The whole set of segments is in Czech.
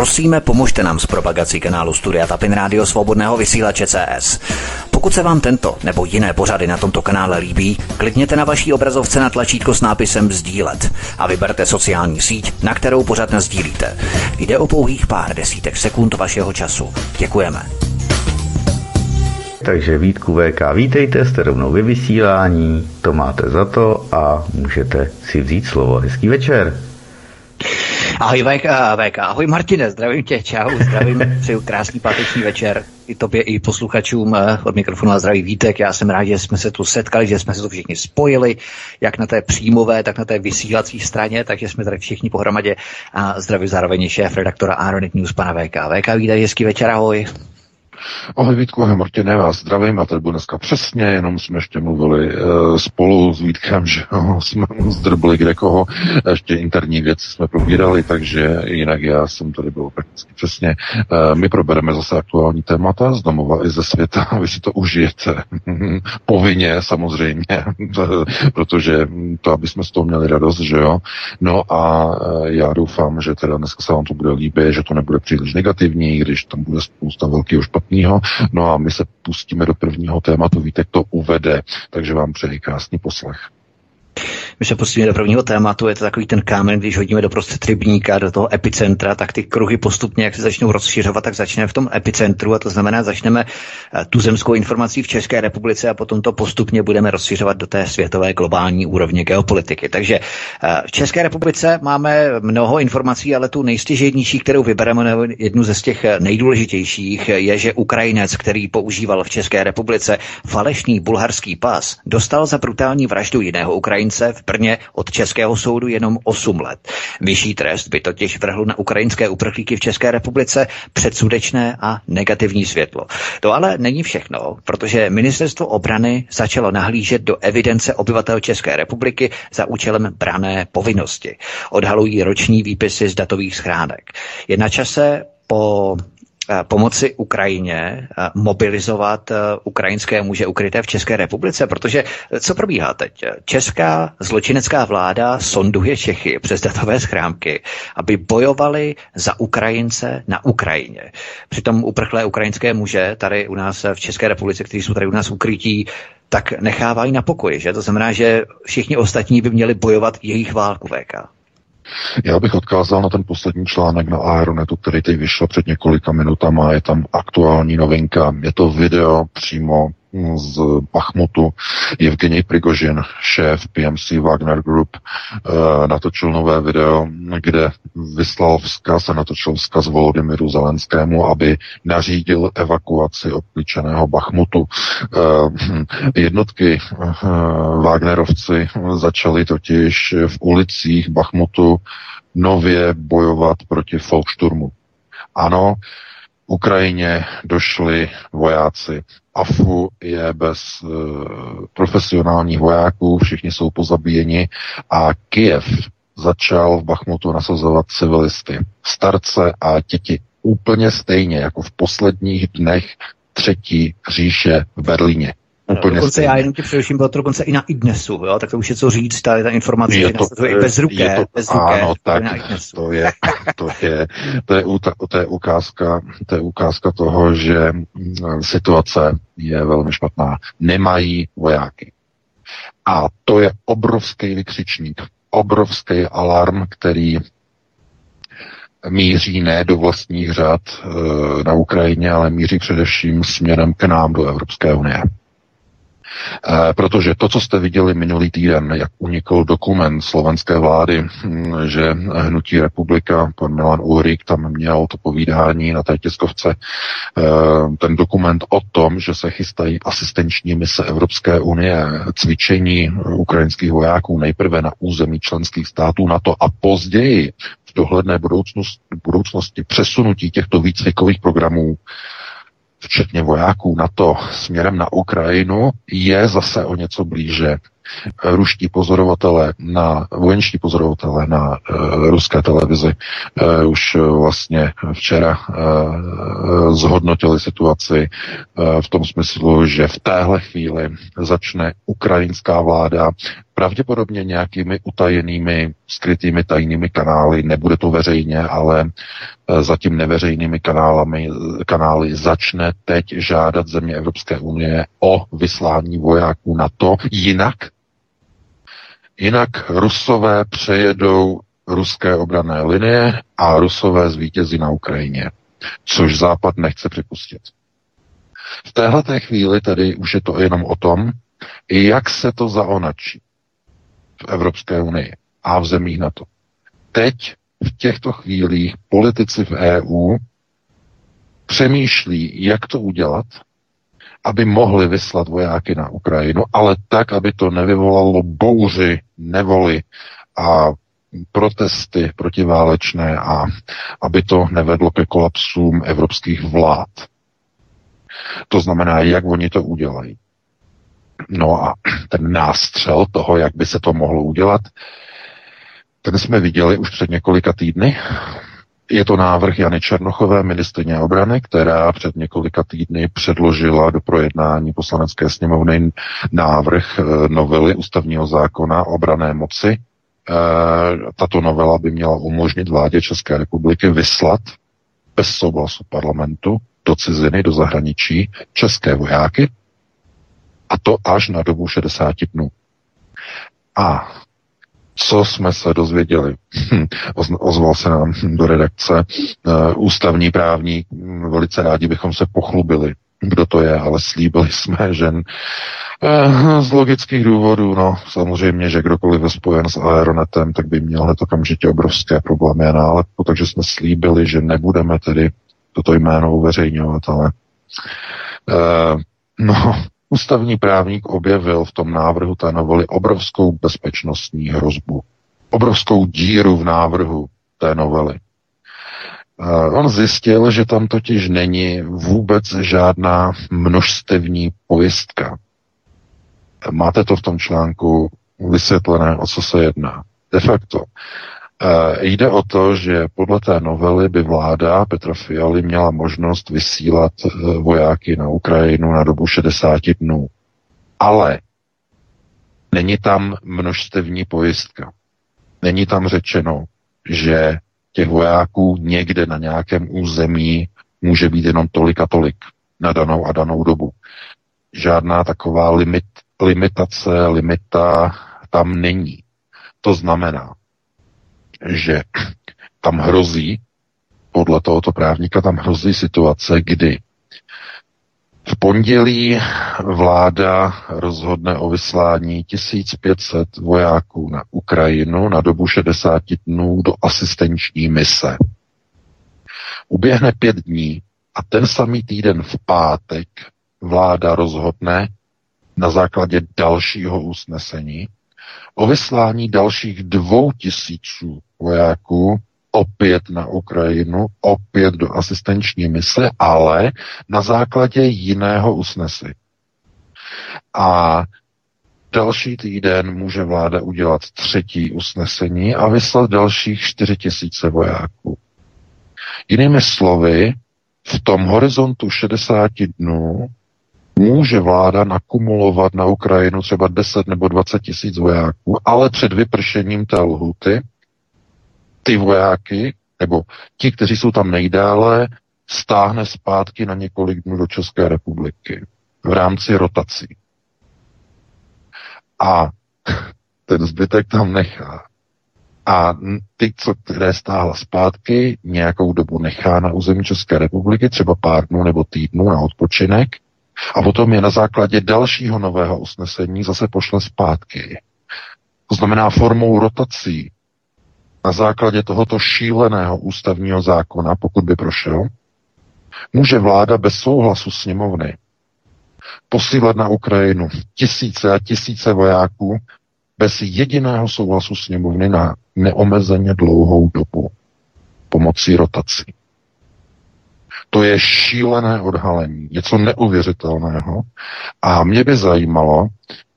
Prosíme, pomožte nám s propagací kanálu Studia Tapin Rádio Svobodného vysílače CS. Pokud se vám tento nebo jiné pořady na tomto kanále líbí, klikněte na vaší obrazovce na tlačítko s nápisem Sdílet a vyberte sociální síť, na kterou pořád sdílíte. Jde o pouhých pár desítek sekund vašeho času. Děkujeme. Takže Vítku VK, vítejte, jste rovnou ve vysílání, to máte za to a můžete si vzít slovo. Hezký večer. Ahoj VK, VK, ahoj Martine, zdravím tě, čau, zdravím, přeju krásný páteční večer i tobě, i posluchačům eh, od mikrofonu a zdraví Vítek. Já jsem rád, že jsme se tu setkali, že jsme se tu všichni spojili, jak na té příjmové, tak na té vysílací straně, takže jsme tady všichni pohromadě a zdraví zároveň šéf redaktora Aeronet News, pana VK. VK, vítaj, hezký večer, ahoj. Ahoj Vítku, ahoj Martine, vás zdravím a tady budu dneska přesně, jenom jsme ještě mluvili e, spolu s Vítkem, že jo, jsme zdrbili kde koho, ještě interní věci jsme probírali, takže jinak já jsem tady byl prakticky přesně. E, my probereme zase aktuální témata z domova i ze světa, vy si to užijete. Povinně samozřejmě, protože to, aby jsme z toho měli radost, že jo. No a e, já doufám, že teda dneska se vám to bude líbit, že to nebude příliš negativní, když tam bude spousta velkého špatného špatného. No a my se pustíme do prvního tématu, víte, to uvede, takže vám přeji krásný poslech. My se pustíme do prvního tématu, je to takový ten kámen, když hodíme do prostřed rybníka, do toho epicentra, tak ty kruhy postupně, jak se začnou rozšiřovat, tak začneme v tom epicentru a to znamená, začneme eh, tu zemskou informací v České republice a potom to postupně budeme rozšiřovat do té světové globální úrovně geopolitiky. Takže eh, v České republice máme mnoho informací, ale tu nejstěžejnější, kterou vybereme, jednu ze z těch eh, nejdůležitějších, je, že Ukrajinec, který používal v České republice falešný bulharský pas, dostal za brutální vraždu jiného Ukrajince v Brně od Českého soudu jenom 8 let. Vyšší trest by totiž vrhl na ukrajinské uprchlíky v České republice předsudečné a negativní světlo. To ale není všechno, protože ministerstvo obrany začalo nahlížet do evidence obyvatel České republiky za účelem brané povinnosti. Odhalují roční výpisy z datových schránek. Je na čase po pomoci Ukrajině eh, mobilizovat eh, ukrajinské muže ukryté v České republice, protože co probíhá teď? Česká zločinecká vláda sonduje Čechy přes datové schrámky, aby bojovali za Ukrajince na Ukrajině. Přitom uprchlé ukrajinské muže tady u nás v České republice, kteří jsou tady u nás ukrytí, tak nechávají na pokoji, že? To znamená, že všichni ostatní by měli bojovat jejich válku VK. Já bych odkázal na ten poslední článek na Aeronetu, který teď vyšel před několika minutama. Je tam aktuální novinka. Je to video přímo z Bachmutu. Evgenij Prigožin, šéf PMC Wagner Group, eh, natočil nové video, kde vyslal vzkaz a natočil vzkaz Volodymyru Zelenskému, aby nařídil evakuaci obklíčeného Bachmutu. Eh, jednotky eh, Wagnerovci začali totiž v ulicích Bachmutu nově bojovat proti Volkssturmu. Ano, Ukrajině došli vojáci. AFU je bez e, profesionálních vojáků, všichni jsou pozabíjeni a Kiev začal v Bachmutu nasazovat civilisty, starce a děti úplně stejně jako v posledních dnech třetí říše v Berlíně. Úplně dokonce stejně. já jenom tě především bylo to dokonce i na IDNESu, jo? tak to už je co říct, ta, ta informace je to, to i bez ruké, je to, bez ruké, ano, tak, na to je, to je, to je, to je, ukázka, to je ukázka toho, že mm, situace je velmi špatná. Nemají vojáky. A to je obrovský vykřičník, obrovský alarm, který míří ne do vlastních řad e, na Ukrajině, ale míří především směrem k nám do Evropské unie. Eh, protože to, co jste viděli minulý týden, jak unikl dokument slovenské vlády, hm, že hnutí republika, pan Milan Uhrik tam měl to povídání na té tiskovce, eh, ten dokument o tom, že se chystají asistenční mise Evropské unie, cvičení ukrajinských vojáků nejprve na území členských států NATO a později v dohledné budoucnosti, budoucnosti přesunutí těchto výcvikových programů včetně vojáků NATO směrem na Ukrajinu, je zase o něco blíže. Ruští pozorovatelé na, vojenští pozorovatelé na uh, ruské televizi uh, už vlastně včera uh, zhodnotili situaci uh, v tom smyslu, že v téhle chvíli začne ukrajinská vláda pravděpodobně nějakými utajenými, skrytými tajnými kanály, nebude to veřejně, ale e, zatím neveřejnými kanálami, kanály začne teď žádat země Evropské unie o vyslání vojáků na to, jinak Jinak Rusové přejedou ruské obrané linie a Rusové zvítězí na Ukrajině, což Západ nechce připustit. V téhle chvíli tedy už je to jenom o tom, jak se to zaonačí v Evropské unii a v zemích NATO. Teď v těchto chvílích politici v EU přemýšlí, jak to udělat, aby mohli vyslat vojáky na Ukrajinu, ale tak, aby to nevyvolalo bouři, nevoli a protesty protiválečné a aby to nevedlo ke kolapsům evropských vlád. To znamená, jak oni to udělají. No a ten nástřel toho, jak by se to mohlo udělat, ten jsme viděli už před několika týdny. Je to návrh Jany Černochové, ministrině obrany, která před několika týdny předložila do projednání poslanecké sněmovny návrh eh, novely ústavního zákona o obrané moci. Eh, tato novela by měla umožnit vládě České republiky vyslat bez souhlasu parlamentu do ciziny, do zahraničí české vojáky, a to až na dobu 60 dnů. A co jsme se dozvěděli? Hm, ozval se nám do redakce uh, ústavní právník, velice rádi bychom se pochlubili, kdo to je, ale slíbili jsme, že uh, z logických důvodů, no samozřejmě, že kdokoliv je spojen s Aeronetem, tak by měl hned okamžitě obrovské problémy na nálepku, takže jsme slíbili, že nebudeme tedy toto jméno uveřejňovat, ale uh, no, Ústavní právník objevil v tom návrhu té novely obrovskou bezpečnostní hrozbu, obrovskou díru v návrhu té novely. On zjistil, že tam totiž není vůbec žádná množstevní pojistka. Máte to v tom článku vysvětlené, o co se jedná. De facto, Eh, jde o to, že podle té novely by vláda Petra Fialy měla možnost vysílat eh, vojáky na Ukrajinu na dobu 60 dnů. Ale není tam množstevní pojistka. Není tam řečeno, že těch vojáků někde na nějakém území může být jenom tolik a tolik na danou a danou dobu. Žádná taková limit, limitace, limita tam není. To znamená, že tam hrozí, podle tohoto právníka, tam hrozí situace, kdy v pondělí vláda rozhodne o vyslání 1500 vojáků na Ukrajinu na dobu 60 dnů do asistenční mise. Uběhne pět dní a ten samý týden v pátek vláda rozhodne na základě dalšího usnesení o vyslání dalších dvou tisíců vojáků opět na Ukrajinu, opět do asistenční mise, ale na základě jiného usnesení. A další týden může vláda udělat třetí usnesení a vyslat dalších 4 tisíce vojáků. Jinými slovy, v tom horizontu 60 dnů může vláda nakumulovat na Ukrajinu třeba 10 nebo 20 tisíc vojáků, ale před vypršením té lhuty ty vojáky, nebo ti, kteří jsou tam nejdále, stáhne zpátky na několik dnů do České republiky v rámci rotací. A ten zbytek tam nechá. A ty, co, které stáhla zpátky, nějakou dobu nechá na území České republiky, třeba pár dnů nebo týdnů na odpočinek, a potom je na základě dalšího nového usnesení zase pošle zpátky. To znamená formou rotací na základě tohoto šíleného ústavního zákona, pokud by prošel, může vláda bez souhlasu sněmovny posílat na Ukrajinu tisíce a tisíce vojáků bez jediného souhlasu sněmovny na neomezeně dlouhou dobu pomocí rotací. To je šílené odhalení, něco neuvěřitelného. A mě by zajímalo,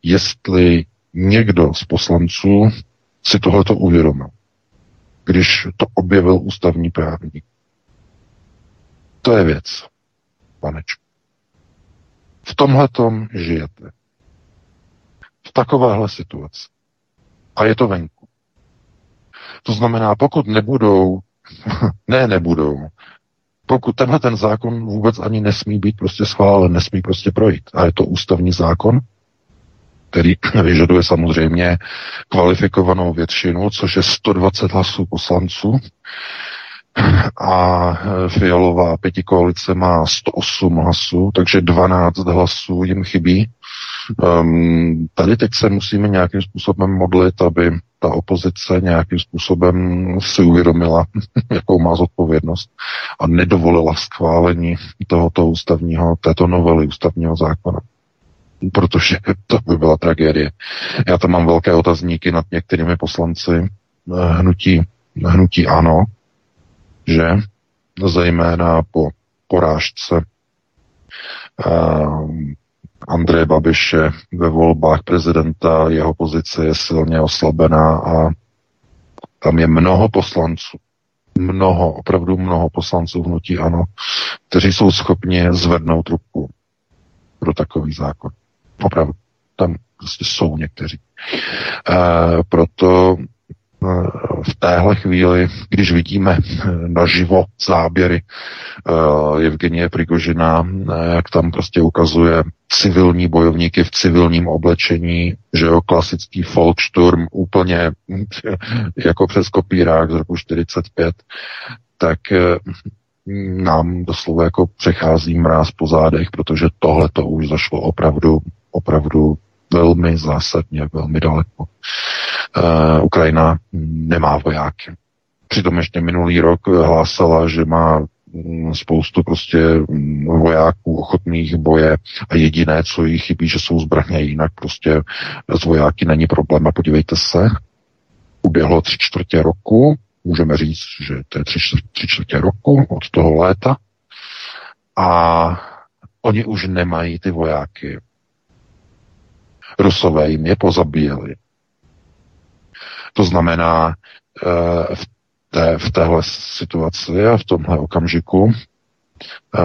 jestli někdo z poslanců si tohleto uvědomil když to objevil ústavní právník. To je věc, panečku. V tomhle tom žijete. V takovéhle situaci. A je to venku. To znamená, pokud nebudou, ne, nebudou, pokud tenhle ten zákon vůbec ani nesmí být prostě schválen, nesmí prostě projít. A je to ústavní zákon, který vyžaduje samozřejmě kvalifikovanou většinu, což je 120 hlasů poslanců. A Fialová pětikoalice má 108 hlasů, takže 12 hlasů jim chybí. Um, tady teď se musíme nějakým způsobem modlit, aby ta opozice nějakým způsobem si uvědomila, jakou má zodpovědnost a nedovolila schválení tohoto ústavního, této novely ústavního zákona. Protože to by byla tragédie. Já tam mám velké otazníky nad některými poslanci eh, hnutí, hnutí ANO, že zejména po porážce uh, Andreje Babiše ve volbách prezidenta, jeho pozice je silně oslabená a tam je mnoho poslanců, mnoho, opravdu mnoho poslanců hnutí ANO, kteří jsou schopni zvednout ruku pro takový zákon. Opravdu. Tam prostě jsou někteří. E, proto v téhle chvíli, když vidíme naživo záběry uh, Evgenie Prigožina, jak tam prostě ukazuje civilní bojovníky v civilním oblečení, že jo, klasický Volkssturm, úplně jako přes kopírák z roku 45, tak nám doslova jako přechází mráz po zádech, protože tohle to už zašlo opravdu, opravdu velmi zásadně, velmi daleko. Uh, Ukrajina nemá vojáky. Přitom ještě minulý rok hlásala, že má mm, spoustu prostě mm, vojáků ochotných boje a jediné, co jí chybí, že jsou zbraně, jinak prostě z vojáky není problém. A podívejte se, uběhlo tři čtvrtě roku, můžeme říct, že to je tři, tři čtvrtě roku od toho léta a oni už nemají ty vojáky. Rusové jim je pozabíjeli. To znamená, eh, v, té, v téhle situaci a v tomhle okamžiku eh,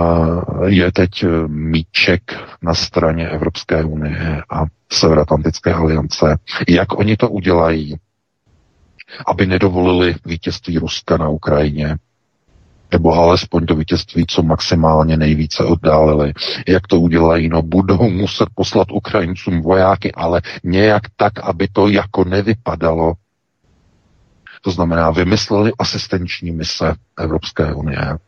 je teď míček na straně Evropské unie a Severoatlantické aliance. Jak oni to udělají, aby nedovolili vítězství Ruska na Ukrajině, nebo alespoň to vítězství, co maximálně nejvíce oddálili. Jak to udělají? No budou muset poslat Ukrajincům vojáky, ale nějak tak, aby to jako nevypadalo. To znamená, vymysleli asistenční mise Evropské unie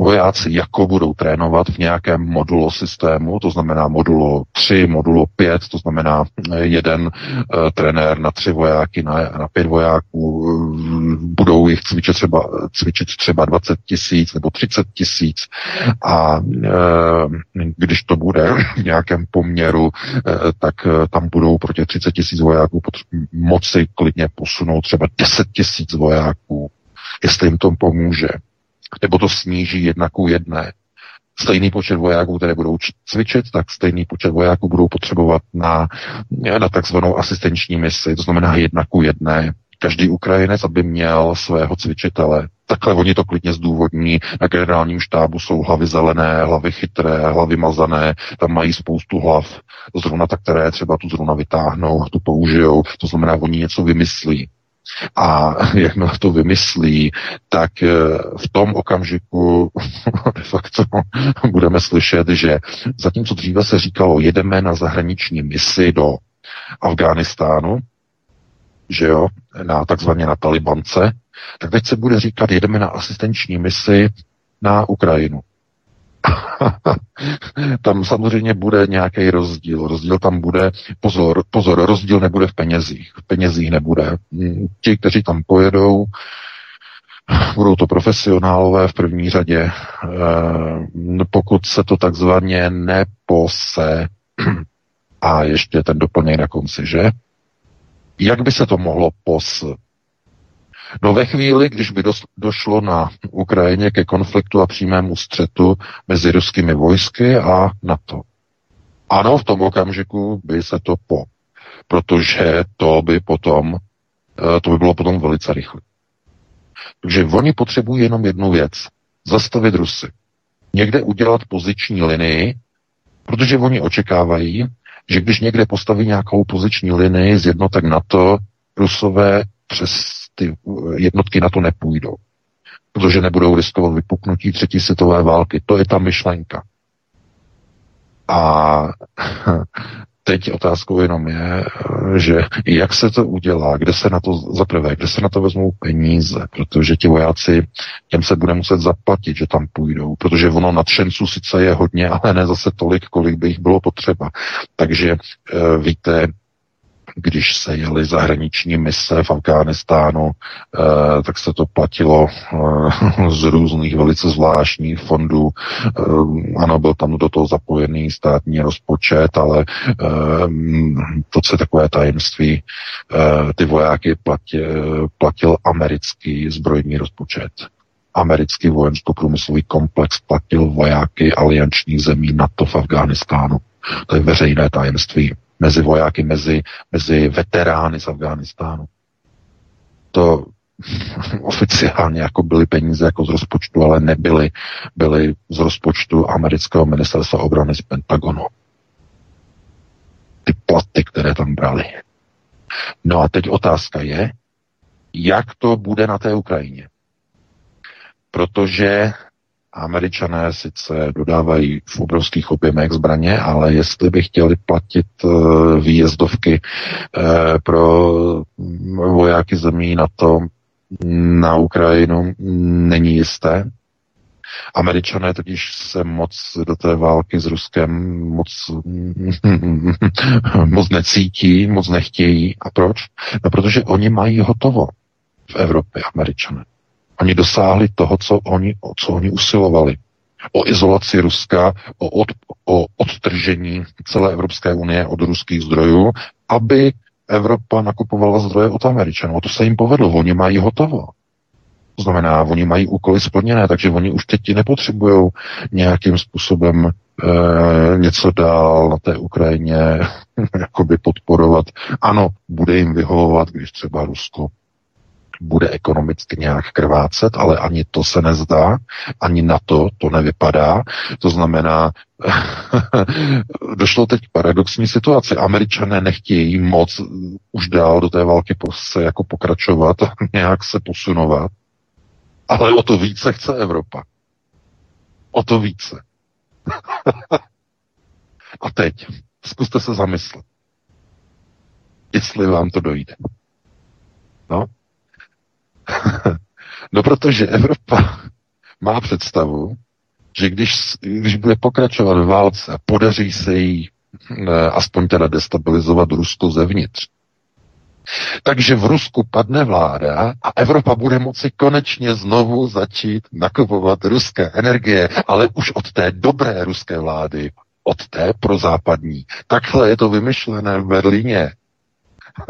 vojáci jako budou trénovat v nějakém modulo systému, to znamená modulo 3, modulo 5, to znamená eh, jeden uh, trenér na tři vojáky, na, na pět vojáků, uh, budou jich cvičit třeba, cvičit třeba 20 tisíc nebo 30 tisíc a uh, když to bude v nějakém poměru, uh, tak tam budou proti 30 tisíc vojáků moci klidně posunout třeba 10 tisíc vojáků, jestli jim to pomůže nebo to sníží jedna ku jedné. Stejný počet vojáků, které budou cvičit, tak stejný počet vojáků budou potřebovat na, na takzvanou asistenční misi, to znamená jedna ku jedné. Každý Ukrajinec, aby měl svého cvičitele. Takhle oni to klidně zdůvodní. Na generálním štábu jsou hlavy zelené, hlavy chytré, hlavy mazané, tam mají spoustu hlav. Zrovna tak, které třeba tu zrovna vytáhnou, tu použijou. To znamená, oni něco vymyslí. A jakmile to vymyslí, tak eh, v tom okamžiku de facto budeme slyšet, že zatímco dříve se říkalo, jedeme na zahraniční misi do Afghánistánu, že jo, na takzvaně na Talibance, tak teď se bude říkat, jedeme na asistenční misi na Ukrajinu. tam samozřejmě bude nějaký rozdíl. Rozdíl tam bude, pozor, pozor, rozdíl nebude v penězích. V penězích nebude. Ti, kteří tam pojedou, budou to profesionálové v první řadě. Eh, pokud se to takzvaně nepose, a ještě ten doplněk na konci, že? Jak by se to mohlo pos No ve chvíli, když by došlo na Ukrajině ke konfliktu a přímému střetu mezi ruskými vojsky a NATO. Ano, v tom okamžiku by se to po, protože to by potom, eh, to by bylo potom velice rychle. Takže oni potřebují jenom jednu věc. Zastavit Rusy. Někde udělat poziční linii, protože oni očekávají, že když někde postaví nějakou poziční linii z jednotek NATO, Rusové přes ty jednotky na to nepůjdou. Protože nebudou riskovat vypuknutí třetí světové války. To je ta myšlenka. A teď otázkou jenom je, že jak se to udělá, kde se na to zaprvé, kde se na to vezmou peníze, protože ti vojáci, těm se bude muset zaplatit, že tam půjdou, protože ono nadšenců sice je hodně, ale ne zase tolik, kolik by jich bylo potřeba. Takže eh, víte, když se jeli zahraniční mise v Afghánistánu, eh, tak se to platilo eh, z různých velice zvláštních fondů. Eh, ano, byl tam do toho zapojený státní rozpočet, ale to, je takové tajemství, ty vojáky platil, platil americký zbrojní rozpočet americký vojensko-průmyslový komplex platil vojáky aliančních zemí NATO v Afghánistánu. To je veřejné tajemství mezi vojáky, mezi, mezi veterány z Afghánistánu. To oficiálně jako byly peníze jako z rozpočtu, ale nebyly. Byly z rozpočtu amerického ministerstva obrany z Pentagonu. Ty platy, které tam brali. No a teď otázka je, jak to bude na té Ukrajině. Protože Američané sice dodávají v obrovských objemech zbraně, ale jestli by chtěli platit eh, výjezdovky eh, pro vojáky zemí na to na Ukrajinu, není jisté. Američané totiž se moc do té války s Ruskem moc, moc necítí, moc nechtějí. A proč? No, protože oni mají hotovo v Evropě, američané. Oni dosáhli toho, co oni, co oni usilovali. O izolaci Ruska, o, od, o odtržení celé Evropské unie od ruských zdrojů, aby Evropa nakupovala zdroje od Američanů. A to se jim povedlo, oni mají hotovo. To znamená, oni mají úkoly splněné, takže oni už teď nepotřebují nějakým způsobem e, něco dál na té Ukrajině jakoby podporovat. Ano, bude jim vyhovovat, když třeba Rusko bude ekonomicky nějak krvácet, ale ani to se nezdá, ani na to to nevypadá. To znamená, došlo teď k paradoxní situaci. Američané nechtějí moc už dál do té války se jako pokračovat a nějak se posunovat, ale o to více chce Evropa. O to více. a teď zkuste se zamyslet, jestli vám to dojde. No, no protože Evropa má představu, že když, když bude pokračovat v válce a podaří se jí eh, aspoň teda destabilizovat Rusko zevnitř, takže v Rusku padne vláda a Evropa bude moci konečně znovu začít nakupovat ruské energie, ale už od té dobré ruské vlády, od té prozápadní. Takhle je to vymyšlené v Berlíně.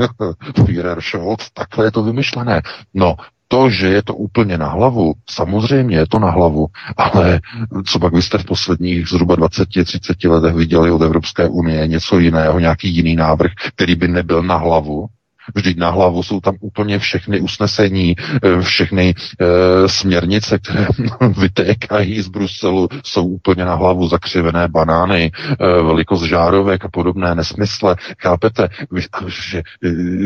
Führer Scholz, takhle je to vymyšlené. No, to, že je to úplně na hlavu, samozřejmě je to na hlavu, ale co pak vy jste v posledních zhruba 20-30 letech viděli od Evropské unie něco jiného, nějaký jiný návrh, který by nebyl na hlavu, Vždyť na hlavu jsou tam úplně všechny usnesení, eh, všechny e, směrnice, které vytékají z Bruselu, jsou úplně na hlavu zakřivené banány, e, velikost žárovek a podobné nesmysle. Chápete, že,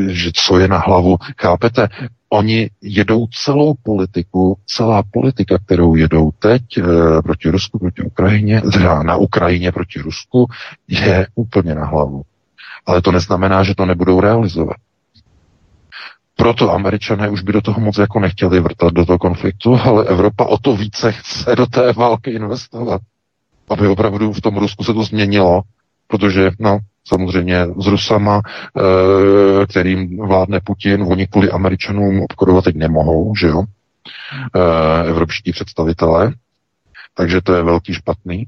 že co je na hlavu? Chápete, Oni jedou celou politiku, celá politika, kterou jedou teď e, proti Rusku, proti Ukrajině, teda na Ukrajině proti Rusku, je úplně na hlavu. Ale to neznamená, že to nebudou realizovat. Proto američané už by do toho moc jako nechtěli vrtat do toho konfliktu, ale Evropa o to více chce do té války investovat. Aby opravdu v tom Rusku se to změnilo, protože, no, samozřejmě s Rusama, e, kterým vládne Putin, oni kvůli Američanům obchodovat teď nemohou, že jo, e, evropští představitelé, takže to je velký špatný.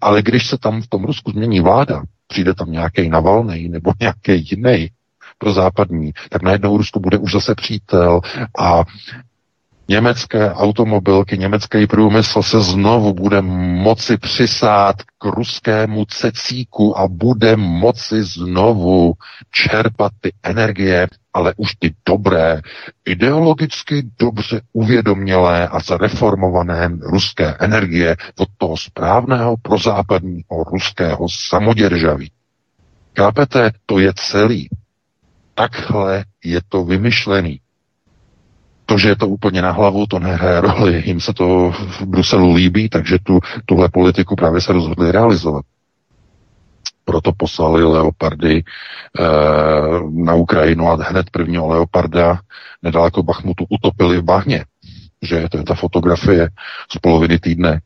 Ale když se tam v tom Rusku změní vláda, přijde tam nějaký Navalnej nebo nějaký jiný, pro západní, tak najednou Rusko bude už zase přítel a německé automobilky, německý průmysl se znovu bude moci přisát k ruskému cecíku a bude moci znovu čerpat ty energie, ale už ty dobré, ideologicky dobře uvědomělé a zreformované ruské energie od toho správného prozápadního ruského samoděržaví. Kápete, to je celý. Takhle je to vymyšlený. To, že je to úplně na hlavu, to nehraje roli. Jim se to v Bruselu líbí, takže tu, tuhle politiku právě se rozhodli realizovat. Proto poslali leopardy e, na Ukrajinu a hned prvního leoparda nedaleko Bachmutu utopili v bahně. Že to je ta fotografie z poloviny týdne.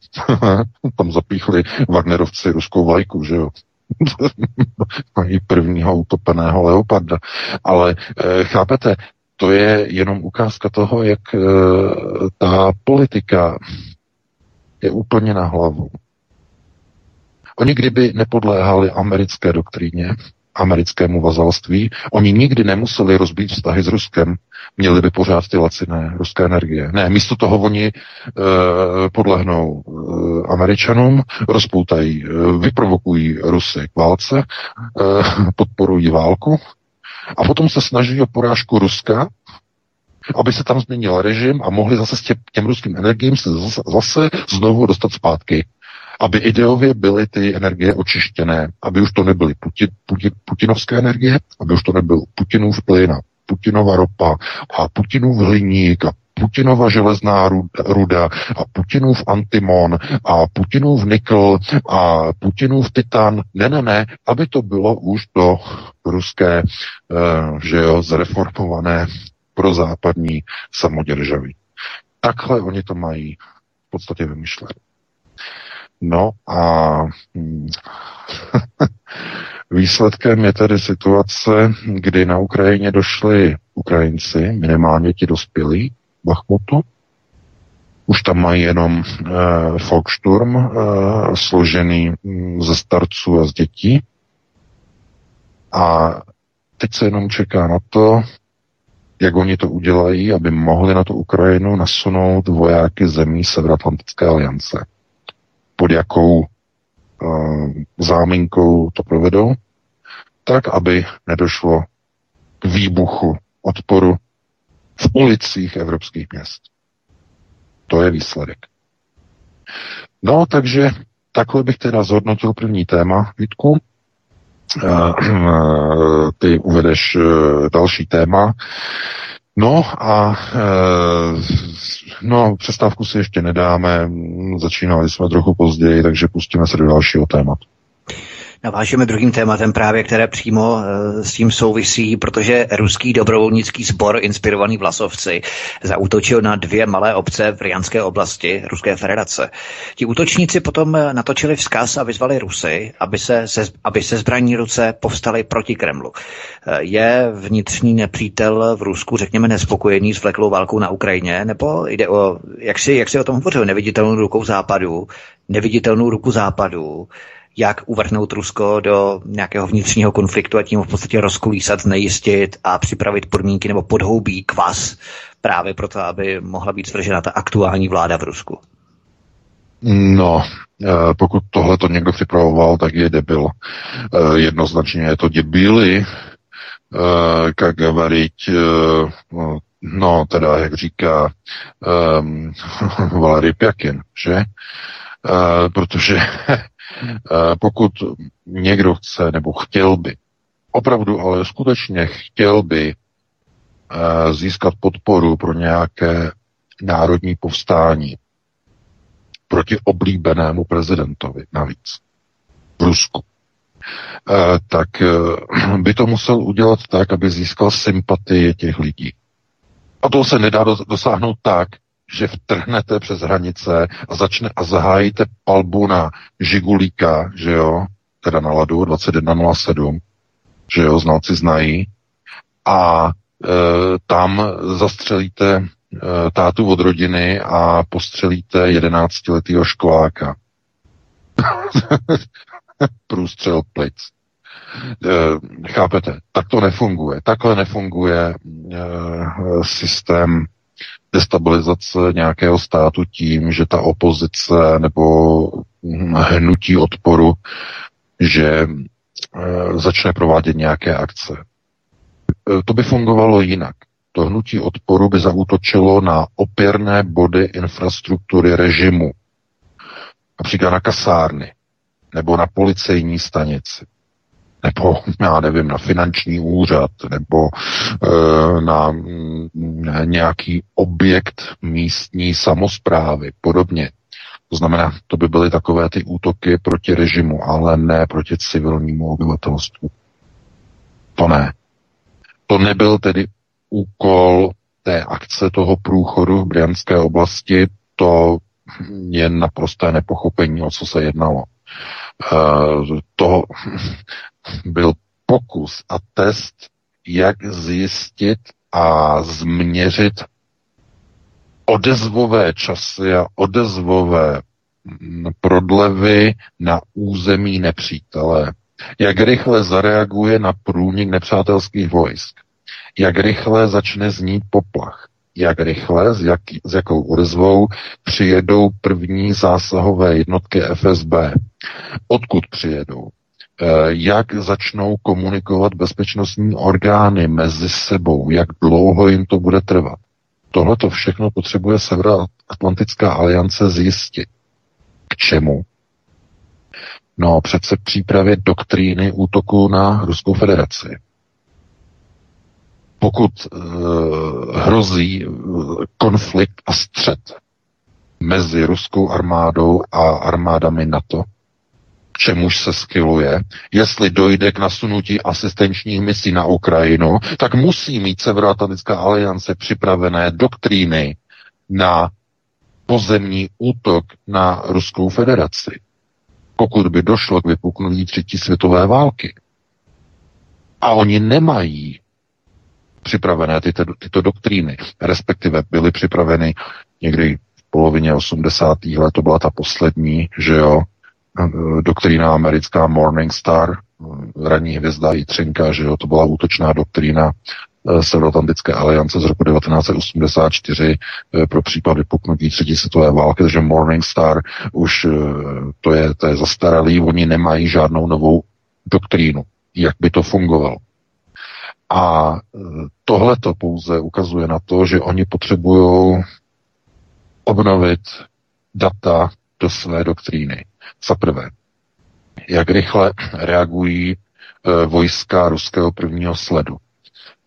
Tam zapíchli Wagnerovci ruskou vlajku, že jo. Mají prvního utopeného leoparda. Ale e, chápete, to je jenom ukázka toho, jak e, ta politika je úplně na hlavu. Oni kdyby nepodléhali americké doktríně, americkému vazalství, oni nikdy nemuseli rozbít vztahy s Ruskem, měli by pořád ty laciné ruské energie. Ne, místo toho oni e, podlehnou e, Američanům, rozpoutají, e, vyprovokují Rusy k válce, e, podporují válku a potom se snaží o porážku Ruska, aby se tam změnil režim a mohli zase s tě, těm ruským energiím se zase, zase znovu dostat zpátky aby ideově byly ty energie očištěné, aby už to nebyly Putin, Putin, putinovské energie, aby už to nebyl Putinův plyn a Putinova ropa a Putinův hliník a Putinova železná ruda a Putinův antimon a Putinův nikl a Putinův titan. Ne, ne, ne, aby to bylo už to ruské, uh, že jo, zreformované pro západní samoděržaví. Takhle oni to mají v podstatě vymyšlet. No a hm, výsledkem je tedy situace, kdy na Ukrajině došli Ukrajinci, minimálně ti dospělí Bachmutu. Už tam mají jenom eh, Volkssturm eh, složený hm, ze starců a z dětí. A teď se jenom čeká na to, jak oni to udělají, aby mohli na tu Ukrajinu nasunout vojáky zemí Severoatlantické aliance pod jakou uh, záminkou to provedou, tak, aby nedošlo k výbuchu odporu v ulicích evropských měst. To je výsledek. No, takže takhle bych teda zhodnotil první téma, Vítku. Uh, ty uvedeš další téma. No a e, no, přestávku si ještě nedáme, začínali jsme trochu později, takže pustíme se do dalšího tématu. Navážeme druhým tématem právě, které přímo eh, s tím souvisí, protože ruský dobrovolnický sbor inspirovaný Vlasovci zautočil na dvě malé obce v Rianské oblasti Ruské federace. Ti útočníci potom eh, natočili vzkaz a vyzvali Rusy, aby se, se, aby se zbraní ruce povstali proti Kremlu. Eh, je vnitřní nepřítel v Rusku, řekněme, nespokojený s vleklou válkou na Ukrajině, nebo jde o, jak si, jak si o tom hovořil, neviditelnou rukou západu, neviditelnou ruku západu, jak uvrhnout Rusko do nějakého vnitřního konfliktu a tím v podstatě rozkulísat znejistit a připravit podmínky nebo podhoubí kvas právě proto, aby mohla být zvržena ta aktuální vláda v Rusku. No, eh, pokud tohle to někdo připravoval, tak je debil. Eh, jednoznačně je to debily, eh, Kagavariť, no teda, jak říká um, Valery Pjakin, že? Uh, protože pokud někdo chce nebo chtěl by, opravdu ale skutečně chtěl by eh, získat podporu pro nějaké národní povstání proti oblíbenému prezidentovi navíc v Rusku, eh, tak by to musel udělat tak, aby získal sympatii těch lidí. A to se nedá dosáhnout tak, že vtrhnete přes hranice a začne a zahájíte palbu na Žigulíka, že jo, teda na ladu 2107, že jo, znalci znají, a e, tam zastřelíte e, tátu od rodiny a postřelíte jedenáctiletýho školáka. Průstřel plic. E, chápete? Tak to nefunguje. Takhle nefunguje e, systém destabilizace nějakého státu tím, že ta opozice nebo hnutí odporu, že e, začne provádět nějaké akce. E, to by fungovalo jinak. To hnutí odporu by zautočilo na opěrné body infrastruktury režimu, například na kasárny nebo na policejní stanici. Nebo já nevím, na finanční úřad, nebo e, na, na nějaký objekt místní samozprávy, podobně. To znamená, to by byly takové ty útoky proti režimu, ale ne proti civilnímu obyvatelstvu. To ne. To nebyl tedy úkol té akce toho průchodu v Brianské oblasti, to je naprosté nepochopení, o co se jednalo. E, to byl pokus a test, jak zjistit a změřit odezvové časy a odezvové prodlevy na území nepřítele. Jak rychle zareaguje na průnik nepřátelských vojsk. Jak rychle začne znít poplach. Jak rychle, s, jak, s jakou odezvou přijedou první zásahové jednotky FSB. Odkud přijedou? Eh, jak začnou komunikovat bezpečnostní orgány mezi sebou, jak dlouho jim to bude trvat. Tohle to všechno potřebuje Severoatlantická aliance zjistit. K čemu? No přece přípravě doktríny útoku na Ruskou federaci. Pokud uh, hrozí uh, konflikt a střet mezi ruskou armádou a armádami NATO, čemuž se skiluje, jestli dojde k nasunutí asistenčních misí na Ukrajinu, tak musí mít Severoatlantická aliance připravené doktríny na pozemní útok na Ruskou federaci, pokud by došlo k vypuknutí třetí světové války. A oni nemají připravené tyto, tyto doktríny, respektive byly připraveny někdy v polovině 80. let, to byla ta poslední, že jo, doktrína americká Morning Star, ranní hvězda Jitřinka, že jo, to byla útočná doktrína eh, Severoatlantické aliance z roku 1984 eh, pro případ vypuknutí třetí světové války, takže Morning Star už eh, to je, to je zastaralý, oni nemají žádnou novou doktrínu, jak by to fungovalo. A tohle to pouze ukazuje na to, že oni potřebují obnovit data do své doktríny. Za prvé, jak rychle reagují e, vojska ruského prvního sledu,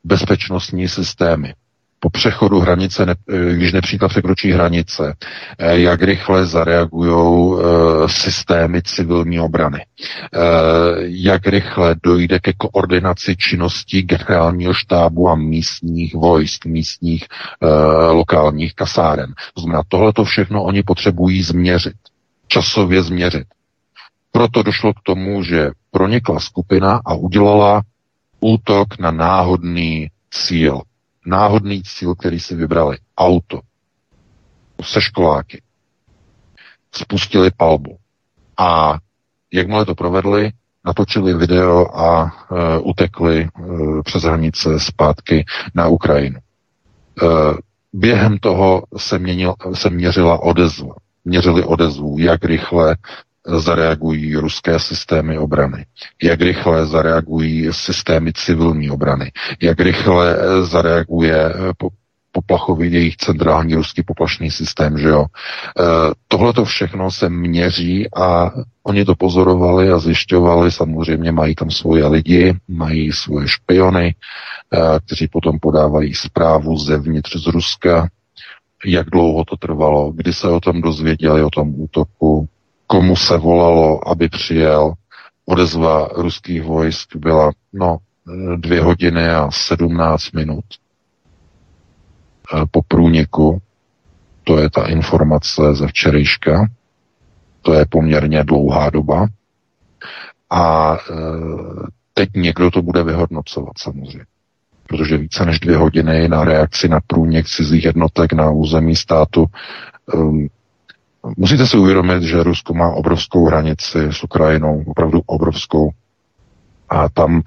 bezpečnostní systémy, po přechodu hranice, ne, e, když nepříklad překročí hranice, e, jak rychle zareagují systémy civilní obrany, jak rychle dojde ke koordinaci činností generálního štábu a místních vojsk, místních lokálních kasáren. To znamená, tohle to všechno oni potřebují změřit časově změřit. Proto došlo k tomu, že pronikla skupina a udělala útok na náhodný cíl. Náhodný cíl, který si vybrali. Auto. Se školáky. Spustili palbu. A jakmile to provedli, natočili video a e, utekli e, přes hranice zpátky na Ukrajinu. E, během toho se, měnil, se měřila odezva měřili odezvu, jak rychle zareagují ruské systémy obrany, jak rychle zareagují systémy civilní obrany, jak rychle zareaguje po, poplachový jejich centrální ruský poplašný systém, že jo. E, Tohle to všechno se měří a oni to pozorovali a zjišťovali, samozřejmě mají tam svoje lidi, mají svoje špiony, e, kteří potom podávají zprávu zevnitř z Ruska, jak dlouho to trvalo, kdy se o tom dozvěděli, o tom útoku, komu se volalo, aby přijel. Odezva ruských vojsk byla no, dvě hodiny a sedmnáct minut po průniku. To je ta informace ze včerejška. To je poměrně dlouhá doba. A e, teď někdo to bude vyhodnocovat samozřejmě protože více než dvě hodiny na reakci na průnik cizích jednotek na území státu. Um, musíte si uvědomit, že Rusko má obrovskou hranici s Ukrajinou, opravdu obrovskou. A tam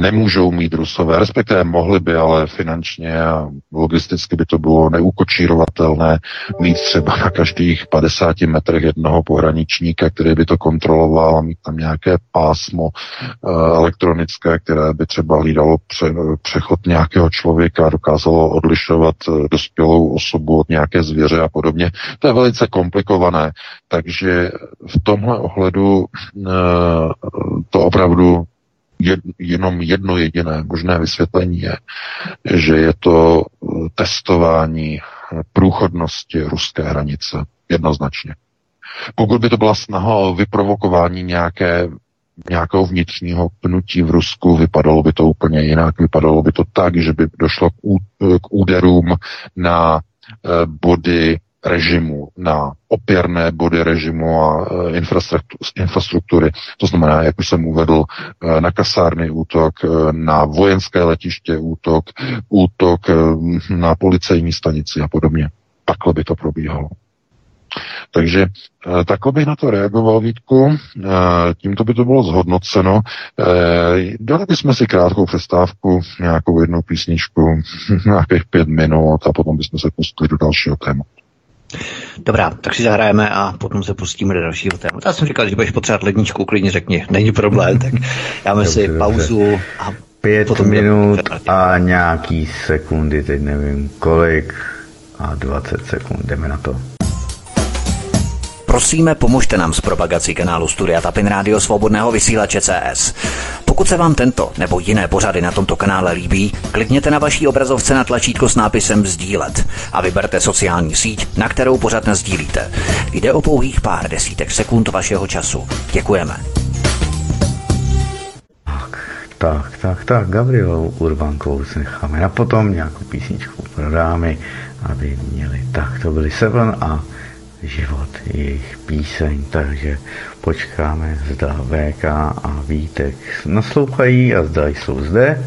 nemůžou mít Rusové, respektive mohli by, ale finančně a logisticky by to bylo neukočírovatelné mít třeba na každých 50 metrech jednoho pohraničníka, který by to kontroloval a mít tam nějaké pásmo e, elektronické, které by třeba hlídalo pře, přechod nějakého člověka, dokázalo odlišovat e, dospělou osobu od nějaké zvěře a podobně. To je velice komplikované, takže v tomhle ohledu to opravdu jed, jenom jedno jediné možné vysvětlení je, že je to eh, testování průchodnosti ruské hranice. Jednoznačně. Pokud by to byla snaha o vyprovokování nějaké, nějakého vnitřního pnutí v Rusku, vypadalo by to úplně jinak. Vypadalo by to tak, že by došlo k, ú, k úderům na body režimu, na opěrné body režimu a e, infrastruktury. To znamená, jak už jsem uvedl, e, na kasárny útok, e, na vojenské letiště útok, útok na policejní stanici a podobně. Takhle by to probíhalo. Takže takhle bych na to reagoval, Vítku. Tímto by to bylo zhodnoceno. Dali bychom si krátkou přestávku, nějakou jednu písničku, nějakých pět minut a potom bychom se pustili do dalšího tématu. Dobrá, tak si zahrajeme a potom se pustíme do dalšího tématu. Já jsem říkal, že budeš potřebovat ledničku, klidně řekni, není problém, tak dáme dobře, si pauzu a Pět potom minut a nějaký sekundy, teď nevím kolik, a 20 sekund, jdeme na to. Prosíme, pomožte nám s propagací kanálu Studia Tapin Rádio Svobodného vysílače CS. Pokud se vám tento nebo jiné pořady na tomto kanále líbí, klikněte na vaší obrazovce na tlačítko s nápisem Sdílet a vyberte sociální síť, na kterou pořád sdílíte. Jde o pouhých pár desítek sekund vašeho času. Děkujeme. Tak, tak, tak, tak, Gabrielu Urbankovou si necháme na potom nějakou písničku pro dámy, aby měli. Tak, to byli Seven a život, jejich píseň, takže počkáme, zda VK a Vítek naslouchají a zda jsou zde.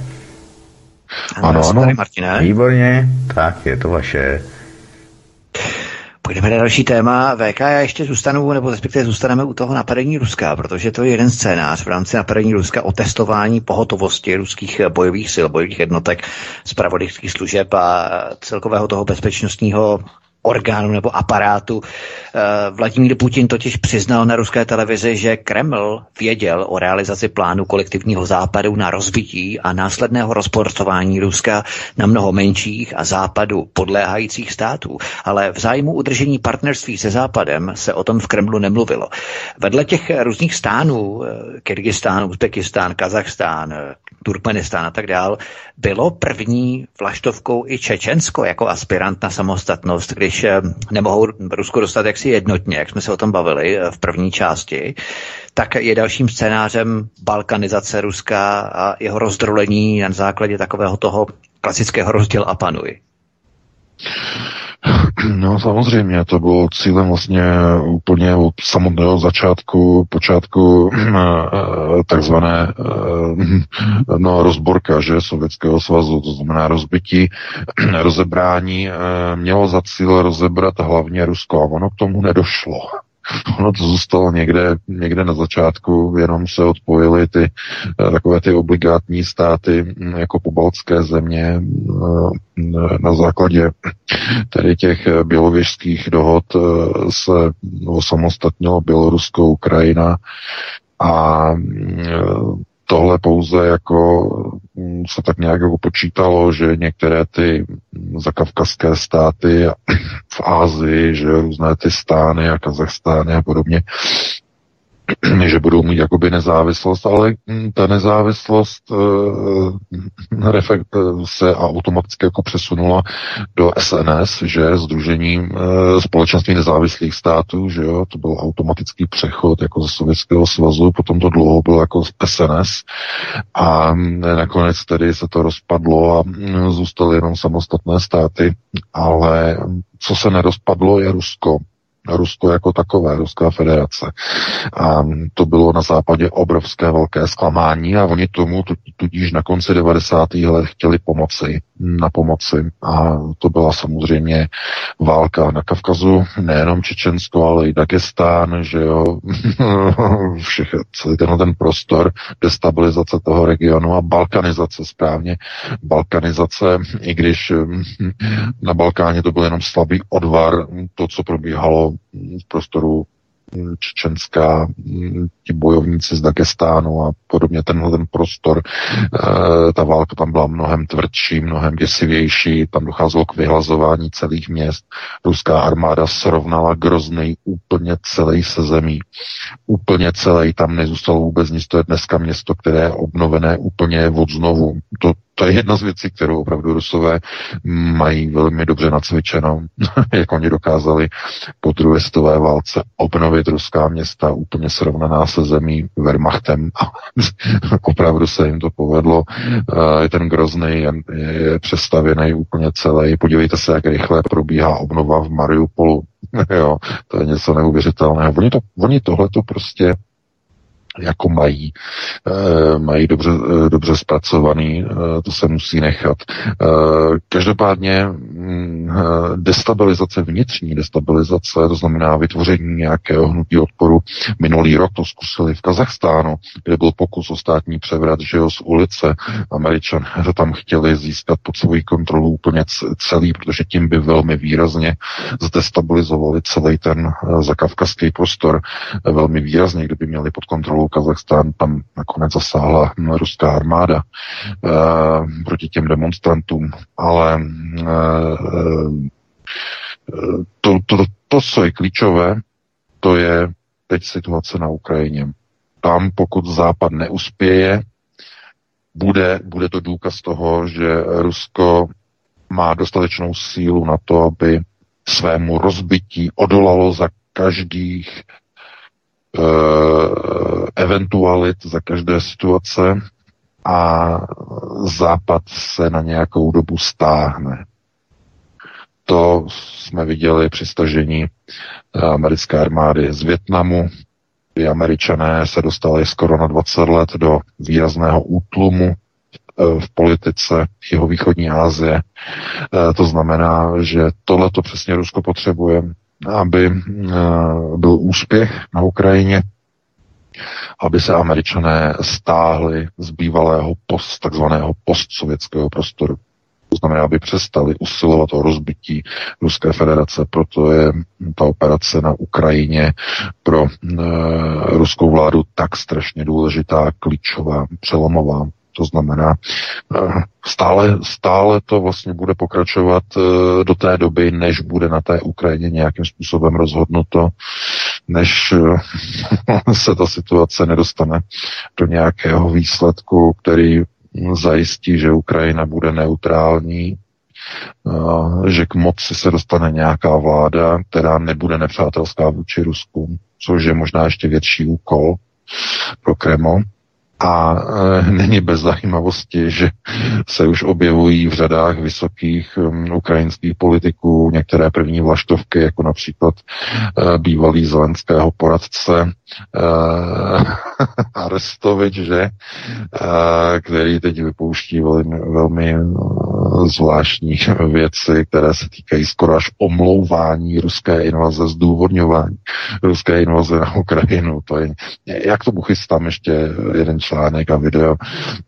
Ano, ano, ano. výborně, tak je to vaše. Půjdeme na další téma. VK, já ještě zůstanu, nebo respektive zůstaneme u toho napadení Ruska, protože to je jeden scénář v rámci napadení Ruska o testování pohotovosti ruských bojových sil, bojových jednotek, zpravodajských služeb a celkového toho bezpečnostního orgánu nebo aparátu. Eh, Vladimír Putin totiž přiznal na ruské televizi, že Kreml věděl o realizaci plánu kolektivního západu na rozbití a následného rozporcování Ruska na mnoho menších a západu podléhajících států. Ale v zájmu udržení partnerství se západem se o tom v Kremlu nemluvilo. Vedle těch různých stánů, eh, Kyrgyzstán, Uzbekistán, Kazachstán, eh, Turkmenistán a tak dál, bylo první vlaštovkou i Čečensko jako aspirant na samostatnost, když eh, nemohou Rusko dostat jaksi jednotně, jak jsme se o tom bavili eh, v první části, tak je dalším scénářem balkanizace Ruska a jeho rozdrolení na základě takového toho klasického rozděl a panuj. No samozřejmě, to bylo cílem vlastně úplně od samotného začátku, počátku eh, takzvané eh, no, rozborka že, Sovětského svazu, to znamená rozbití, rozebrání, eh, mělo za cíl rozebrat hlavně Rusko a ono k tomu nedošlo. Ono to zůstalo někde, někde na začátku, jenom se odpojily ty eh, takové ty obligátní státy mm, jako pobaltské země eh, na základě tedy těch bělověžských dohod eh, se osamostatnilo Bělorusko, Ukrajina a mm, tohle pouze jako mm, se tak nějak jako počítalo, že některé ty zakavkazské státy v Ázii, že různé ty stány a Kazachstány a podobně, že budou mít jakoby nezávislost, ale hm, ta nezávislost uh, refekt se automaticky jako přesunula do SNS, že Združení uh, společenství nezávislých států, že jo, to byl automatický přechod jako ze Sovětského svazu, potom to dlouho bylo jako SNS a hm, nakonec tedy se to rozpadlo a hm, zůstaly jenom samostatné státy, ale co se nerozpadlo je Rusko. Rusko jako takové, Ruská federace. A to bylo na západě obrovské velké zklamání a oni tomu tudíž na konci 90. let chtěli pomoci, na pomoci. A to byla samozřejmě válka na Kavkazu, nejenom Čečensko, ale i Dagestán, že jo, všech, celý tenhle ten prostor, destabilizace toho regionu a balkanizace správně. Balkanizace, i když na Balkáně to byl jenom slabý odvar, to, co probíhalo v prostoru mm, čečenská, mm, ti bojovníci z Dagestánu a podobně tenhle ten prostor. E, ta válka tam byla mnohem tvrdší, mnohem děsivější, tam docházelo k vyhlazování celých měst. Ruská armáda srovnala Grozný úplně celý se zemí. Úplně celý, tam nezůstalo vůbec nic, to je dneska město, které je obnovené úplně od znovu. To, to je jedna z věcí, kterou opravdu Rusové mají velmi dobře nacvičenou, jak oni dokázali po druhé světové válce obnovit ruská města úplně srovnaná se zemí Wehrmachtem. opravdu se jim to povedlo. Je ten grozný je, je přestavěný úplně celý. Podívejte se, jak rychle probíhá obnova v Mariupolu. jo, to je něco neuvěřitelného. Oni, to, oni tohle to prostě jako mají, e, mají dobře, e, dobře zpracovaný, e, to se musí nechat. Každopádně mm, destabilizace, vnitřní destabilizace, to znamená vytvoření nějakého hnutí odporu. Minulý rok to zkusili v Kazachstánu, kde byl pokus o státní převrat, že jo, z ulice. Američan to tam chtěli získat pod svoji kontrolu úplně celý, protože tím by velmi výrazně zdestabilizovali celý ten zakavkazský prostor. Velmi výrazně, kdyby měli pod kontrolou Kazachstán, tam nakonec zasáhla ruská armáda e, proti těm demonstrantům, ale e, to, to, to, co je klíčové, to je teď situace na Ukrajině. Tam, pokud Západ neuspěje, bude, bude to důkaz toho, že Rusko má dostatečnou sílu na to, aby svému rozbití odolalo za každých Eh, eventualit za každé situace a Západ se na nějakou dobu stáhne. To jsme viděli při stažení eh, americké armády z Větnamu, kdy američané se dostali skoro na 20 let do výrazného útlumu eh, v politice jeho východní Asie. To znamená, že tohle to přesně Rusko potřebuje aby eh, byl úspěch na Ukrajině, aby se američané stáhli z bývalého post, takzvaného postsovětského prostoru. To znamená, aby přestali usilovat o rozbití Ruské federace. Proto je ta operace na Ukrajině pro e, ruskou vládu tak strašně důležitá, klíčová, přelomová. To znamená, eh, stále, stále to vlastně bude pokračovat eh, do té doby, než bude na té Ukrajině nějakým způsobem rozhodnuto, než eh, se ta situace nedostane do nějakého výsledku, který zajistí, že Ukrajina bude neutrální, že k moci se dostane nějaká vláda, která nebude nepřátelská vůči Rusku, což je možná ještě větší úkol pro Kreml. A e, není bez zajímavosti, že se už objevují v řadách vysokých um, ukrajinských politiků některé první vlaštovky, jako například e, bývalý zelenského poradce e, Arestovič, že, který teď vypouští velmi, velmi e, zvláštní věci, které se týkají skoro až omlouvání ruské invaze, zdůvodňování ruské invaze na Ukrajinu. To je, jak to chystám ještě jeden článek a video,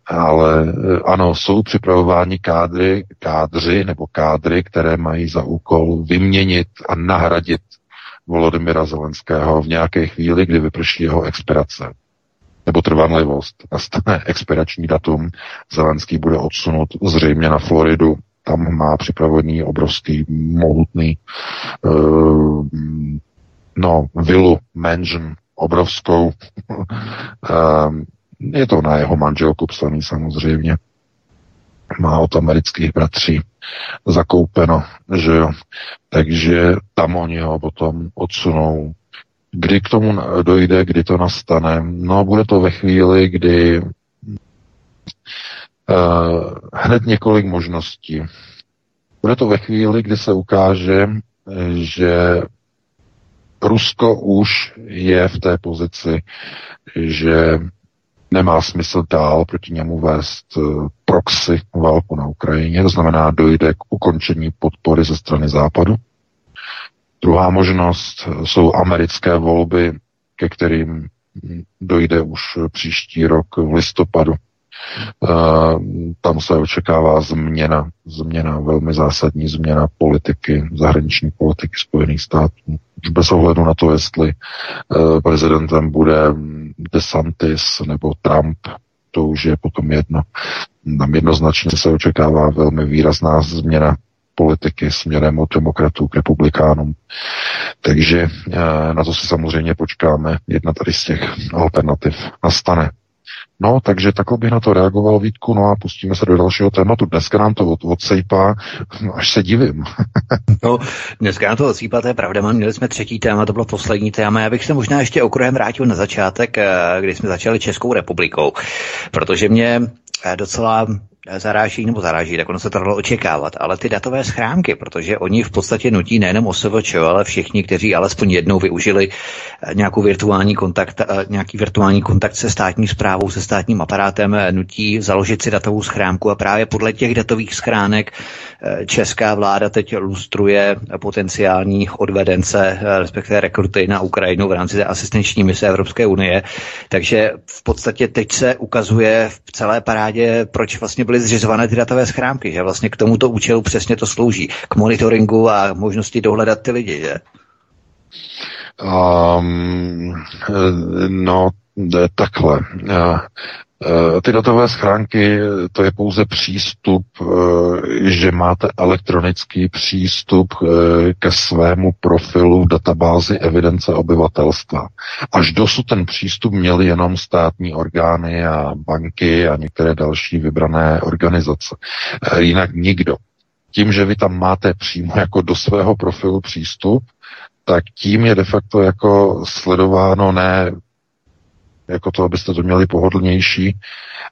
ale eh, ano, jsou připravováni kádry, kádři nebo kádry, které mají za úkol vyměnit a nahradit Volodymyra Zelenského v nějaké chvíli, kdy vyprší jeho expirace nebo trvanlivost. Nastane expirační datum, Zelenský bude odsunut zřejmě na Floridu, tam má připravený obrovský, mohutný uh, no, vilu, mansion, obrovskou. uh, Je to na jeho manželku psaný samozřejmě. Má od amerických bratří zakoupeno, že jo. Takže tam oni ho potom odsunou. Kdy k tomu dojde, kdy to nastane? No, bude to ve chvíli, kdy uh, hned několik možností. Bude to ve chvíli, kdy se ukáže, že Rusko už je v té pozici, že nemá smysl dál proti němu vést eh, proxy válku na Ukrajině, to znamená, dojde k ukončení podpory ze strany Západu. Druhá možnost jsou americké volby, ke kterým dojde už příští rok v listopadu. Eh, tam se očekává změna, změna, velmi zásadní změna politiky, zahraniční politiky Spojených států. už bez ohledu na to, jestli prezidentem bude DeSantis nebo Trump, to už je potom jedno. Tam jednoznačně se očekává velmi výrazná změna politiky směrem od demokratů k republikánům. Takže na to si samozřejmě počkáme. Jedna tady z těch alternativ nastane. No, takže takhle bych na to reagoval, Vítku, no a pustíme se do dalšího tématu. Dneska nám to od, odsejpá, no, až se divím. no, dneska nám to odsejpá, to je pravda, měli jsme třetí téma, to bylo poslední téma. Já bych se možná ještě okruhem vrátil na začátek, eh, kdy jsme začali Českou republikou, protože mě eh, docela zaráží nebo zaráží, tak ono se to dalo očekávat. Ale ty datové schránky, protože oni v podstatě nutí nejenom OSVČ, ale všichni, kteří alespoň jednou využili eh, nějakou virtuální kontakt, eh, nějaký virtuální kontakt se státní zprávou, se státním aparátem, eh, nutí založit si datovou schránku a právě podle těch datových schránek česká vláda teď lustruje potenciální odvedence, respektive rekruty na Ukrajinu v rámci asistenční mise Evropské unie. Takže v podstatě teď se ukazuje v celé parádě, proč vlastně byly zřizované ty datové schránky, že vlastně k tomuto účelu přesně to slouží, k monitoringu a možnosti dohledat ty lidi, že? Um, no, takhle. Eh, ty datové schránky, to je pouze přístup, eh, že máte elektronický přístup eh, ke svému profilu v databázi evidence obyvatelstva. Až dosud ten přístup měli jenom státní orgány a banky a některé další vybrané organizace. Jinak nikdo. Tím, že vy tam máte přímo jako do svého profilu přístup, tak tím je de facto jako sledováno ne jako to, abyste to měli pohodlnější,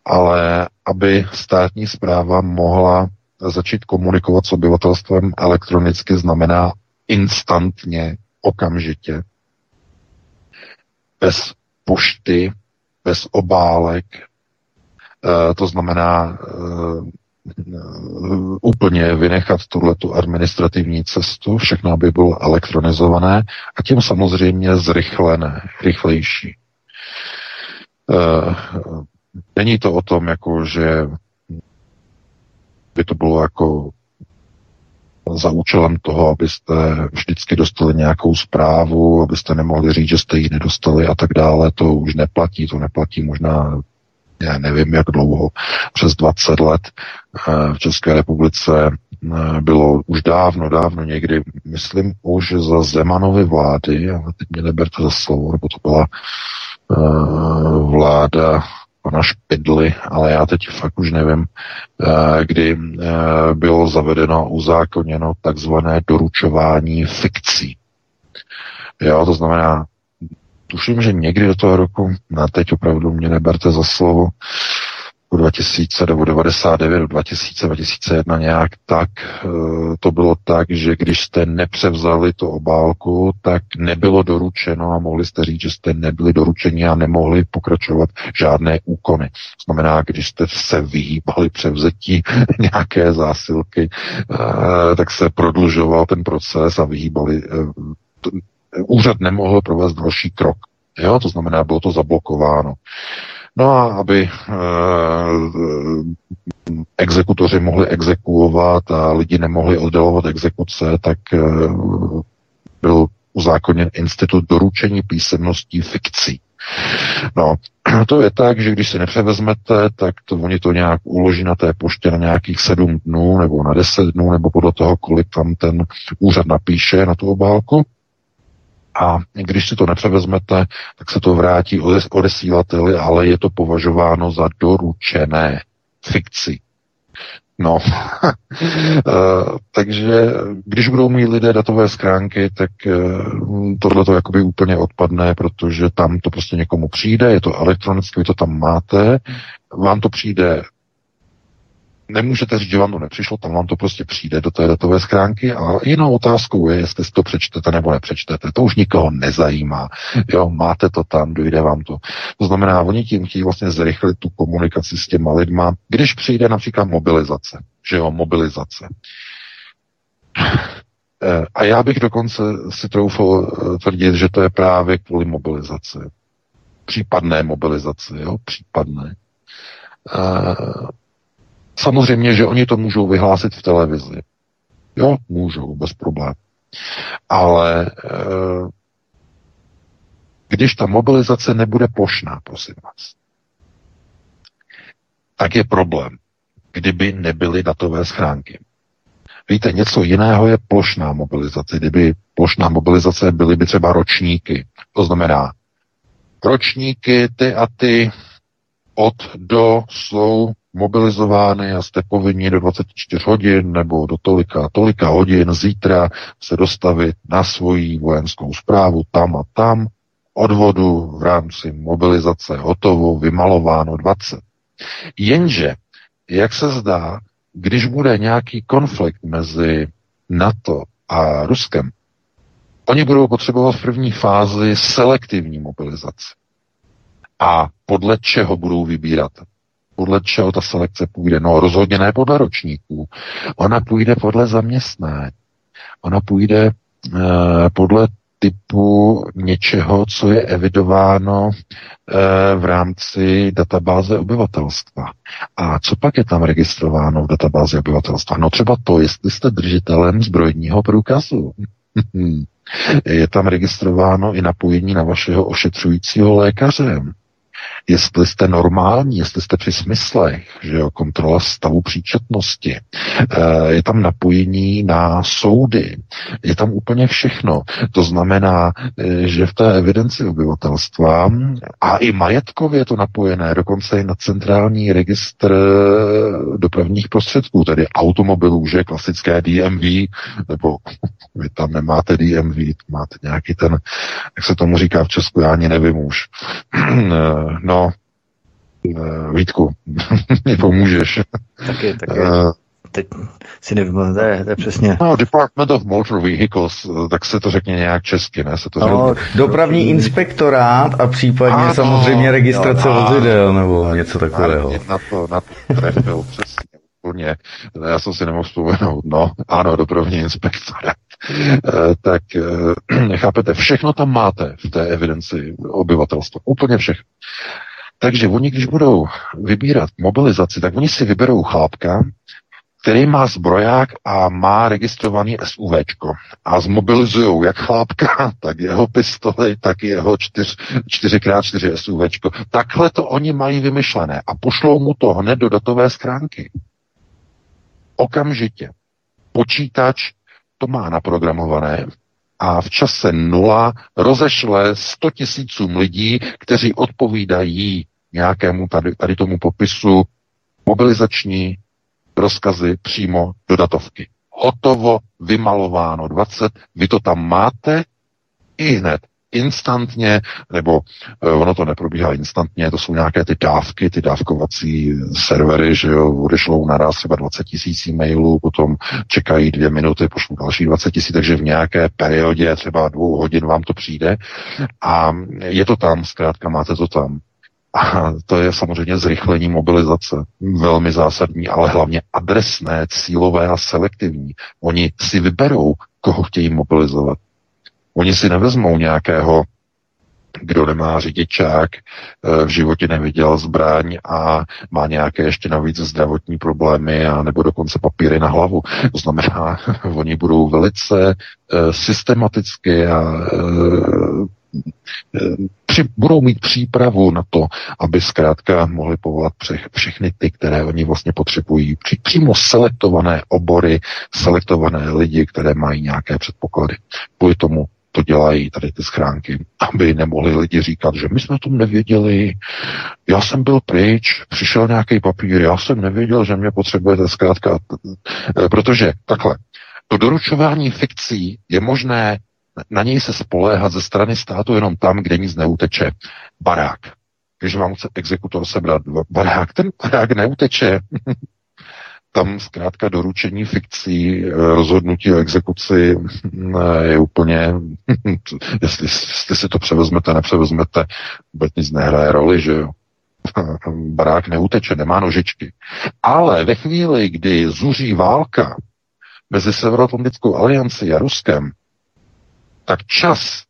ale aby státní zpráva mohla začít komunikovat s obyvatelstvem elektronicky, znamená instantně, okamžitě, bez pošty, bez obálek, e, to znamená e, úplně vynechat tuhletu administrativní cestu, všechno aby bylo elektronizované a tím samozřejmě zrychlené, rychlejší. Eh, není to o tom, jako, že by to bylo jako za účelem toho, abyste vždycky dostali nějakou zprávu, abyste nemohli říct, že jste ji nedostali a tak dále. To už neplatí, to neplatí možná, já nevím, jak dlouho, přes 20 let eh, v České republice eh, bylo už dávno, dávno někdy, myslím už za Zemanovy vlády, ale teď mě neberte za slovo, nebo to byla vláda pana Špidly, ale já teď fakt už nevím, eh, kdy eh, bylo zavedeno, uzákoněno takzvané doručování fikcí. Jo, to znamená, tuším, že někdy do toho roku, na teď opravdu mě neberte za slovo, 2000 nebo 99, 2000, 2001 nějak tak, eh, to bylo tak, že když jste nepřevzali tu obálku, tak nebylo doručeno a mohli jste říct, že jste nebyli doručeni a nemohli pokračovat žádné úkony. To znamená, když jste se vyhýbali převzetí nějaké zásilky, eh, tak se prodlužoval ten proces a vyhýbali. Eh, úřad nemohl provést další krok. Jo, to znamená, bylo to zablokováno. No a aby e, exekutoři mohli exekuovat a lidi nemohli oddělovat exekuce, tak e, byl uzákoněn institut doručení písemností fikcí. No, to je tak, že když si nepřevezmete, tak to, oni to nějak uloží na té poště na nějakých sedm dnů nebo na deset dnů, nebo podle toho, kolik tam ten úřad napíše na tu obálku. A když si to nepřevezmete, tak se to vrátí odesílateli, ale je to považováno za doručené fikci. No, uh, takže když budou mít lidé datové schránky, tak uh, tohle to jakoby úplně odpadne, protože tam to prostě někomu přijde, je to elektronicky, vy to tam máte, vám to přijde nemůžete říct, že vám to nepřišlo, tam vám to prostě přijde do té datové schránky a jinou otázkou je, jestli si to přečtete nebo nepřečtete. To už nikoho nezajímá. Jo, máte to tam, dojde vám to. To znamená, oni tím chtějí vlastně zrychlit tu komunikaci s těma lidma, když přijde například mobilizace. Že jo, mobilizace. Eh, a já bych dokonce si troufal eh, tvrdit, že to je právě kvůli mobilizaci. Případné mobilizaci, jo, případné. Eh, Samozřejmě, že oni to můžou vyhlásit v televizi. Jo, můžou, bez problémů. Ale e, když ta mobilizace nebude plošná, prosím vás, tak je problém, kdyby nebyly datové schránky. Víte, něco jiného je plošná mobilizace. Kdyby plošná mobilizace byly by třeba ročníky. To znamená, ročníky ty a ty od do jsou mobilizovány a jste povinni do 24 hodin nebo do tolika tolika hodin zítra se dostavit na svoji vojenskou zprávu tam a tam, odvodu v rámci mobilizace hotovo, vymalováno 20. Jenže, jak se zdá, když bude nějaký konflikt mezi NATO a Ruskem, oni budou potřebovat v první fázi selektivní mobilizaci. A podle čeho budou vybírat? Podle čeho ta selekce půjde? No rozhodně ne podle ročníků. Ona půjde podle zaměstnání. Ona půjde eh, podle typu něčeho, co je evidováno eh, v rámci databáze obyvatelstva. A co pak je tam registrováno v databázi obyvatelstva? No třeba to, jestli jste držitelem zbrojního průkazu. je tam registrováno i napojení na vašeho ošetřujícího lékaře jestli jste normální, jestli jste při smyslech, že jo, kontrola stavu příčetnosti, eh, je tam napojení na soudy, je tam úplně všechno. To znamená, eh, že v té evidenci obyvatelstva a i majetkově je to napojené, dokonce i na centrální registr eh, dopravních prostředků, tedy automobilů, že klasické DMV, nebo vy tam nemáte DMV, máte nějaký ten, jak se tomu říká v Česku, já ani nevím už. no, Eh, Vítku, mi pomůžeš. Taky, taky. Uh, Teď si nevím, to je, to je přesně. No, Department of Motor Vehicles, eh, tak se to řekne nějak česky, ne? Se to no, dopravní inspektorát a případně ano, samozřejmě registrace jo, vozidel nebo něco takového. Na to, na to trefil, přesně, úplně. Já jsem si nemohl vzpomenout, no, ano, dopravní inspektorát. Tak chápete, všechno tam máte v té evidenci obyvatelstva, úplně všechno. Takže oni, když budou vybírat mobilizaci, tak oni si vyberou chlápka, který má zbroják a má registrovaný SUVčko. A zmobilizují jak chlápka, tak jeho pistoli, tak jeho 4, 4x4 SUVčko. Takhle to oni mají vymyšlené a pošlou mu to hned do datové schránky. Okamžitě. Počítač to má naprogramované, a v čase nula rozešle 100 tisícům lidí, kteří odpovídají nějakému tady, tady tomu popisu mobilizační rozkazy přímo do datovky. Hotovo, vymalováno 20, vy to tam máte i hned instantně, nebo uh, ono to neprobíhá instantně, to jsou nějaké ty dávky, ty dávkovací servery, že jo, odešlou naraz třeba 20 tisíc e-mailů, potom čekají dvě minuty, pošlou další 20 tisíc, takže v nějaké periodě třeba dvou hodin vám to přijde a je to tam, zkrátka máte to tam. A to je samozřejmě zrychlení mobilizace. Velmi zásadní, ale hlavně adresné, cílové a selektivní. Oni si vyberou, koho chtějí mobilizovat. Oni si nevezmou nějakého, kdo nemá řidičák, eh, v životě neviděl zbraň a má nějaké ještě navíc zdravotní problémy a nebo dokonce papíry na hlavu. To znamená, oni budou velice eh, systematicky a eh, při, budou mít přípravu na to, aby zkrátka mohli povolat pře, všechny ty, které oni vlastně potřebují. Při, přímo selektované obory, selektované lidi, které mají nějaké předpoklady. Kvůli tomu to dělají tady ty schránky, aby nemohli lidi říkat, že my jsme o tom nevěděli, já jsem byl pryč, přišel nějaký papír, já jsem nevěděl, že mě potřebujete zkrátka, protože takhle, to doručování fikcí je možné na něj se spoléhat ze strany státu jenom tam, kde nic neuteče. Barák. Když vám chce exekutor sebrat barák, ten barák neuteče. tam zkrátka doručení fikcí, eh, rozhodnutí o exekuci eh, je úplně, jestli, jestli si to převezmete, nepřevezmete, vůbec nic nehraje roli, že jo. Barák neuteče, nemá nožičky. Ale ve chvíli, kdy zuří válka mezi Severoatlantickou aliancí a Ruskem, tak čas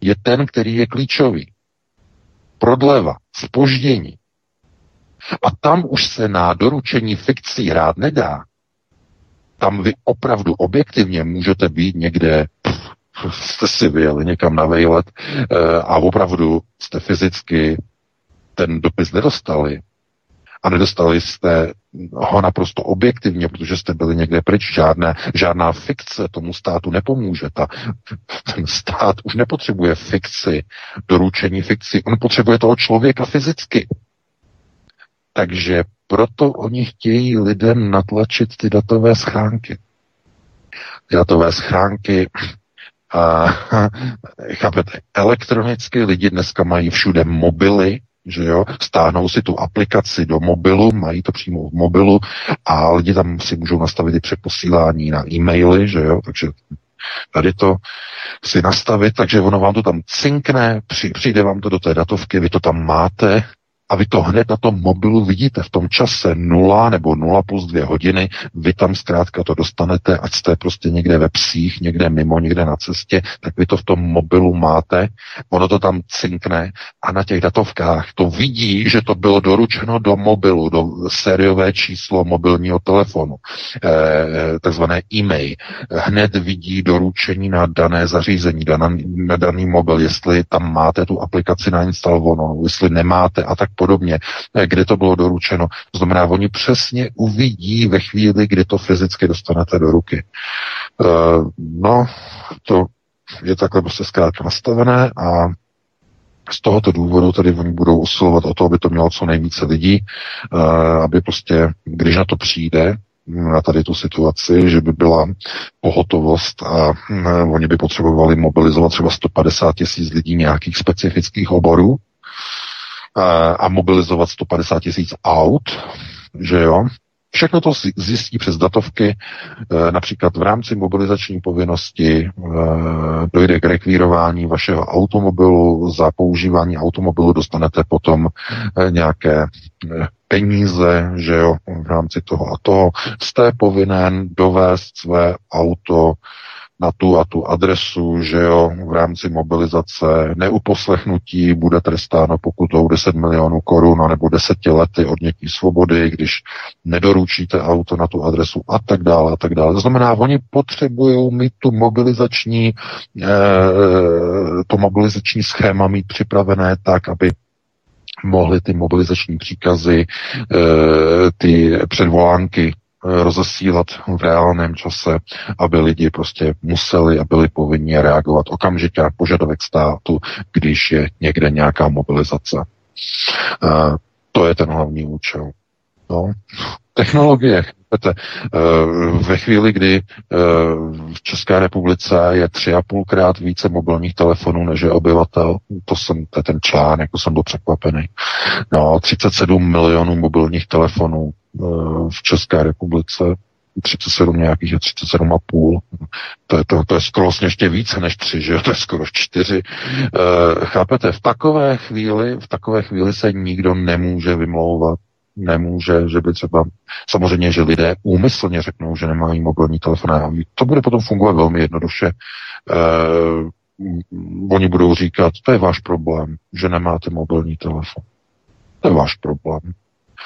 je ten, který je klíčový. Prodleva, spoždění. A tam už se na doručení fikcí hrát nedá. Tam vy opravdu objektivně můžete být někde pff, jste si vyjeli někam na vejlet eh, a opravdu jste fyzicky ten dopis nedostali, a nedostali jste ho naprosto objektivně, protože jste byli někde pryč. Žádné, žádná fikce tomu státu nepomůže. Ta, ten stát už nepotřebuje fikci, doručení fikci. On potřebuje toho člověka fyzicky. Takže proto oni chtějí lidem natlačit ty datové schránky. Ty datové schránky a, chápete, elektronicky lidi dneska mají všude mobily, že jo, stáhnou si tu aplikaci do mobilu, mají to přímo v mobilu a lidi tam si můžou nastavit i přeposílání na e-maily, že jo, takže tady to si nastavit, takže ono vám to tam cinkne, přijde vám to do té datovky, vy to tam máte, a vy to hned na tom mobilu vidíte. V tom čase 0 nebo 0 plus 2 hodiny, vy tam zkrátka to dostanete, ať jste prostě někde ve psích, někde mimo, někde na cestě, tak vy to v tom mobilu máte, ono to tam cinkne. A na těch datovkách to vidí, že to bylo doručeno do mobilu, do sériové číslo mobilního telefonu, eh, takzvané e-mail. Hned vidí doručení na dané zařízení, na daný mobil, jestli tam máte tu aplikaci nainstalovanou, jestli nemáte a tak podobně, eh, kde to bylo doručeno. Znamená, oni přesně uvidí ve chvíli, kdy to fyzicky dostanete do ruky. Uh, no, to je takhle prostě zkrátka nastavené a z tohoto důvodu tady oni budou usilovat o to, aby to mělo co nejvíce lidí, uh, aby prostě, když na to přijde, na tady tu situaci, že by byla pohotovost a uh, oni by potřebovali mobilizovat třeba 150 tisíc lidí nějakých specifických oborů, a mobilizovat 150 tisíc aut, že jo. Všechno to zjistí přes datovky, e, například v rámci mobilizační povinnosti e, dojde k rekvírování vašeho automobilu, za používání automobilu dostanete potom nějaké peníze, že jo, v rámci toho a toho. Jste povinen dovést své auto na tu a tu adresu, že jo, v rámci mobilizace neuposlechnutí bude trestáno pokutou 10 milionů korun nebo 10 lety odnětí svobody, když nedoručíte auto na tu adresu a tak dále a tak dále. To znamená, oni potřebují mít tu mobilizační, eh, to mobilizační schéma mít připravené tak, aby mohly ty mobilizační příkazy, eh, ty předvolánky rozesílat v reálném čase, aby lidi prostě museli a byli povinni reagovat okamžitě na požadavek státu, když je někde nějaká mobilizace. To je ten hlavní účel. No. Technologie, chápete, ve chvíli, kdy v České republice je tři a půlkrát více mobilních telefonů než je obyvatel, to, jsem, to je ten článek, to jsem byl překvapený. No, 37 milionů mobilních telefonů v České republice, 37 nějakých je 37,5. To je, to, to je skoro vlastně ještě více než 3, že? To je skoro 4. E, chápete, v takové chvíli, v takové chvíli se nikdo nemůže vymlouvat nemůže, že by třeba, samozřejmě, že lidé úmyslně řeknou, že nemají mobilní telefon to bude potom fungovat velmi jednoduše. Eh, oni budou říkat, to je váš problém, že nemáte mobilní telefon. To je váš problém.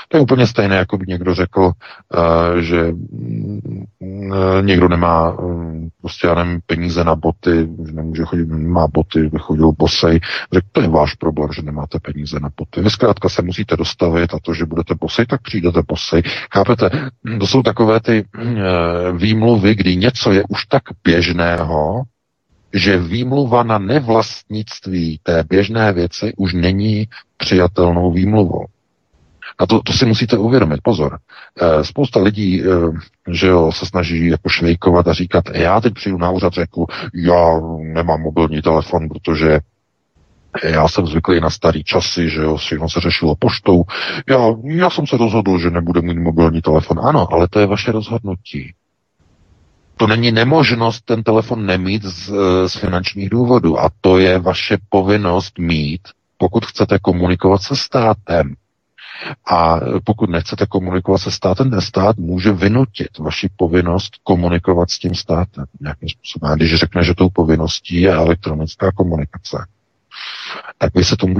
To je úplně stejné, jako by někdo řekl, uh, že uh, někdo nemá uh, prostě, já nevím, peníze na boty, že nemůže chodit, má boty, by chodil bosej. Řekl, to je váš problém, že nemáte peníze na boty. Vy zkrátka se musíte dostavit a to, že budete bosej, tak přijdete bosej. Chápete? To jsou takové ty výmluvy, kdy něco je už tak běžného, že výmluva na nevlastnictví té běžné věci už není přijatelnou výmluvou. A to, to si musíte uvědomit, pozor. E, spousta lidí, e, že jo, se snaží jako švejkovat a říkat, já teď přijdu na úřad, řeknu, já nemám mobilní telefon, protože já jsem zvyklý na starý časy, že jo, všechno se řešilo poštou. Já, já jsem se rozhodl, že nebudu mít mobilní telefon. Ano, ale to je vaše rozhodnutí. To není nemožnost ten telefon nemít z, z finančních důvodů. A to je vaše povinnost mít, pokud chcete komunikovat se státem. A pokud nechcete komunikovat se státem, ten stát může vynutit vaši povinnost komunikovat s tím státem nějakým způsobem. A když řekne, že tou povinností je elektronická komunikace, tak vy se tomu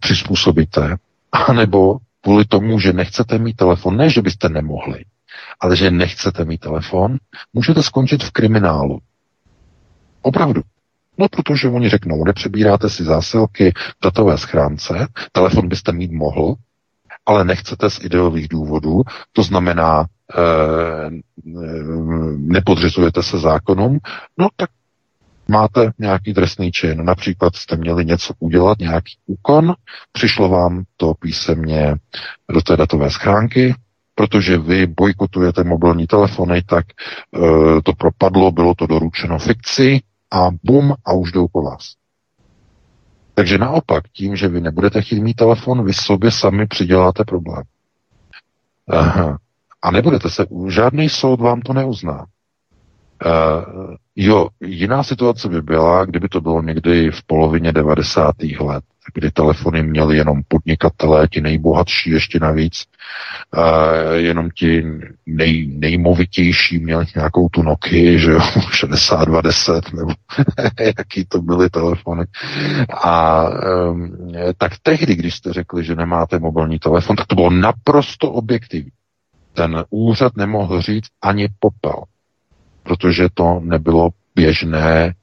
přizpůsobíte, anebo kvůli tomu, že nechcete mít telefon, ne, že byste nemohli, ale že nechcete mít telefon, můžete skončit v kriminálu. Opravdu. No, protože oni řeknou, nepřebíráte si zásilky v datové schránce, telefon byste mít mohl, ale nechcete z ideových důvodů, to znamená, e, nepodřizujete se zákonům, no tak máte nějaký trestný čin. Například jste měli něco udělat, nějaký úkon, přišlo vám to písemně do té datové schránky, protože vy bojkotujete mobilní telefony, tak e, to propadlo, bylo to doručeno fikci a bum a už jdou po vás. Takže naopak, tím, že vy nebudete chtít mít telefon, vy sobě sami přiděláte problém. Aha. A nebudete se, žádný soud vám to neuzná. Uh, jo, jiná situace by byla, kdyby to bylo někdy v polovině 90. let, kdy telefony měli jenom podnikatelé, ti nejbohatší ještě navíc, uh, jenom ti nej, nejmovitější měli nějakou tu Nokia, že jo, 6210, nebo jaký to byly telefony. A um, tak tehdy, když jste řekli, že nemáte mobilní telefon, tak to bylo naprosto objektivní. Ten úřad nemohl říct ani popel protože to nebylo běžné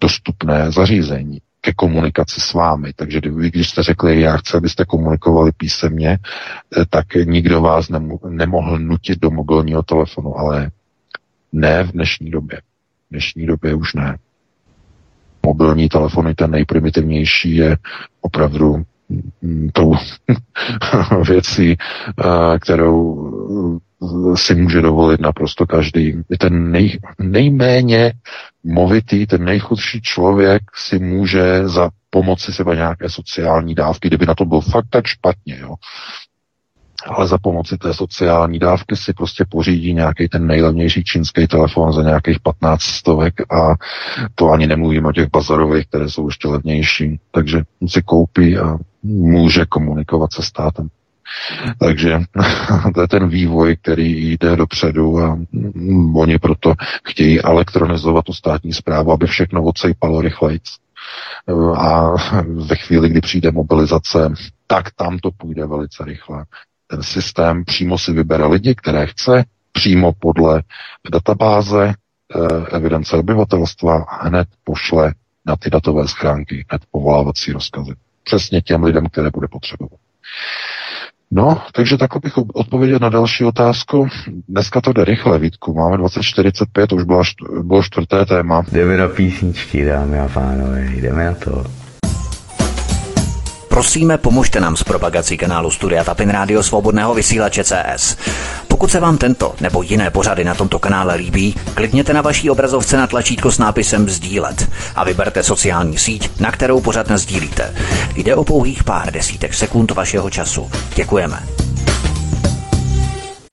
dostupné zařízení ke komunikaci s vámi. Takže vy, když jste řekli, já chci, abyste komunikovali písemně, eh, tak nikdo vás nemo- nemohl nutit do mobilního telefonu, ale ne v dnešní době. V dnešní době už ne. Mobilní telefony, ten nejprimitivnější, je opravdu mm, tou věcí, eh, kterou si může dovolit naprosto každý. Ten nej, nejméně movitý, ten nejchudší člověk si může za pomoci sebe nějaké sociální dávky, kdyby na to byl fakt tak špatně, jo. Ale za pomoci té sociální dávky si prostě pořídí nějaký ten nejlevnější čínský telefon za nějakých 15 stovek a to ani nemluvím o těch bazarových, které jsou ještě levnější. Takže si koupí a může komunikovat se státem. Takže to je ten vývoj, který jde dopředu a oni proto chtějí elektronizovat tu státní zprávu, aby všechno odsejpalo rychleji. A ve chvíli, kdy přijde mobilizace, tak tam to půjde velice rychle. Ten systém přímo si vybere lidi, které chce, přímo podle databáze eh, evidence obyvatelstva a hned pošle na ty datové schránky, hned povolávací rozkazy. Přesně těm lidem, které bude potřebovat. No, takže takhle bych odpověděl na další otázku. Dneska to jde rychle, Vítku. Máme 2045, už bylo, bylo čtvrté téma. Jdeme na písničky, dámy a pánové, jdeme na to. Prosíme, pomožte nám s propagací kanálu Studia Tapin Rádio Svobodného vysílače CS. Pokud se vám tento nebo jiné pořady na tomto kanále líbí, klikněte na vaší obrazovce na tlačítko s nápisem Sdílet a vyberte sociální síť, na kterou pořád sdílíte. Jde o pouhých pár desítek sekund vašeho času. Děkujeme.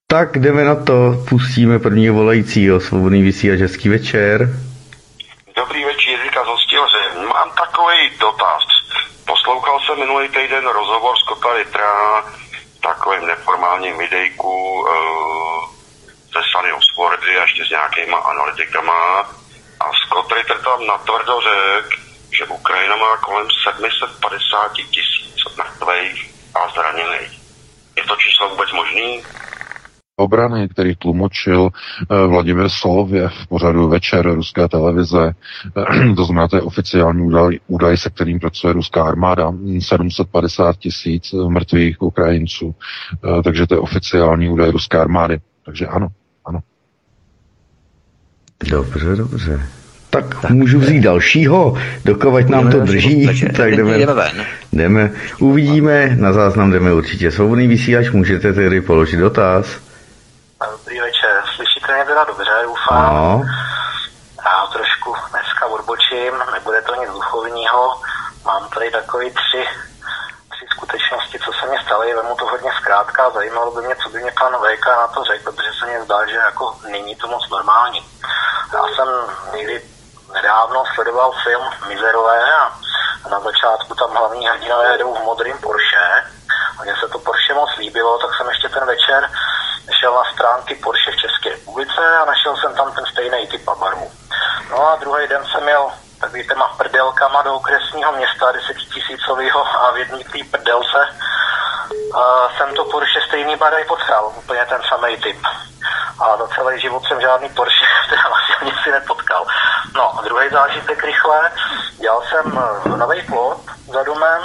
Tak jdeme na to, pustíme prvního volajícího, svobodný vysílač, hezký večer. Dobrý večer, Jirka z Mám takový dotaz. Minulý týden rozhovor s Kota Ritra takovým neformálním videjku uh, ze Sunny Oxfordy a ještě s nějakýma analytikama a Scott Ritter tam natvrdo řekl, že Ukrajina má kolem 750 tisíc mrtvých a zraněných. Je to číslo vůbec možný? Obrany, který tlumočil eh, Vladimir Solově v pořadu Večer ruské televize. Eh, to znamená, to je oficiální údaj, údaj, se kterým pracuje ruská armáda. 750 tisíc mrtvých Ukrajinců. Eh, takže to je oficiální údaj ruské armády. Takže ano, ano. Dobře, dobře. Tak, tak můžu vzít dalšího, dokovat nám to drží, tak jdeme, jdeme ven. Jdeme, uvidíme, na záznam jdeme určitě svobodný vysílač, můžete tedy položit dotaz. Dobrý večer, slyšíte mě teda dobře, doufám. No. Já trošku dneska odbočím, nebude to nic duchovního. Mám tady takový tři, tři skutečnosti, co se mi staly, vemu to hodně zkrátka, zajímalo by mě, co by mě pan VK na to řekl, protože se mi zdá, že jako není to moc normální. Já jsem někdy nedávno sledoval film Mizerové a na začátku tam hlavní hrdinové jedou v modrém Porsche. A mně se to Porsche moc líbilo, tak jsem ještě ten večer šel na stránky Porsche v České republice a našel jsem tam ten stejný typ a barvu. No a druhý den jsem měl takovýma prdelkama do okresního města desetitisícového a v jedné té prdelce a jsem to Porsche stejný barvy potkal, úplně ten samý typ. A za celý život jsem žádný Porsche teda vlastně si nepotkal. No a druhý zážitek rychle, dělal jsem nový plot za domem,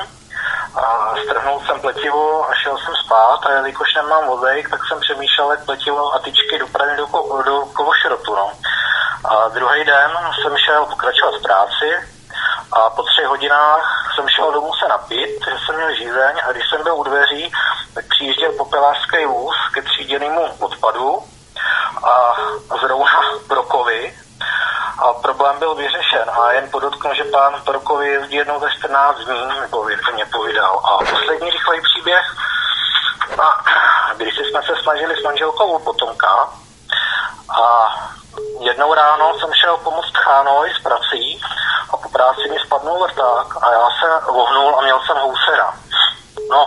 a strhnul jsem pletivo a šel jsem spát a jelikož nemám vodejk, tak jsem přemýšlel, jak pletivo a tyčky dopravím do, do kovošrotu. No. A druhý den jsem šel pokračovat v práci a po třech hodinách jsem šel domů se napít, že jsem měl žízeň a když jsem byl u dveří, tak přijížděl popelářský vůz ke tříděnému odpadu a zrovna brokovy a problém byl vyřešen. A jen podotknu, že pán Prokovi jezdí jednou za 14 dní, nebo mě povídal. A poslední rychlej příběh, a když jsme se snažili s manželkou potomka a jednou ráno jsem šel pomoct Chánoj s prací a po práci mi spadnul vrták a já se vohnul a měl jsem housera. No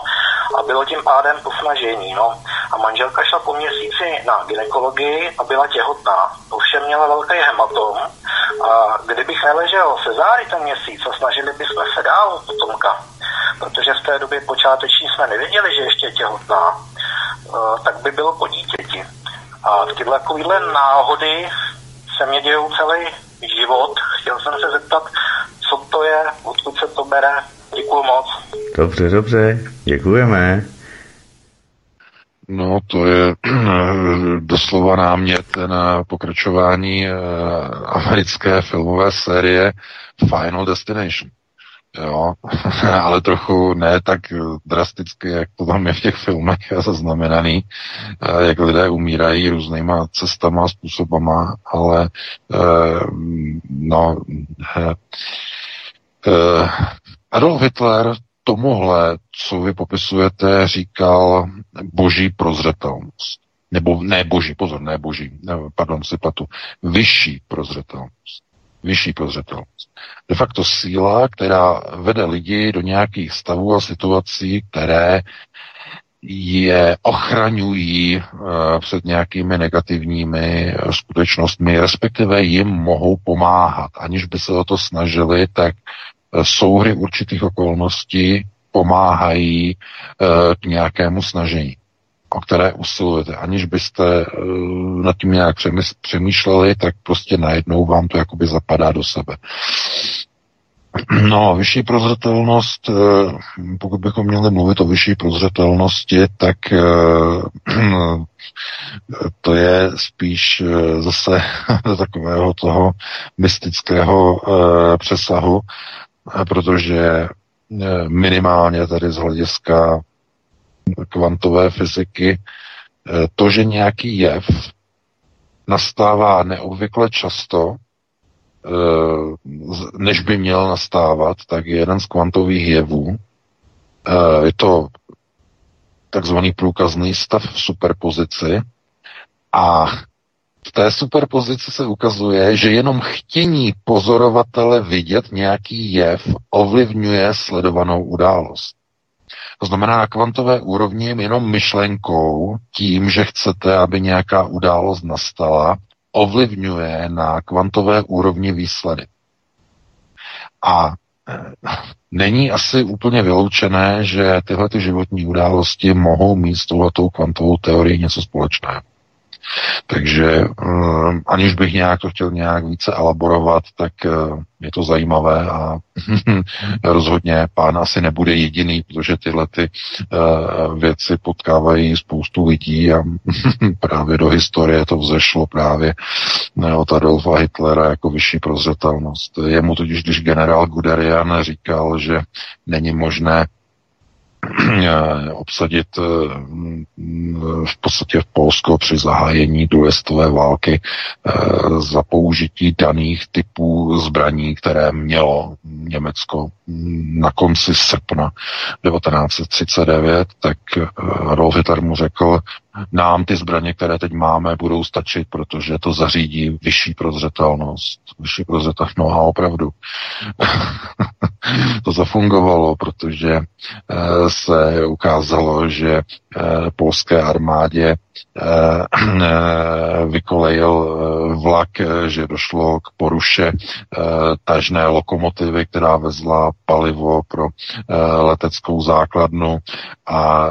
a bylo tím pádem po snažení. No. A manželka šla po měsíci na ginekologii a byla těhotná. Ovšem měla velký hematom a kdybych neležel se záry ten měsíc a snažili bychom se dál potomka, protože v té době počáteční jsme nevěděli, že ještě je těhotná, eh, tak by bylo po dítěti. A tyhle takovýhle náhody se mě dějou celý život. Chtěl jsem se zeptat, co to je, odkud se to bere. Děkuji moc. Dobře, dobře, děkujeme. No, to je doslova námět na pokračování eh, americké filmové série Final Destination. Jo, ale trochu ne tak drasticky, jak to tam je v těch filmech zaznamenaný, eh, jak lidé umírají různýma cestama, způsobama, ale eh, no, Adolf Hitler tomuhle, co vy popisujete, říkal boží prozřetelnost. Nebo ne boží, pozor, ne boží, ne, pardon, si patu. Vyšší prozřetelnost. Vyšší prozřetelnost. De facto síla, která vede lidi do nějakých stavů a situací, které je ochraňují uh, před nějakými negativními skutečnostmi, respektive jim mohou pomáhat. Aniž by se o to snažili, tak souhry určitých okolností pomáhají eh, k nějakému snažení, o které usilujete. Aniž byste eh, nad tím nějak přemýšleli, tak prostě najednou vám to jakoby zapadá do sebe. No, vyšší prozřetelnost, eh, pokud bychom měli mluvit o vyšší prozřetelnosti, tak to je spíš zase takového toho mystického přesahu, protože eh, minimálně tady z hlediska kvantové fyziky eh, to, že nějaký jev nastává neobvykle často, eh, než by měl nastávat, tak je jeden z kvantových jevů. Je to takzvaný průkazný stav v superpozici a v té superpozici se ukazuje, že jenom chtění pozorovatele vidět nějaký jev ovlivňuje sledovanou událost. To znamená, na kvantové úrovni jenom myšlenkou, tím, že chcete, aby nějaká událost nastala, ovlivňuje na kvantové úrovni výsledek. A eh, není asi úplně vyloučené, že tyhle ty životní události mohou mít s touhletou kvantovou teorií něco společného. Takže um, aniž bych nějak to chtěl nějak více elaborovat, tak uh, je to zajímavé a rozhodně pán asi nebude jediný, protože tyhle ty uh, věci potkávají spoustu lidí a právě do historie to vzešlo právě od Adolfa Hitlera jako vyšší prozřetelnost. Jemu totiž, když generál Guderian říkal, že není možné Eh, obsadit eh, v podstatě v Polsko při zahájení druhé světové války eh, za použití daných typů zbraní, které mělo Německo na konci srpna 1939, tak Adolf Hitler mu řekl, nám ty zbraně, které teď máme, budou stačit, protože to zařídí vyšší prozřetelnost. Vyšší prozřetelnost, no a opravdu. to zafungovalo, protože eh, se ukázalo, že eh, polské armádě eh, vykolejil vlak, že došlo k poruše tažné lokomotivy, která vezla palivo pro leteckou základnu a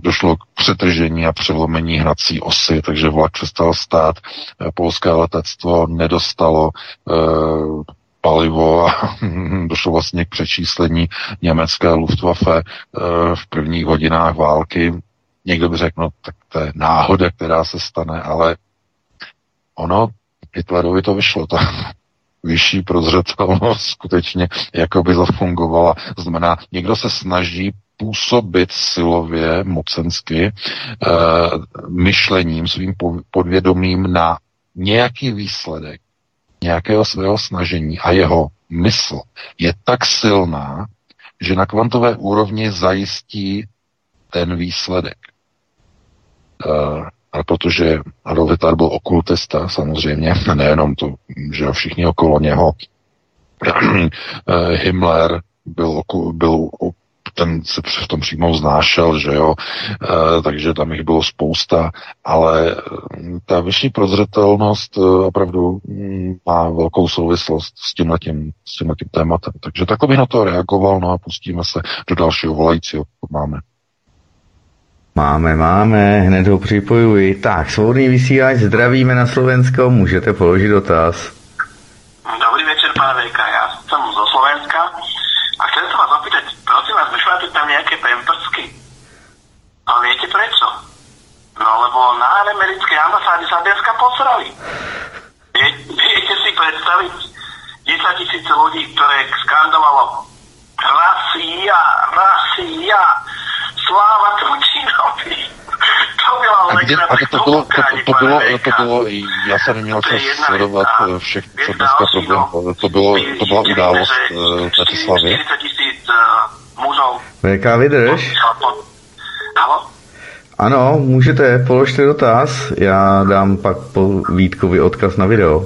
došlo k přetržení a přelomení hnací osy, takže vlak přestal stát. Polské letectvo nedostalo palivo a došlo vlastně k přečíslení německé Luftwaffe v prvních hodinách války. Někdo by řekl, no tak to je náhoda, která se stane, ale ono Hitlerovi to vyšlo. Ta vyšší prozřetelnost skutečně jako by zafungovala. Znamená, někdo se snaží působit silově, mocensky, e, myšlením, svým podvědomím na nějaký výsledek nějakého svého snažení a jeho mysl je tak silná, že na kvantové úrovni zajistí ten výsledek. E, a protože Adolf Hitler byl okultista samozřejmě, nejenom to, že všichni okolo něho, Himmler byl, byl ten se v tom přímo znášel, že jo, e, takže tam jich bylo spousta, ale ta vyšší prozřetelnost e, opravdu mm, má velkou souvislost s tímhletím, s tímhletím tématem. Takže takhle bych na to reagoval, no a pustíme se do dalšího volajícího, máme. Máme, máme, hned ho připojuji. Tak, svobodný vysílač, zdravíme na Slovensko, můžete položit dotaz. Dobrý večer, pane Vejka, já jsem zo Slovenska a chcem se vás opýtať, prosím vás, vyšľate tam nějaké pampersky. A viete prečo? No, lebo na americké ambasády sa dneska posrali. Vie, viete si predstaviť 10 tisíc ľudí, ktoré skandovalo Rasia, Rasia, sláva Tručinovi. To byla a, kde, a to, bylo, to, to, bylo, to bylo, já jsem neměl čas sledovat eh, všech, co dneska proběhlo. To, bylo, to byla událost v eh, Bratislavě. Eh, VK, vydrž? Ano, můžete, položte dotaz, já dám pak po Vítkovi odkaz na video.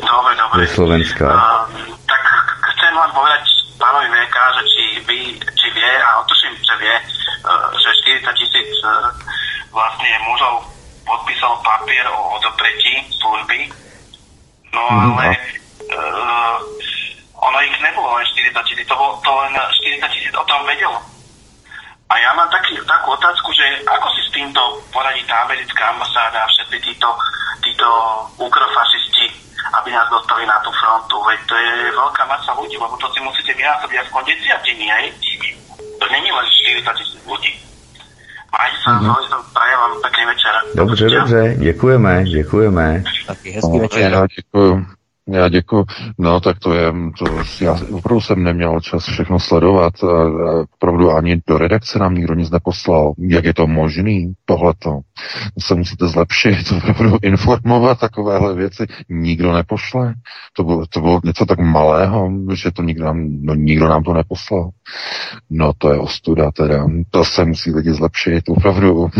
Dobre, dobre. Ze Slovenska. Uh, tak chcem len povedať pánovi VK, že či, vy, či vie, a tuším, že vie, že 40 tisíc vlastne mužov podpísal papier o odopretí služby, no mm-hmm. ale uh, ono ich nebolo len 40 tisíc, to, to len 40 tisíc o tom vedelo. A ja mám taký, takú otázku, že ako si s týmto poradí tá americká ambasáda a všetci títo, títo ukrofašisti, aby nás dostali na tú frontu. Veď to je veľká masa ľudí, lebo to si musíte vynásobiť aspoň desiatiny, hej? To není len 40 tisíc ľudí. Majte sa, mm-hmm. prajem vám pekný večer. Dobře, dobře, děkujeme, děkujeme. Taky hezký no, večer. Já děkuju. Já děkuji. No tak to je, to, já opravdu jsem neměl čas všechno sledovat. Opravdu ani do redakce nám nikdo nic neposlal. Jak je to možný, tohleto? Se musíte zlepšit, opravdu informovat takovéhle věci. Nikdo nepošle. To bylo, to bylo něco tak malého, že to nikdo nám, no, nikdo nám to neposlal. No to je ostuda teda. To se musí lidi zlepšit, opravdu.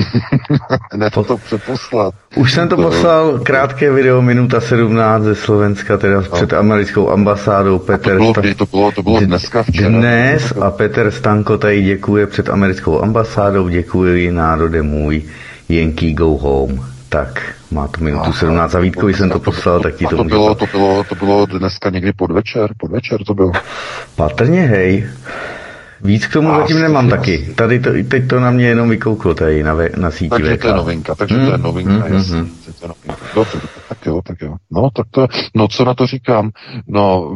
ne to, to přeposlat. Už jsem to, to poslal, krátké video, minuta 17 ze Slovenska teda no. před americkou ambasádou Petr... A to bylo, Sta- to bylo, to bylo dneska včera. Dnes a Petr Stanko tady děkuje před americkou ambasádou, děkuji národe můj, Yankee go home. Tak, má to minutu Aha, 17 a Vítkovi jsem to poslal, tak ti to, to bylo, to bylo, to bylo dneska někdy podvečer, podvečer to bylo. Patrně, hej. Víc k tomu zatím nemám je, taky. Tady to, teď to na mě jenom vykouklo tady na, ve, na síti Takže VK. to je novinka, takže mm, to je hmm, novinka, mm, jasný. Mm. To je novinka. Dobře, tak jo, tak jo. No, tak to, no co na to říkám? No,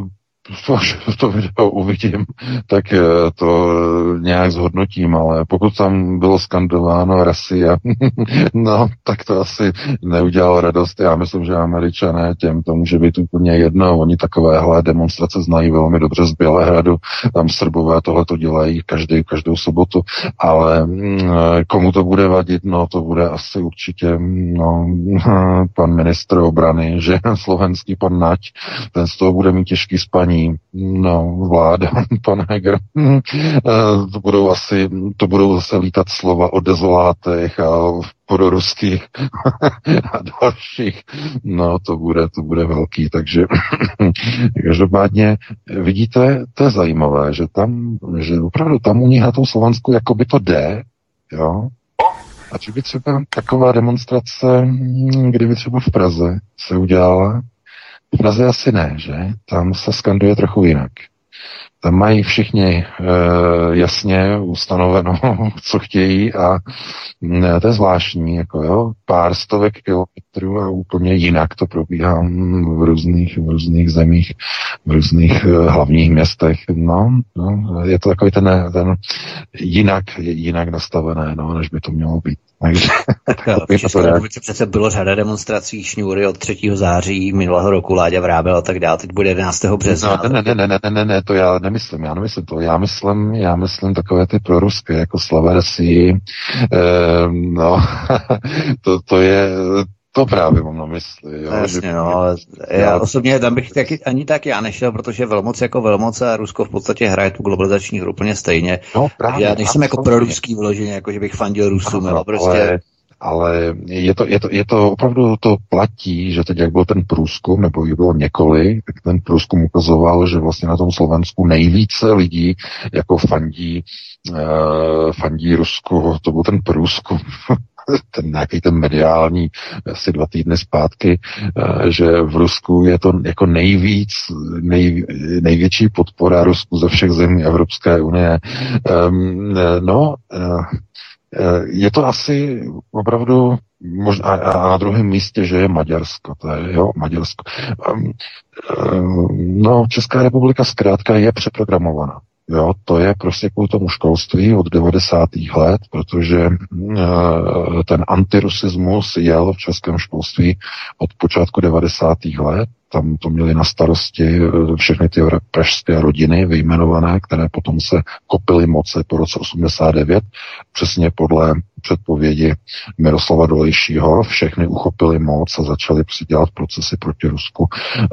až to video uvidím, tak eh, to nějak zhodnotím, ale pokud tam bylo skandováno Rasia, no, tak to asi neudělalo radost. Já myslím, že američané těm to může být úplně jedno. Oni takovéhle demonstrace znají velmi dobře z Bělehradu. Tam Srbové tohle to dělají každý, každou sobotu, ale mm, komu to bude vadit, no to bude asi určitě no, pan ministr obrany, že slovenský pan Nať, ten z toho bude mít těžký spaní paní, no, vláda, pan Heger, eh, to budou asi, to budou zase lítat slova o dezolátech a proruských a dalších. No, to bude, to bude velký, takže každopádně vidíte, to je zajímavé, že tam, že opravdu tam u nich na tom Slovensku jako by to jde, jo, a že by třeba taková demonstrace, kdyby třeba v Praze se udělala, v Praze asi ne, že? Tam se skanduje trochu jinak. tam mají všichni e, jasně ustanoveno, co chtějí a ne, to je zvláštní, jako jo, pár stovek kilometrů a úplně jinak to probíhá v různých, v různých zemích, v různých e, hlavních městech, no, no, je to takový ten, ten jinak, jinak nastavené, no, než by to mělo být. Takže, v České republice přece bylo řada demonstrací šňůry od 3. září minulého roku Láďa Vrábel a tak dále. Teď bude 11. března. No, ne, ne, ne, ne, ne, ne, ne, to já nemyslím, já nemyslím to. Já myslím, já myslím takové ty proruské, jako Slaversi, eh, no, to, to je, to právě mám na mysli. Jo, Jasně, že... no, já, já osobně tam bych taky, ani tak já nešel, protože velmoc jako velmoc a Rusko v podstatě hraje tu globalizační hru úplně stejně. No, právě, já nejsem jako pro ruský vloženě, jako že bych fandil Rusům, no, prostě... Ale ale je to, je, to, je to opravdu to platí, že teď jak byl ten průzkum, nebo jich bylo několik, tak ten průzkum ukazoval, že vlastně na tom Slovensku nejvíce lidí jako fandí, uh, fandí Rusku, to byl ten průzkum, ten nějaký ten mediální, asi dva týdny zpátky, uh, že v Rusku je to jako nejvíc, nej, největší podpora Rusku ze všech zemí Evropské unie. Um, no, Eh, je to asi opravdu možná a na druhém místě, že je Maďarsko, to je, jo, Maďarsko. No, Česká republika zkrátka je přeprogramovaná. Jo, to je prostě kvůli tomu školství od 90. let, protože uh, ten antirusismus jel v českém školství od počátku 90. let tam to měli na starosti eh, všechny ty pražské rodiny vyjmenované, které potom se kopily moce po roce 89, přesně podle předpovědi Miroslava Dolejšího, všechny uchopili moc a začali dělat procesy proti Rusku. E,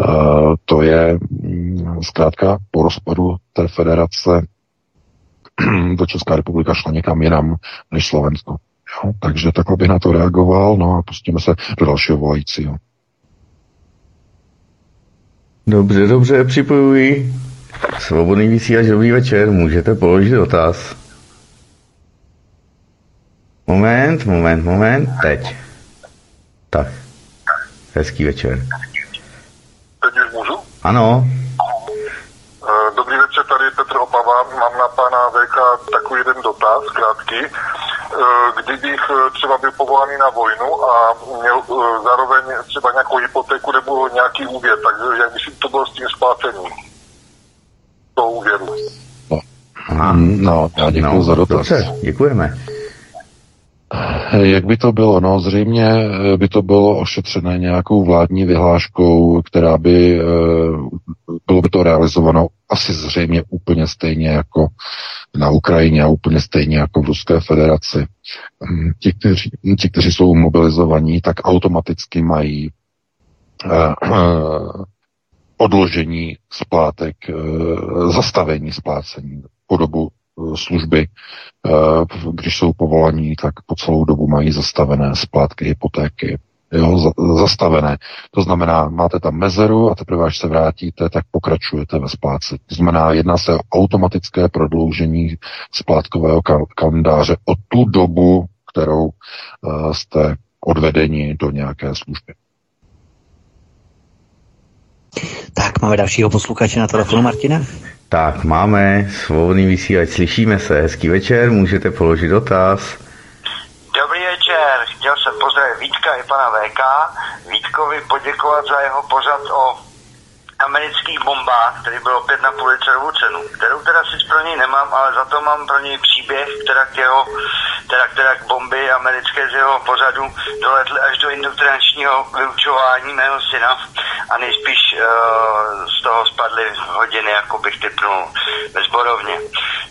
to je mm, zkrátka po rozpadu té federace do Česká republika šla někam jinam než Slovensko. Jo? Takže takhle bych na to reagoval, no a pustíme se do dalšího volajícího. Dobře, dobře, připojuji. Svobodný vysílač, dobrý večer, můžete položit dotaz. Moment, moment, moment, teď. Tak, hezký večer. Teď už můžu? Ano. Eh, dobrý večer, tady Petr Opava. Mám na pana VK takový jeden dotaz, krátký. Eh, kdybych eh, třeba byl povolaný na vojnu a měl eh, zároveň třeba nějakou hypotéku nebo nějaký úvěr, tak jak by si to bylo s tím splácením toho úvěru? No, no já děkuji no, za dotaz. Dobře, děkujeme. Jak by to bylo? No zřejmě by to bylo ošetřené nějakou vládní vyhláškou, která by, bylo by to realizováno asi zřejmě úplně stejně jako na Ukrajině a úplně stejně jako v Ruské federaci. Hm, ti, kteří, ti, kteří jsou mobilizovaní, tak automaticky mají uh, odložení splátek, zastavení splácení po dobu služby, když jsou povolaní, tak po celou dobu mají zastavené splátky hypotéky, jo, zastavené. To znamená, máte tam mezeru a teprve až se vrátíte, tak pokračujete ve spláci. To znamená, jedná se o automatické prodloužení splátkového kalendáře o tu dobu, kterou uh, jste odvedeni do nějaké služby. Tak, máme dalšího posluchače na telefonu, Martina. Tak, máme svobodný vysílač, slyšíme se, hezký večer, můžete položit dotaz. Dobrý večer, chtěl jsem pozdravit Vítka i pana VK. Vítkovi poděkovat za jeho pořad o amerických bombách, který byl opět na Pulitzerovu cenu, kterou teda si pro něj nemám, ale za to mám pro něj příběh, která k jeho, teda, která k bomby americké z jeho pořadu doletly až do indoktrinačního vyučování mého syna a nejspíš uh, z toho spadly hodiny, jako bych typnul, ve zborovně.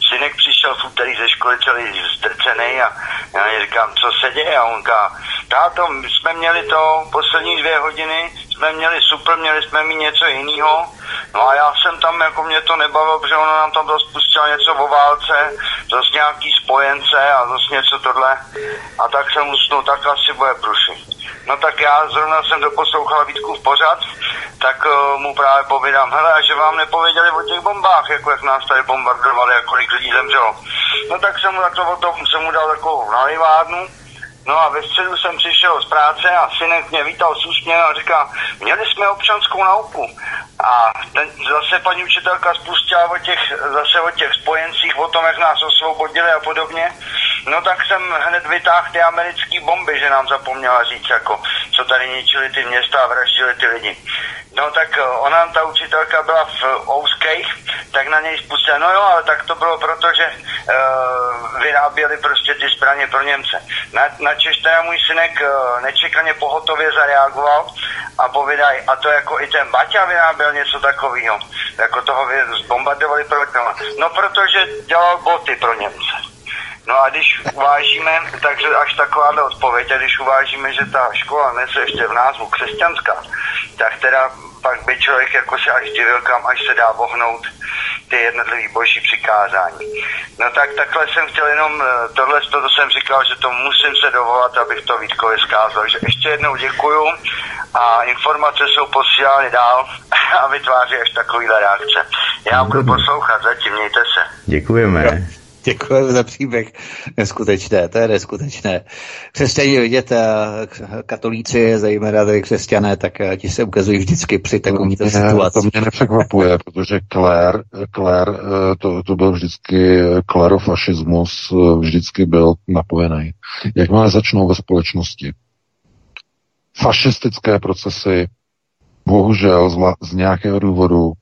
Synek přišel v úterý ze školy celý zdrcený a já říkám, co se děje? A on říká, táto, my jsme měli to poslední dvě hodiny, jsme měli super, měli jsme mít něco jiného. No a já jsem tam, jako mě to nebavilo, protože ono nám tam dost pustilo něco o válce, zase nějaký spojence a zase něco tohle. A tak jsem usnul, tak asi bude pruši. No tak já zrovna jsem doposlouchal Vítku v pořad, tak uh, mu právě povídám, hele, že vám nepověděli o těch bombách, jako jak nás tady bombardovali a kolik lidí zemřelo. No tak jsem mu takto o tom, jsem mu dal takovou nalivádnu, No a ve středu jsem přišel z práce a synek mě vítal s úsměvem a říká, měli jsme občanskou nauku. A ten, zase paní učitelka spustila o těch, zase o těch spojencích, o tom, jak nás osvobodili a podobně. No tak jsem hned vytáhl ty americké bomby, že nám zapomněla říct, jako, co tady ničili ty města a vraždili ty lidi. No tak eh, ona, ta učitelka byla v Ouskejch, tak na něj spustila. No jo, ale tak to bylo proto, že uh, vyráběli prostě ty zbraně pro Němce. Na, na Češ teda můj synek uh, nečekaně pohotově zareagoval a povídaj, a to jako i ten Baťa vyráběl něco takového. Jako toho zbombardovali pro No protože dělal boty pro Němce. No a když uvážíme, takže až takováhle odpověď, a když uvážíme, že ta škola nese ještě v názvu křesťanská, tak teda pak by člověk jako se až divil, kam až se dá vohnout ty jednotlivý boží přikázání. No tak takhle jsem chtěl jenom, eh, tohle to jsem říkal, že to musím se dovolat, abych to Vítkovi zkázal. že ještě jednou děkuju a informace jsou posílány dál a vytváří až takovýhle reakce. Já budu poslouchat, zatím mějte se. Děkujeme. Děkujeme za příběh. Neskutečné, to je neskutečné. Křesťaní vidět, katolíci, zejména tady křesťané, tak eh, ti se ukazují vždycky při takovýchto situaci. To mě nepřekvapuje, protože Claire, Claire eh, to, to byl vždycky klerofašismus, eh, vždycky byl napojený. Jakmile začnou ve společnosti fašistické procesy, bohužel z, z nějakého důvodu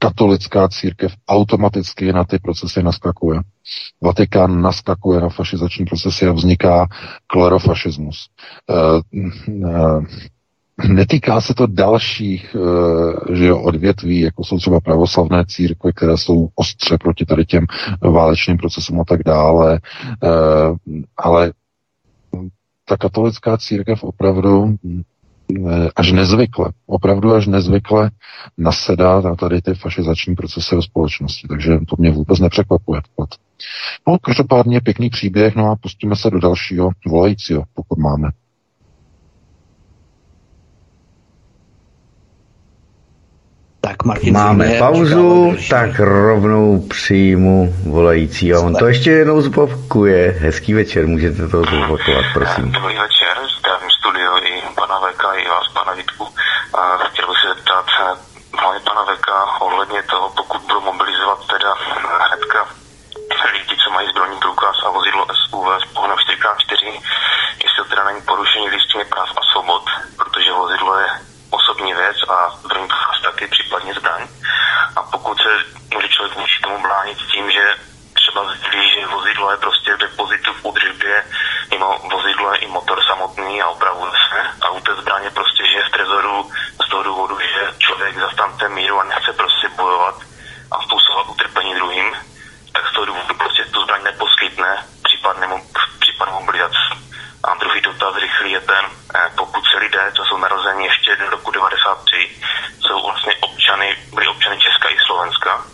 katolická církev automaticky na ty procesy naskakuje. Vatikán naskakuje na fašizační procesy a vzniká klerofašismus. E, e, netýká se to dalších e, že jo, odvětví, jako jsou třeba pravoslavné církve, které jsou ostře proti tady těm válečným procesům a tak dále, ale ta katolická církev opravdu až nezvykle, opravdu až nezvykle nasedá na tady ty fašizační procesy ve společnosti. Takže to mě vůbec nepřekvapuje. No, každopádně pěkný příběh, no a pustíme se do dalšího volajícího, pokud máme. Tak Martin, Máme pauzu, tak rovnou přijmu volající a on to ještě jednou zopakuje. Hezký večer, můžete to zopakovat, prosím. Dobrý večer, zdravím studio i pana VK, i vás, pana Vítku. A chtěl bych se zeptat hlavně pana VK ohledně toho, pokud budou mobilizovat teda hnedka lidi, co mají zbrojní průkaz a vozidlo SUV s pohnem 4x4, jestli to teda není porušení listiny práv a svobod, protože vozidlo je osobní věc a zbrojní průkaz taky, případně zbraň. A pokud se může člověk vůči tomu bránit tím, že třeba sdělí, že vozidlo je prostě v depozitu v údržbě, mimo vozidlo je i motor samotný a opravuje se. A u té zbraně prostě, že je v trezoru z toho důvodu, že člověk zastante míru a nechce prostě bojovat a způsobovat utrpení druhým, tak z toho důvodu prostě tu zbraň neposkytne případnému, případnou mobilizaci. A druhý dotaz rychlý je ten, eh, pokud se lidé, co jsou narozeni ještě do roku 93, jsou vlastně občany, byli občany Česka i Slovenska,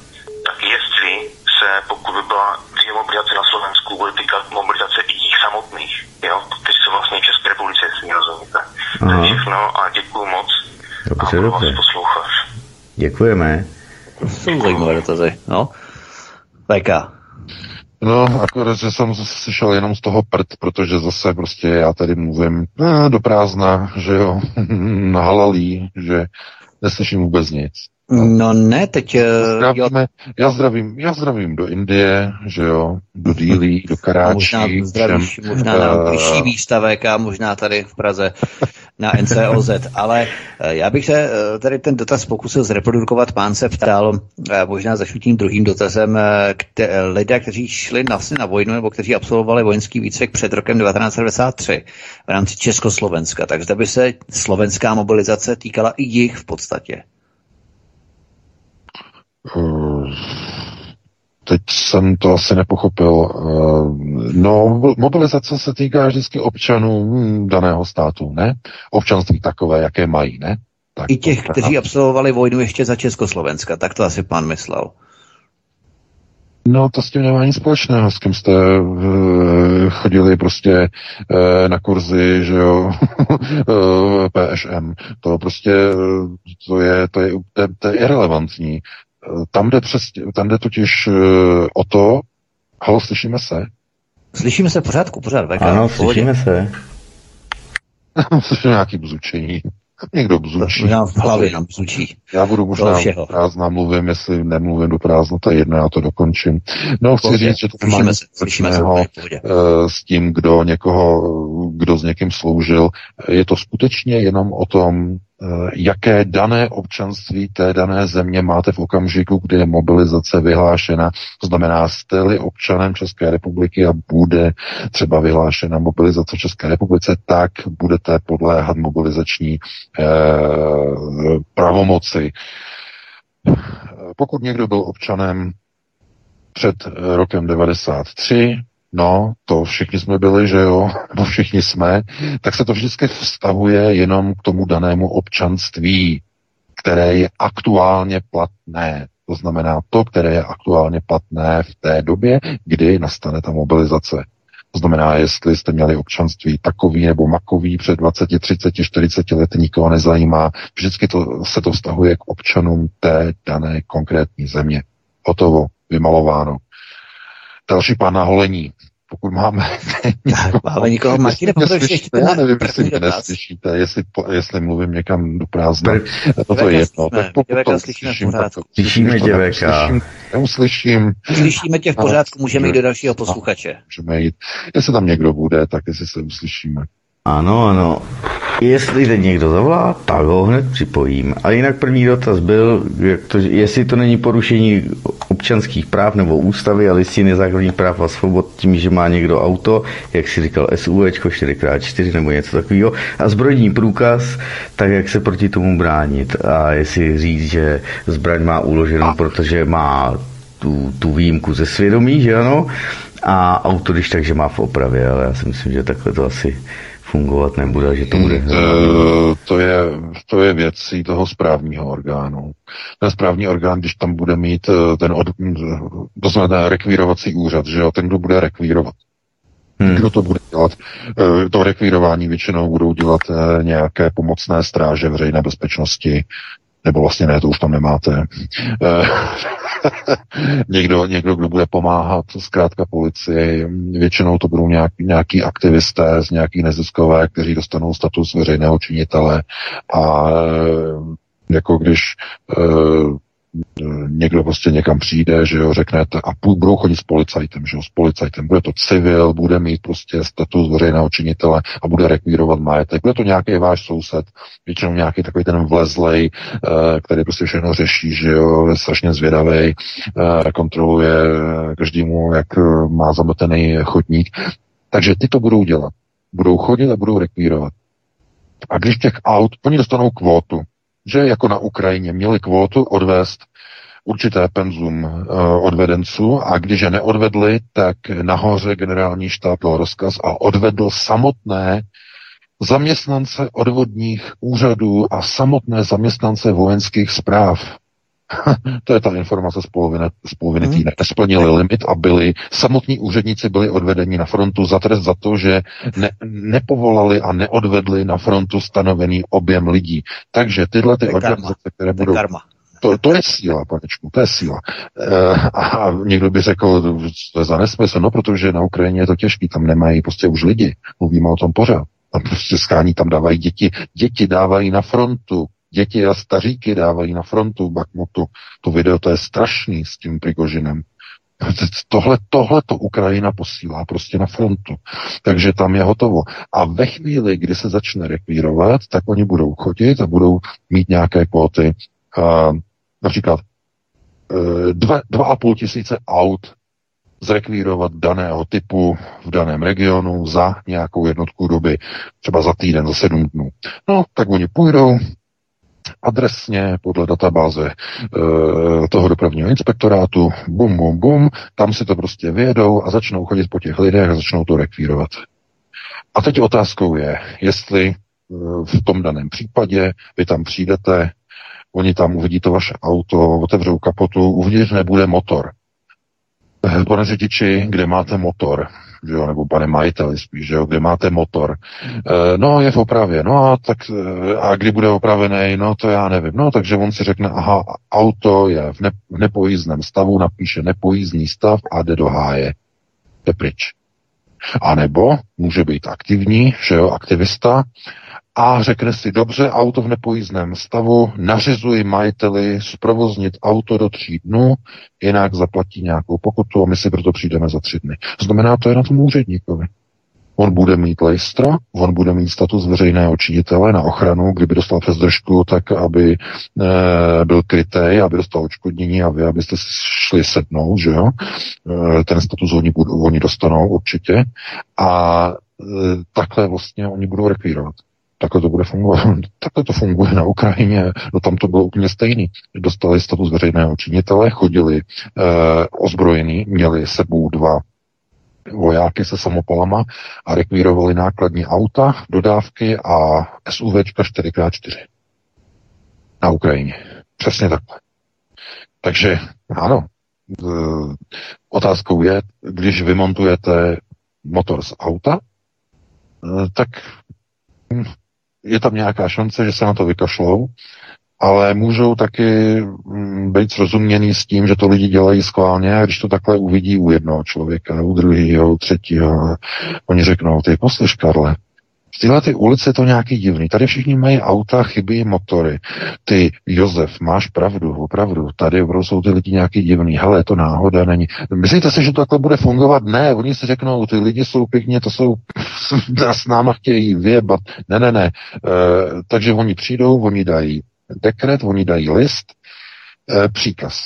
tak jestli se, pokud by byla dříve mobilizace na Slovensku, bude týkat mobilizace i jich samotných, jo, kteří jsou vlastně v České republice, jestli mi rozumíte. To je všechno a děkuji moc. Dobře, a dobře. poslouchat. Děkujeme. Jsou zajímavé dotazy, no. VK. No, akorát, že jsem slyšel jenom z toho prd, protože zase prostě já tady mluvím eh, do prázdna, že jo, na halalí, že neslyším vůbec nic. No ne, teď... Eh, Zdravíme, já, zdravím, já zdravím do Indie, že jo, do Dílí, do Karáčí. Možná zdravíš, možná na vyšší výstavek a možná tady v Praze na NCOZ, ale eh, já bych se tady ten dotaz pokusil zreprodukovat. Pán se ptal možná začnu tím druhým dotazem. Kte, lidé, kteří šli vlastně na vojnu nebo kteří absolvovali vojenský výcvik před rokem 1993 v rámci Československa, tak zde by se slovenská mobilizace týkala i jich v podstatě. Eh, teď jsem to asi nepochopil. Eh, no, mobilizace se týká vždycky občanů daného státu, ne? Občanství takové, jaké mají, ne? Tak I těch, kteří absolvovali vojnu ještě za Československa, tak to asi pan myslel. No, to s tím nemá nic společného, s kým jste uh, chodili prostě uh, na kurzy, že jo, PŠM. To prostě, to je, to je, to je, to je irrelevantní. Tam jde, přes, tam jde totiž eh, o to, halo, slyšíme se? Slyšíme se pořádku, pořád. VK, ano, slyšíme se. Slyším nějaký bzučení. Někdo bzučí. Možná v hlavě nám bzučí. Já budu možná do prázdna, mluvím, jestli nemluvím do prázdna, to je jedno, já to dokončím. No, chci říct, že to má společného eh, s tím, kdo někoho, kdo s někým sloužil. Je to skutečně jenom o tom, jaké dané občanství té dané země máte v okamžiku, kdy je mobilizace vyhlášena. To znamená, jste-li občanem České republiky a bude třeba vyhlášena mobilizace v České republice, tak budete podléhat mobilizační eh, pravomoci. Pokud někdo byl občanem před rokem 93, No, to všichni jsme byli, že jo, nebo všichni jsme, tak se to vždycky vztahuje jenom k tomu danému občanství, které je aktuálně platné. To znamená to, které je aktuálně platné v té době, kdy nastane ta mobilizace. To znamená, jestli jste měli občanství takový nebo makový před 20, 30, 40 lety, nikoho nezajímá. Vždycky to, se to vztahuje k občanům té dané konkrétní země. Hotovo, vymalováno. Další pán na holení. Pokud máme... Tak, máme někoho, Martine, ještě Já nevím, jestli mě neslyšíte, jestli, jestli mluvím někam do prázdna. To, to je jedno. Tak pokud to slyším, slyšíme tě, Slyším, neuslyším. Slyšíme tě v pořádku, můžeme jít do dalšího posluchače. Můžeme jít. Jestli tam někdo bude, tak jestli se uslyšíme. Ano, ano. Jestli teď někdo zavolá, tak ho hned připojím. A jinak první dotaz byl, jak to, jestli to není porušení občanských práv nebo ústavy a listiny základních práv a svobod tím, že má někdo auto, jak si říkal SUV 4x4 nebo něco takového, a zbrojní průkaz, tak jak se proti tomu bránit. A jestli říct, že zbraň má uloženou, protože má tu, tu výjimku ze svědomí, že ano, a auto, když takže má v opravě, ale já si myslím, že takhle to asi fungovat nebude, že to bude... To, to, je, to je věcí toho správního orgánu. Ten správní orgán, když tam bude mít eh, ten, od, to znamená rekvírovací úřad, že jo, ten, kdo bude rekvírovat. Hmm. Kdo to bude dělat? Eh, to rekvírování většinou budou dělat eh, nějaké pomocné stráže veřejné bezpečnosti, nebo vlastně ne, to už tam nemáte. Eh, někdo, někdo, kdo bude pomáhat zkrátka policii, většinou to budou nějak, nějaký aktivisté z nějakých neziskové, kteří dostanou status veřejného činitele a eh, jako když uh, někdo prostě někam přijde, že jo, řeknete a budou chodit s policajtem, že jo, s policajtem. Bude to civil, bude mít prostě status veřejného činitele a bude rekvírovat majetek. Bude to nějaký váš soused, většinou nějaký takový ten vlezlej, eh, který prostě všechno řeší, že jo, je strašně zvědavý, eh, kontroluje každému, jak eh, má zametený chodník. Takže ty to budou dělat. Budou chodit a budou rekvírovat. A když těch aut, oni dostanou kvótu, že jako na Ukrajině měli kvótu odvést určité penzum uh, odvedenců a když je neodvedli, tak nahoře generální štáb dal rozkaz a odvedl samotné zaměstnance odvodních úřadů a samotné zaměstnance vojenských zpráv. to je ta informace z poloviny, z poloviny hmm. týdne. Nesplnili limit a byli, samotní úředníci byli odvedeni na frontu za trest za to, že ne, nepovolali a neodvedli na frontu stanovený objem lidí. Takže tyhle ty organizace, které budou... Karma. To, to je síla, panečku, to je síla. E, a někdo by řekl, to je za nesmysl, no protože na Ukrajině je to těžký, tam nemají prostě už lidi, mluvíme o tom pořád. Tam prostě skání tam dávají děti, děti dávají na frontu, děti a staříky dávají na frontu Bakmutu. To video to je strašný s tím Prigožinem. Tohle, tohle to Ukrajina posílá prostě na frontu. Takže tam je hotovo. A ve chvíli, kdy se začne rekvírovat, tak oni budou chodit a budou mít nějaké kvóty. Uh, například uh, dva, dva a půl tisíce aut zrekvírovat daného typu v daném regionu za nějakou jednotku doby, třeba za týden, za sedm dnů. No, tak oni půjdou, adresně podle databáze e, toho dopravního inspektorátu, bum, bum, bum, tam si to prostě vyjedou a začnou chodit po těch lidech a začnou to rekvírovat. A teď otázkou je, jestli e, v tom daném případě vy tam přijdete, oni tam uvidí to vaše auto, otevřou kapotu, uvnitř nebude motor. E, pane řidiči, kde máte motor? Že jo, nebo pane majiteli spíš, že jo, kde máte motor. E, no, je v opravě, no a tak, e, a kdy bude opravený, no to já nevím. No, takže on si řekne, aha, auto je v, ne, v nepojízdném stavu, napíše nepojízdný stav a jde do háje. Jde pryč. A nebo může být aktivní, že jo, aktivista, a řekne si, dobře, auto v nepojízdném stavu, nařizuji majiteli zprovoznit auto do tří dnů, jinak zaplatí nějakou pokutu a my si proto přijdeme za tři dny. Znamená, to je na tom úředníkovi. On bude mít lejstro, on bude mít status veřejného činitele na ochranu, kdyby dostal přes držku, tak aby e, byl krytej, aby dostal odškodnění a vy, abyste si šli sednout, že jo. E, ten status oni, budou, oni dostanou určitě. A e, takhle vlastně oni budou rekvírovat. Takhle to bude fungovat. Takhle to funguje na Ukrajině. No tam to bylo úplně stejný. Dostali status veřejného činitele, chodili e, ozbrojení, měli sebou dva vojáky se samopalama a rekvírovali nákladní auta, dodávky a SUVčka 4x4 na Ukrajině. Přesně takhle. Takže ano, otázkou je, když vymontujete motor z auta, tak je tam nějaká šance, že se na to vykašlou, ale můžou taky mm, být srozuměný s tím, že to lidi dělají schválně a když to takhle uvidí u jednoho člověka, u druhého, u třetího, oni řeknou, ty poslyš, Karle, v ty ulici je to nějaký divný. Tady všichni mají auta, chybí motory. Ty, Josef, máš pravdu, opravdu. Tady jsou ty lidi nějaký divný. Hele, to náhoda není. Myslíte si, že to takhle bude fungovat? Ne, oni si řeknou, ty lidi jsou pěkně, to jsou, s náma chtějí vyjebat. Ne, ne, ne. E, takže oni přijdou, oni dají dekret, oni dají list, e, příkaz.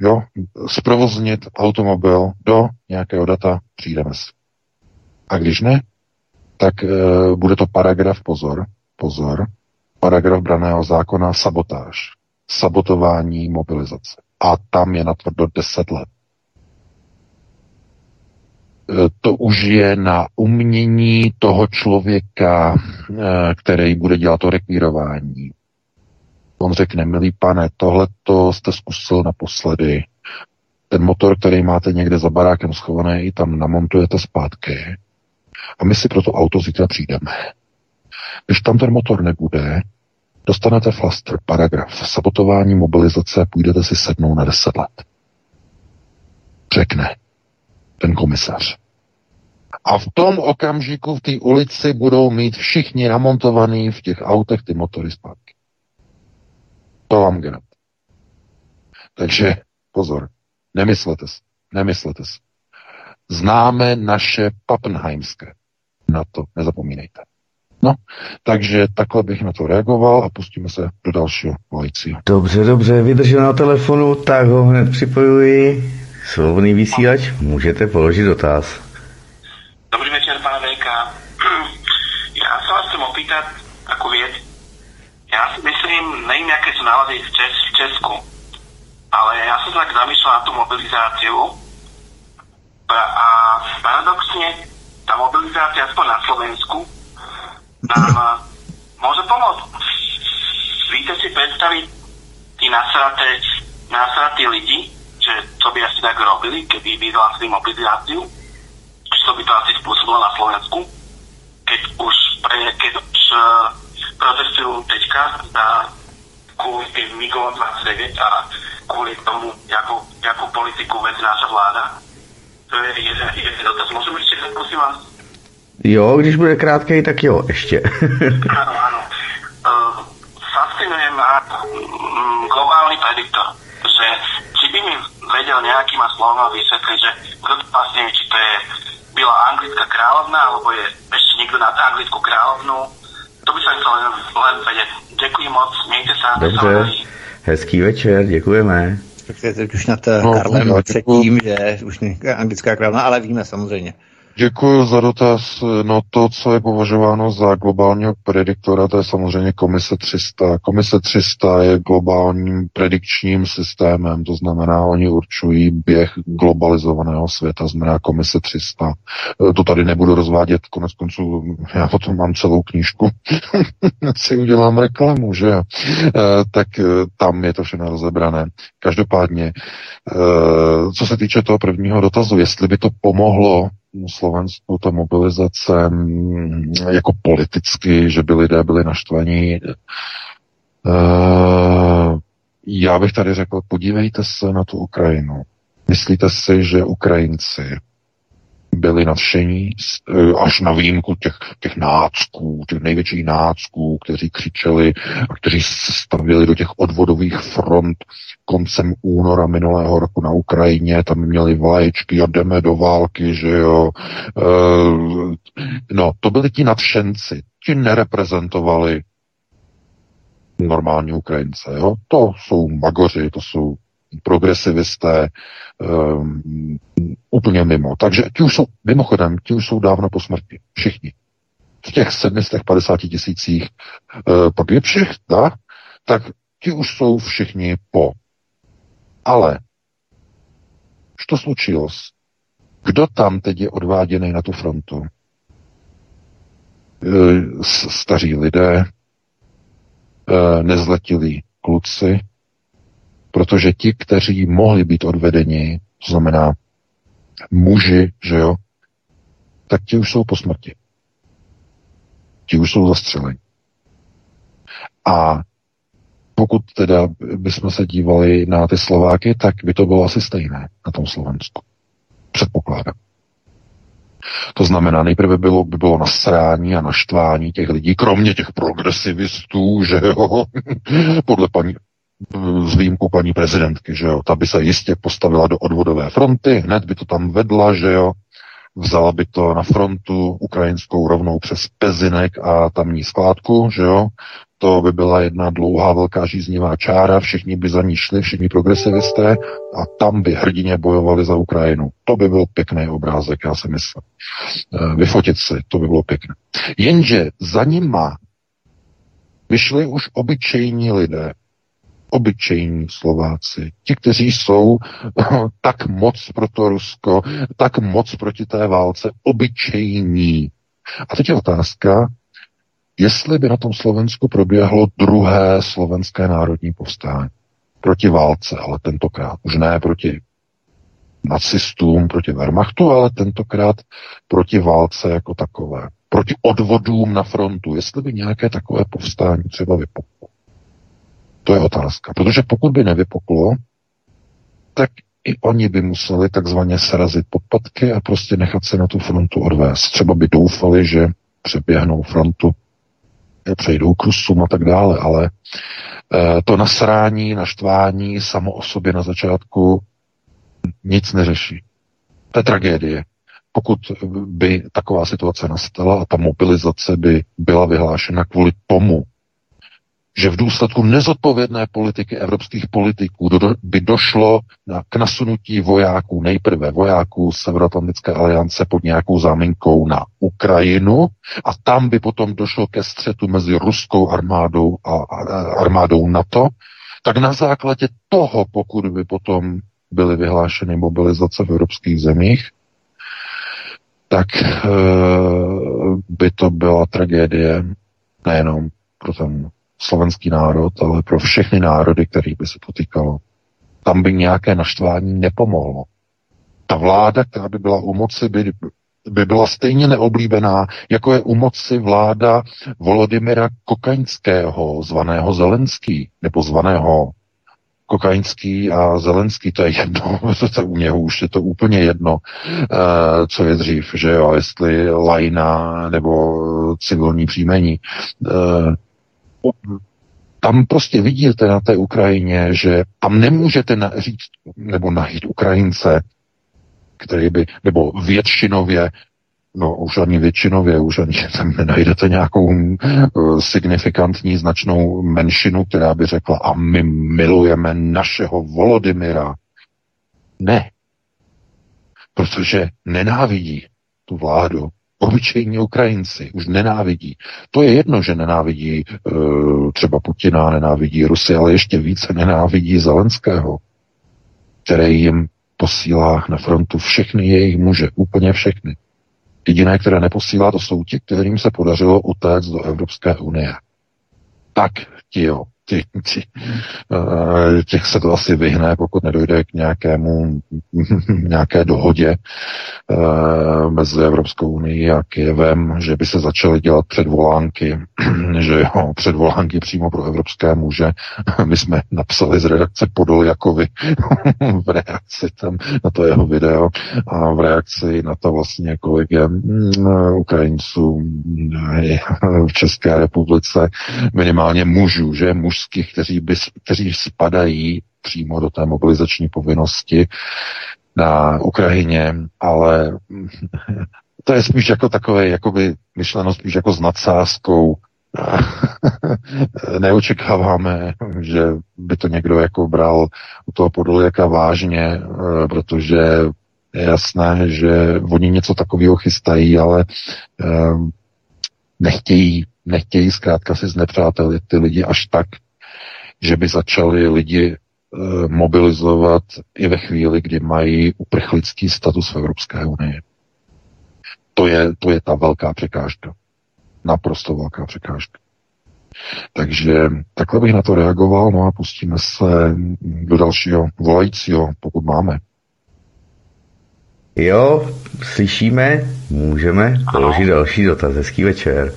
Jo, zprovoznit automobil do nějakého data, přijdeme si. A když ne, tak e, bude to paragraf, pozor, pozor, paragraf braného zákona sabotáž, sabotování mobilizace. A tam je natvrdo 10 let. E, to už je na umění toho člověka, e, který bude dělat to rekvírování. On řekne, milý pane, tohle to jste zkusil naposledy. Ten motor, který máte někde za barákem schovaný, i tam namontujete zpátky a my si pro to auto zítra přijdeme. Když tam ten motor nebude, dostanete flaster, paragraf, sabotování mobilizace, půjdete si sednout na 10 let. Řekne ten komisař. A v tom okamžiku v té ulici budou mít všichni namontovaný v těch autech ty motory zpátky. To vám garant. Takže pozor, nemyslete si, nemyslete si. Známe naše pappenheimské. Na to nezapomínejte. No, takže takhle bych na to reagoval a pustíme se do dalšího volajícího. Dobře, dobře, vydržel na telefonu, tak ho hned připojuji. Svobodný vysílač, můžete položit dotaz. Dobrý večer, pane VK. Já se vás chcem opýtat takovou věc. Já si myslím, nevím, jaké jsou nálady v, Čes, v Česku, ale já se tak zamýšlel na tu mobilizaci a paradoxne tá mobilizácia aspoň na Slovensku nám môže pomôcť. Víte si predstaviť tí nasraté, nasratí lidi, že co by asi tak robili, keby vyhlásili mobilizáciu, čo by to asi spôsobilo na Slovensku, keď už, pre, keď už uh, protestujú teďka za kvôli tým MIGO 29 a kvôli tomu, jakú, jakú politiku vedie naša vláda to je jeden, jeden dotaz. Můžu ještě prosím vás? Jo, když bude krátký, tak jo, ještě. ano, ano. Uh, fascinuje ma um, globálny prediktor, že či by mi vedel nejakýma slovama vysvetliť, že kto to vlastne, či to je byla anglická královna, alebo je ešte niekto nad anglickú královnu. To by som chcel len, len vedieť. Děkuji moc, mějte se. Dobře, hezký večer, děkujeme teď už nad no, Karlem no, třetím, že už anglická královna, ale víme samozřejmě. Děkuji za dotaz. No to, co je považováno za globálního prediktora, to je samozřejmě Komise 300. Komise 300 je globálním predikčním systémem, to znamená, oni určují běh globalizovaného světa, znamená Komise 300. To tady nebudu rozvádět, konec konců já potom mám celou knížku, si udělám reklamu, že e, tak e, tam je to všechno rozebrané. Každopádně, e, co se týče toho prvního dotazu, jestli by to pomohlo Slovensku ta mobilizace mm, jako politicky, že by lidé byli naštvaní. Eh, já bych tady řekl, podívejte se na tu Ukrajinu. Myslíte si, že Ukrajinci byli nadšení, e, až na výjimku těch, těch nácků, těch největších nácků, kteří křičeli a kteří se stavili do těch odvodových front koncem února minulého roku na Ukrajině, tam měli vlaječky a jdeme do války, že jo. E, no, to byli ti nadšenci, ti nereprezentovali normální Ukrajince, jo. To jsou magoři, to jsou progresivisté, um, úplně mimo. Takže ti už jsou, mimochodem, ti už jsou dávno po smrti. Všichni. V těch 750 tisících uh, podvěpších, da, tak ti už jsou všichni po. Ale, to slučilo? Kdo tam teď je odváděný na tu frontu? Uh, staří lidé, uh, nezletilí kluci, Protože ti, kteří mohli být odvedeni, to znamená muži, že jo, tak ti už jsou po smrti. Ti už jsou zastřeleni. A pokud teda bychom se dívali na ty Slováky, tak by to bylo asi stejné na tom Slovensku. Předpokládám. To znamená, nejprve bylo, by bylo nasrání a naštvání těch lidí, kromě těch progresivistů, že jo, podle paní s výjimkou paní prezidentky, že jo, ta by se jistě postavila do odvodové fronty, hned by to tam vedla, že jo, vzala by to na frontu ukrajinskou rovnou přes Pezinek a tamní skládku, že jo, to by byla jedna dlouhá velká žíznivá čára, všichni by za ní šli, všichni progresivisté a tam by hrdině bojovali za Ukrajinu. To by byl pěkný obrázek, já si myslím. Eh, vyfotit si, to by bylo pěkné. Jenže za nima vyšli už obyčejní lidé, obyčejní Slováci, ti, kteří jsou tak moc pro to Rusko, tak moc proti té válce, obyčejní. A teď je otázka, jestli by na tom Slovensku proběhlo druhé slovenské národní povstání. Proti válce, ale tentokrát. Už ne proti nacistům, proti Wehrmachtu, ale tentokrát proti válce jako takové. Proti odvodům na frontu. Jestli by nějaké takové povstání třeba vypuklo. To je otázka. Protože pokud by nevypuklo, tak i oni by museli takzvaně srazit podpatky a prostě nechat se na tu frontu odvést. Třeba by doufali, že přeběhnou frontu, přejdou k Rusům a tak dále, ale eh, to nasrání, naštvání samo o sobě na začátku nic neřeší. To je tragédie. Pokud by taková situace nastala a ta mobilizace by byla vyhlášena kvůli tomu, že v důsledku nezodpovědné politiky evropských politiků by došlo k nasunutí vojáků, nejprve vojáků Severoatlantické aliance pod nějakou záminkou na Ukrajinu a tam by potom došlo ke střetu mezi ruskou armádou a, a armádou NATO, tak na základě toho, pokud by potom byly vyhlášeny mobilizace v evropských zemích, tak e, by to byla tragédie nejenom pro ten slovenský národ, ale pro všechny národy, který by se to týkalo. Tam by nějaké naštvání nepomohlo. Ta vláda, která by byla u moci, by, by byla stejně neoblíbená, jako je u moci vláda Volodymyra Kokaňského, zvaného Zelenský, nebo zvaného Kokaňský a Zelenský, to je jedno, to je u něho už je to úplně jedno, uh, co je dřív, že jo, jestli lajna nebo civilní příjmení. Uh, tam prostě vidíte na té Ukrajině, že tam nemůžete říct nebo najít Ukrajince, který by, nebo většinově, no už ani většinově, už ani tam nenajdete nějakou uh, signifikantní značnou menšinu, která by řekla a my milujeme našeho Volodymyra. Ne. Protože nenávidí tu vládu, obyčejní Ukrajinci už nenávidí. To je jedno, že nenávidí e, třeba Putina, nenávidí Rusy, ale ještě více nenávidí Zelenského, který jim posílá na frontu všechny jejich muže, úplně všechny. Jediné, které neposílá, to jsou ti, kterým se podařilo utéct do Evropské unie. Tak ti jo, těch, těch, těch se to asi vyhne, pokud nedojde k nějakému, nějaké dohodě mezi Evropskou unii a Kyjevem, že by se začaly dělat předvolánky, že jo, předvolánky přímo pro evropské muže. My jsme napsali z redakce Podol Jakovi v reakci tam na to jeho video a v reakci na to vlastně, kolik je mm, Ukrajinců v České republice, minimálně mužů, že mužských, kteří, by, kteří spadají přímo do té mobilizační povinnosti na Ukrajině, ale to je spíš jako takové, jakoby myšleno spíš jako s nadsázkou. Neočekáváme, že by to někdo jako bral u toho podolěka vážně, eh, protože je jasné, že oni něco takového chystají, ale eh, nechtějí, nechtějí zkrátka si znepřátelit ty lidi až tak, že by začali lidi Eh, mobilizovat i ve chvíli, kdy mají uprchlický status v Evropské unii. To je, to je ta velká překážka. Naprosto velká překážka. Takže takhle bych na to reagoval, no a pustíme se do dalšího volajícího, pokud máme. Jo, slyšíme, můžeme položit další dotaz. Hezký večer.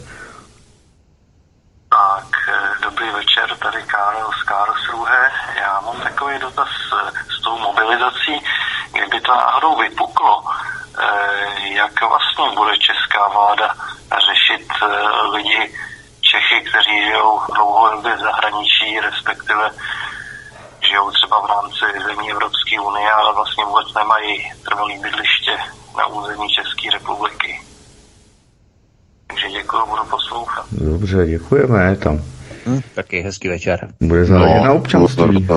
mobilizací, kdyby to náhodou vypuklo, eh, jak vlastně bude česká vláda řešit eh, lidi, Čechy, kteří žijou dlouhodobě v zahraničí, respektive žijou třeba v rámci zemí Evropské unie, ale vlastně vůbec nemají trvalý bydliště na území České republiky. Takže děkuji, budu poslouchat. Dobře, děkujeme tam. Hm, taky hezký večer. Bude záležet no, na občanství.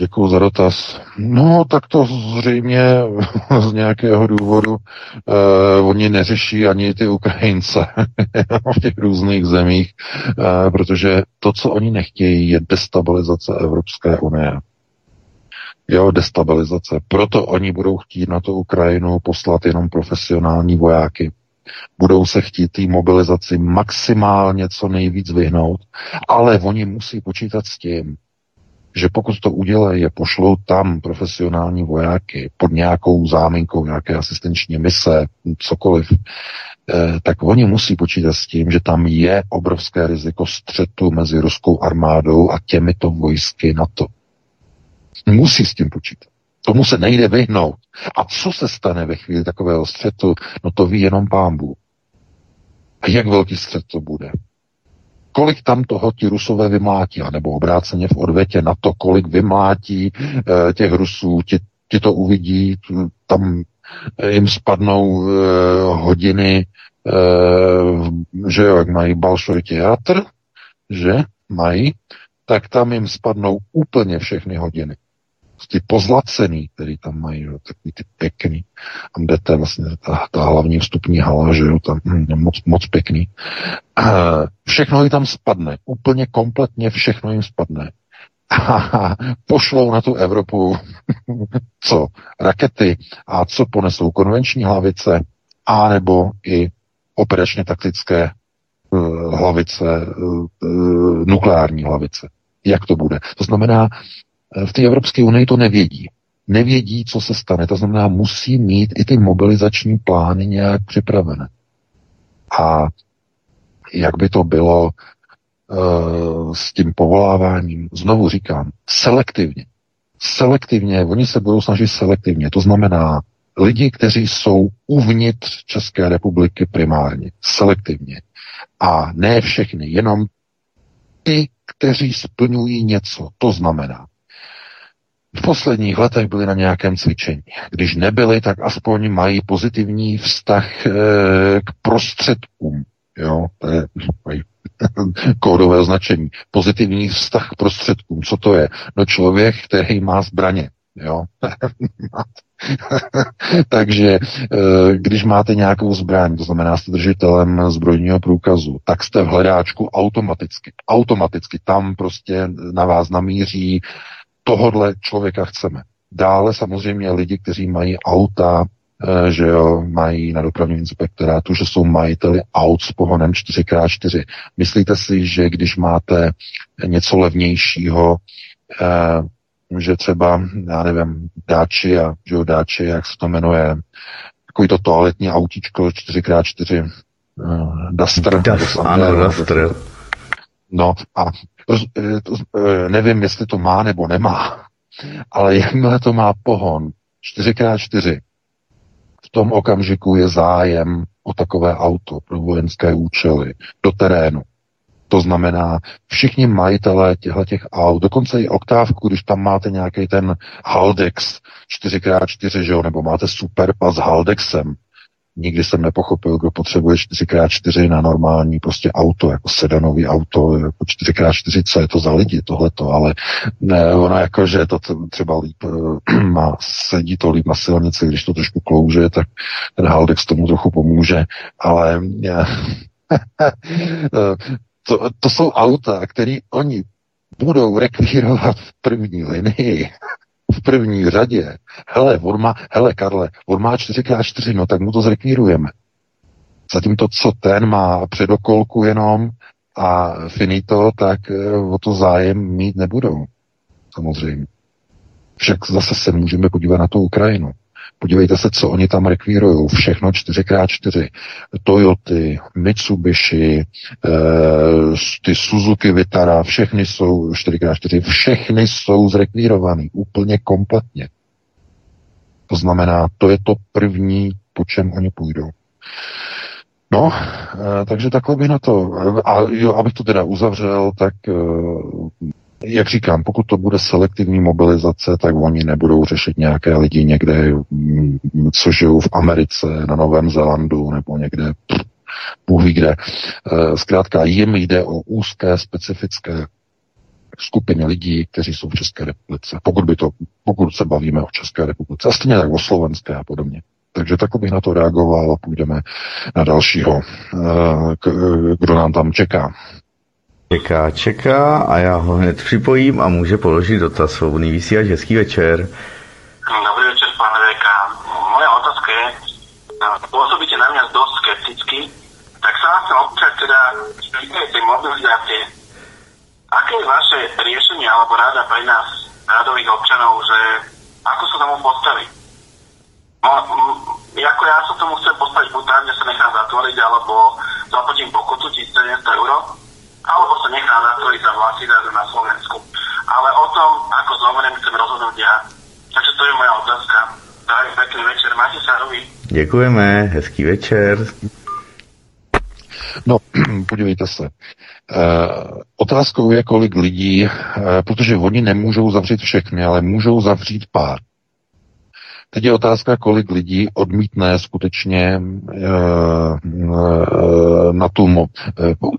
Děkuji za dotaz. No, tak to zřejmě z nějakého důvodu eh, oni neřeší ani ty Ukrajince v těch různých zemích, eh, protože to, co oni nechtějí, je destabilizace Evropské unie. Jo, destabilizace. Proto oni budou chtít na tu Ukrajinu poslat jenom profesionální vojáky. Budou se chtít té mobilizaci maximálně co nejvíc vyhnout, ale oni musí počítat s tím, že pokud to udělají, je pošlou tam profesionální vojáky pod nějakou záminkou, nějaké asistenční mise, cokoliv, eh, tak oni musí počítat s tím, že tam je obrovské riziko střetu mezi ruskou armádou a těmito vojsky NATO. Musí s tím počítat. Tomu se nejde vyhnout. A co se stane ve chvíli takového střetu, no to ví jenom pámbu. A jak velký střet to bude? Kolik tam toho ti Rusové vymlátí, nebo obráceně v odvětě na to, kolik vymlátí e, těch Rusů, ti, ti to uvidí, tam jim spadnou e, hodiny, e, že jo, jak mají Balšoj teatr, že mají, tak tam jim spadnou úplně všechny hodiny ty pozlacený, který tam mají, jo, takový ty pěkný. Tam jdete vlastně ta, ta hlavní vstupní hala, že jo, tam hm, moc, moc pěkný. A všechno jim tam spadne, úplně kompletně všechno jim spadne. A pošlou na tu Evropu co? Rakety a co ponesou konvenční hlavice, a nebo i operačně taktické uh, hlavice, uh, uh, nukleární hlavice. Jak to bude? To znamená, Eh, v té Evropské unii to nevědí. Nevědí, co se stane. To znamená, musí mít i ty mobilizační plány nějak připravené. A jak by to bylo uh, s tím povoláváním, znovu říkám, selektivně. Selektivně, oni se budou snažit selektivně. To znamená, lidi, kteří jsou uvnitř České republiky primárně, selektivně. A ne všechny, jenom ty, kteří splňují něco. To znamená, v posledních letech byli na nějakém cvičení. Když nebyli, tak aspoň mají pozitivní vztah e, k prostředkům. Jo, to je kódové označení. Pozitivní vztah k prostředkům. Co to je? No člověk, který má zbraně. Jo? Takže e, když máte nějakou zbraň, to znamená jste držitelem zbrojního průkazu, tak jste v hledáčku automaticky. Automaticky tam prostě na vás namíří tohodle člověka chceme. Dále samozřejmě lidi, kteří mají auta eh, že jo, mají na dopravním inspektorátu, že jsou majiteli aut s pohonem 4x4. Myslíte si, že když máte něco levnějšího, že třeba, já nevím, dáči a že jo, dáči, jak se to jmenuje, takový to toaletní autíčko 4x4 uh, Duster. Duster, ano, Duster. No a eh, nevím, jestli to má nebo nemá, ale jakmile to má pohon 4x4, v tom okamžiku je zájem o takové auto pro vojenské účely do terénu. To znamená, všichni majitelé těchto těch aut, dokonce i oktávku, když tam máte nějaký ten Haldex 4x4, že jo, nebo máte Superpas s Haldexem, nikdy jsem nepochopil, kdo potřebuje 4x4 na normální prostě auto, jako sedanový auto, jako 4x4, co je to za lidi, tohleto, ale ne, ono jako, že to třeba líp eh, má, sedí to líp na silnici, když to trošku klouže, tak ten Haldex tomu trochu pomůže, ale to, to jsou auta, které oni budou rekvírovat v první linii, v první řadě. Hele, on má, hele Karle, on má 4x4, no tak mu to zrekvírujeme. Zatímto, co ten má předokolku jenom a finito, tak eh, o to zájem mít nebudou. Samozřejmě. Však zase se můžeme podívat na tu Ukrajinu. Podívejte se, co oni tam rekvírují. Všechno 4x4. Toyoty, Mitsubishi, eh, ty Suzuki Vitara, všechny jsou 4x4. Všechny jsou zrekvírované úplně kompletně. To znamená, to je to první, po čem oni půjdou. No, e, takže takhle bych na to. A jo, abych to teda uzavřel, tak e, jak říkám, pokud to bude selektivní mobilizace, tak oni nebudou řešit nějaké lidi někde, mm, co žijou v Americe, na Novém Zélandu nebo někde, Bůh ví kde. Eh, zkrátka jim jde o úzké, specifické skupiny lidí, kteří jsou v České republice. Pokud, by to, pokud se bavíme o České republice, a stejně tak o slovenské a podobně. Takže tak bych na to reagoval a půjdeme na dalšího, eh, kdo nám tam čeká. Čeká, čeká a já ho hned připojím a může položit dotaz. Svobodný vysílač, hezký večer. Dobrý večer, pán VK. Moja otázka je, pôsobíte na mňa dosť skepticky, tak sa vás chcem opýtať teda tej mobilizácie. Aké je vaše riešenie alebo rada pre nás, radových občanov, že ako sa tomu postaví? No, ako ja sa tomu chcem postaviť buď tak, že sa nechám zatvoriť, alebo zaplatím pokutu 1700 euro, alebo sa nechá zatrojiť za vlasy na Slovensku. Ale o tom, ako zomrem, chcem rozhodnúť ja. Takže to je moja otázka. Tak, pekný večer, máte sa roví. Děkujeme, hezký večer. No, podívejte se. E, otázkou je, kolik lidí, e, protože oni nemůžou zavřít všechny, ale můžou zavřít pár. Teď je otázka, kolik lidí odmítne skutečně e, na tu e,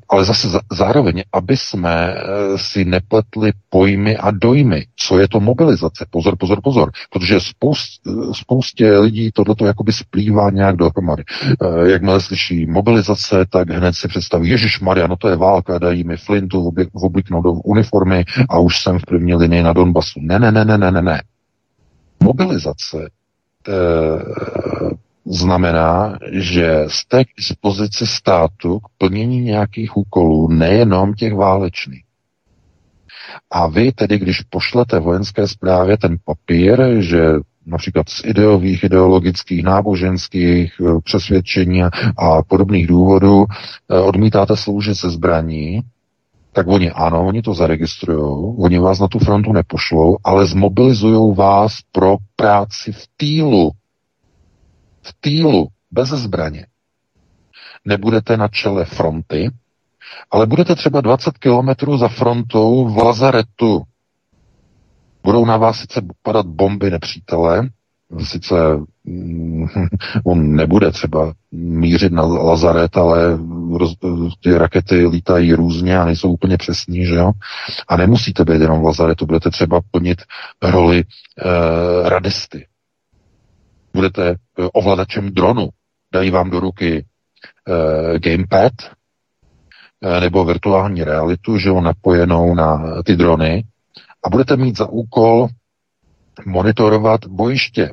ale zase zároveň, aby jsme si nepletli pojmy a dojmy, co je to mobilizace. Pozor, pozor, pozor, protože spoust, spoustě lidí tohleto jakoby splývá nějak dohromady. E, jakmile slyší mobilizace, tak hned si představí, Ježíš Maria, no to je válka, dají mi flintu, obliknout do uniformy a už jsem v první linii na Donbasu. Ne, ne, ne, ne, ne, ne. Mobilizace znamená, že jste k dispozici státu k plnění nějakých úkolů, nejenom těch válečných. A vy tedy, když pošlete vojenské zprávě ten papír, že například z ideových, ideologických, náboženských eh, přesvědčení a podobných důvodů eh, odmítáte sloužit se zbraní, tak oni ano, oni to zaregistrují, oni vás na tu frontu nepošlou, ale zmobilizují vás pro práci v týlu. V týlu, bez zbraně. Nebudete na čele fronty, ale budete třeba 20 kilometrů za frontou v lazaretu. Budou na vás sice padat bomby nepřítele, sice mm, on nebude třeba mířit na Lazaret, ale roz, ty rakety lítají různě a nejsou úplně přesní, že jo? A nemusíte být jenom v Lazaretu, budete třeba plnit roli eh, radisty. Budete eh, ovladačem dronu, dají vám do ruky eh, gamepad eh, nebo virtuální realitu, že jo, napojenou na ty drony a budete mít za úkol monitorovat bojiště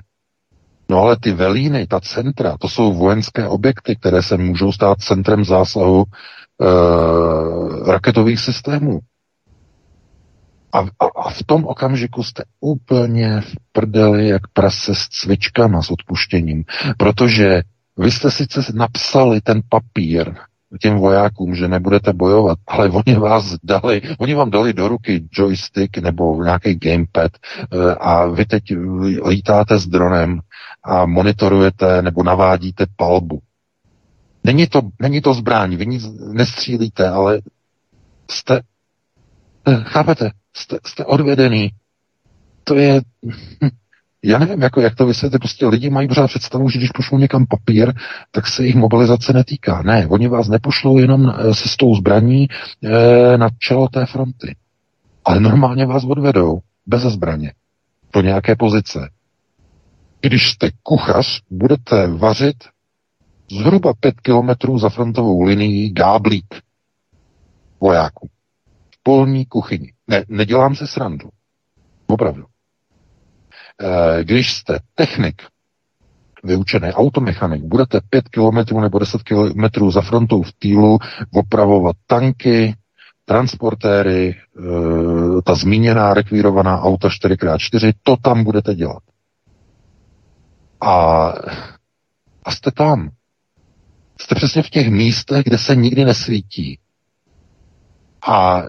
No ale ty velíny, ta centra, to jsou vojenské objekty, které se můžou stát centrem zásahu e, raketových systémů. A, a, a v tom okamžiku jste úplně v prdeli jak prase s cvičkama, s odpuštěním. Protože vy jste sice napsali ten papír těm vojákům, že nebudete bojovat, ale oni vás dali, oni vám dali do ruky joystick nebo nějaký gamepad eh, a vy teď lítáte s dronem a monitorujete nebo navádíte palbu. Není to, není to zbraň, vy nic nestřílíte, ale jste, eh, chápete, jste, jste odvedený. To je, já nevím, jako, jak to vysvětlit, prostě lidi mají pořád představu, že když pošlou někam papír, tak se jich mobilizace netýká. Ne, oni vás nepošlou jenom eh, se s tou zbraní e, na čelo té fronty. Ale normálně vás odvedou, bez zbraně, do nějaké pozice. Když jste kuchař, budete vařit zhruba pět kilometrů za frontovou linií gáblík vojáků. V polní kuchyni. Ne, nedělám se srandu. Opravdu. E, když jste technik, vyučený automechanik, budete 5 km nebo 10 km za frontou v týlu opravovat tanky, transportéry, e, ta zmíněná rekvírovaná auta 4x4, to tam budete dělat. A, a jste tam. Jste přesně v těch místech, kde se nikdy nesvítí a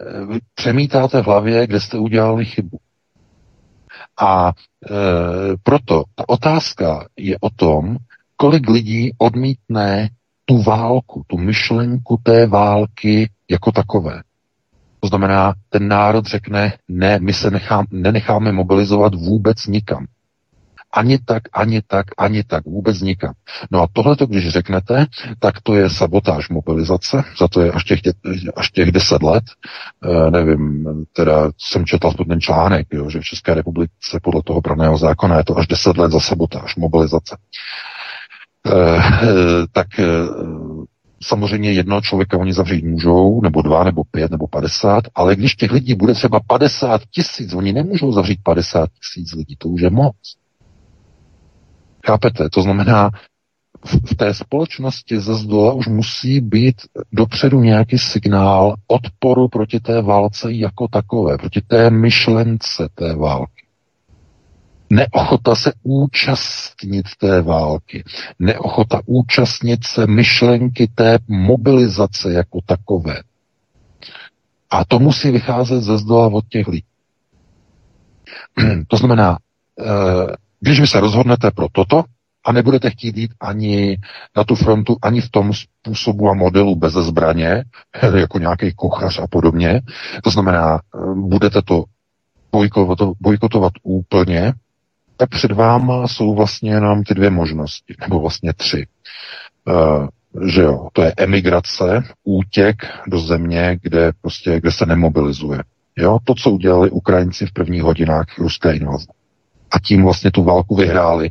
přemítáte v hlavě, kde jste udělali chybu. A e, proto ta otázka je o tom, kolik lidí odmítne tu válku, tu myšlenku té války jako takové. To znamená, ten národ řekne, ne, my se nechám, nenecháme mobilizovat vůbec nikam. Ani tak, ani tak, ani tak, vůbec nikam. No a tohle, když řeknete, tak to je sabotáž mobilizace, za to je až těch, až těch deset let. E, nevím, teda jsem četl ten článek, jo, že v České republice podle toho braného zákona je to až deset let za sabotáž mobilizace. E, e, tak e, samozřejmě jednoho člověka oni zavřít můžou, nebo dva, nebo pět, nebo padesát, ale když těch lidí bude třeba padesát tisíc, oni nemůžou zavřít padesát tisíc lidí, to už je moc. Chápete? To znamená, v té společnosti ze zdola už musí být dopředu nějaký signál odporu proti té válce jako takové, proti té myšlence té války. Neochota se účastnit té války, neochota účastnit se myšlenky té mobilizace jako takové. A to musí vycházet ze zdola od těch lidí. To znamená, eh, když vy se rozhodnete pro toto a nebudete chtít jít ani na tu frontu, ani v tom způsobu a modelu bez zbraně, jako nějaký kuchař a podobně, to znamená, budete to bojkotovat, bojkotovat úplně, tak před váma jsou vlastně jenom ty dvě možnosti, nebo vlastně tři. Uh, že jo, to je emigrace, útěk do země, kde prostě, kde se nemobilizuje. Jo, to, co udělali Ukrajinci v prvních hodinách ruské invaze a tím vlastně tu válku vyhráli.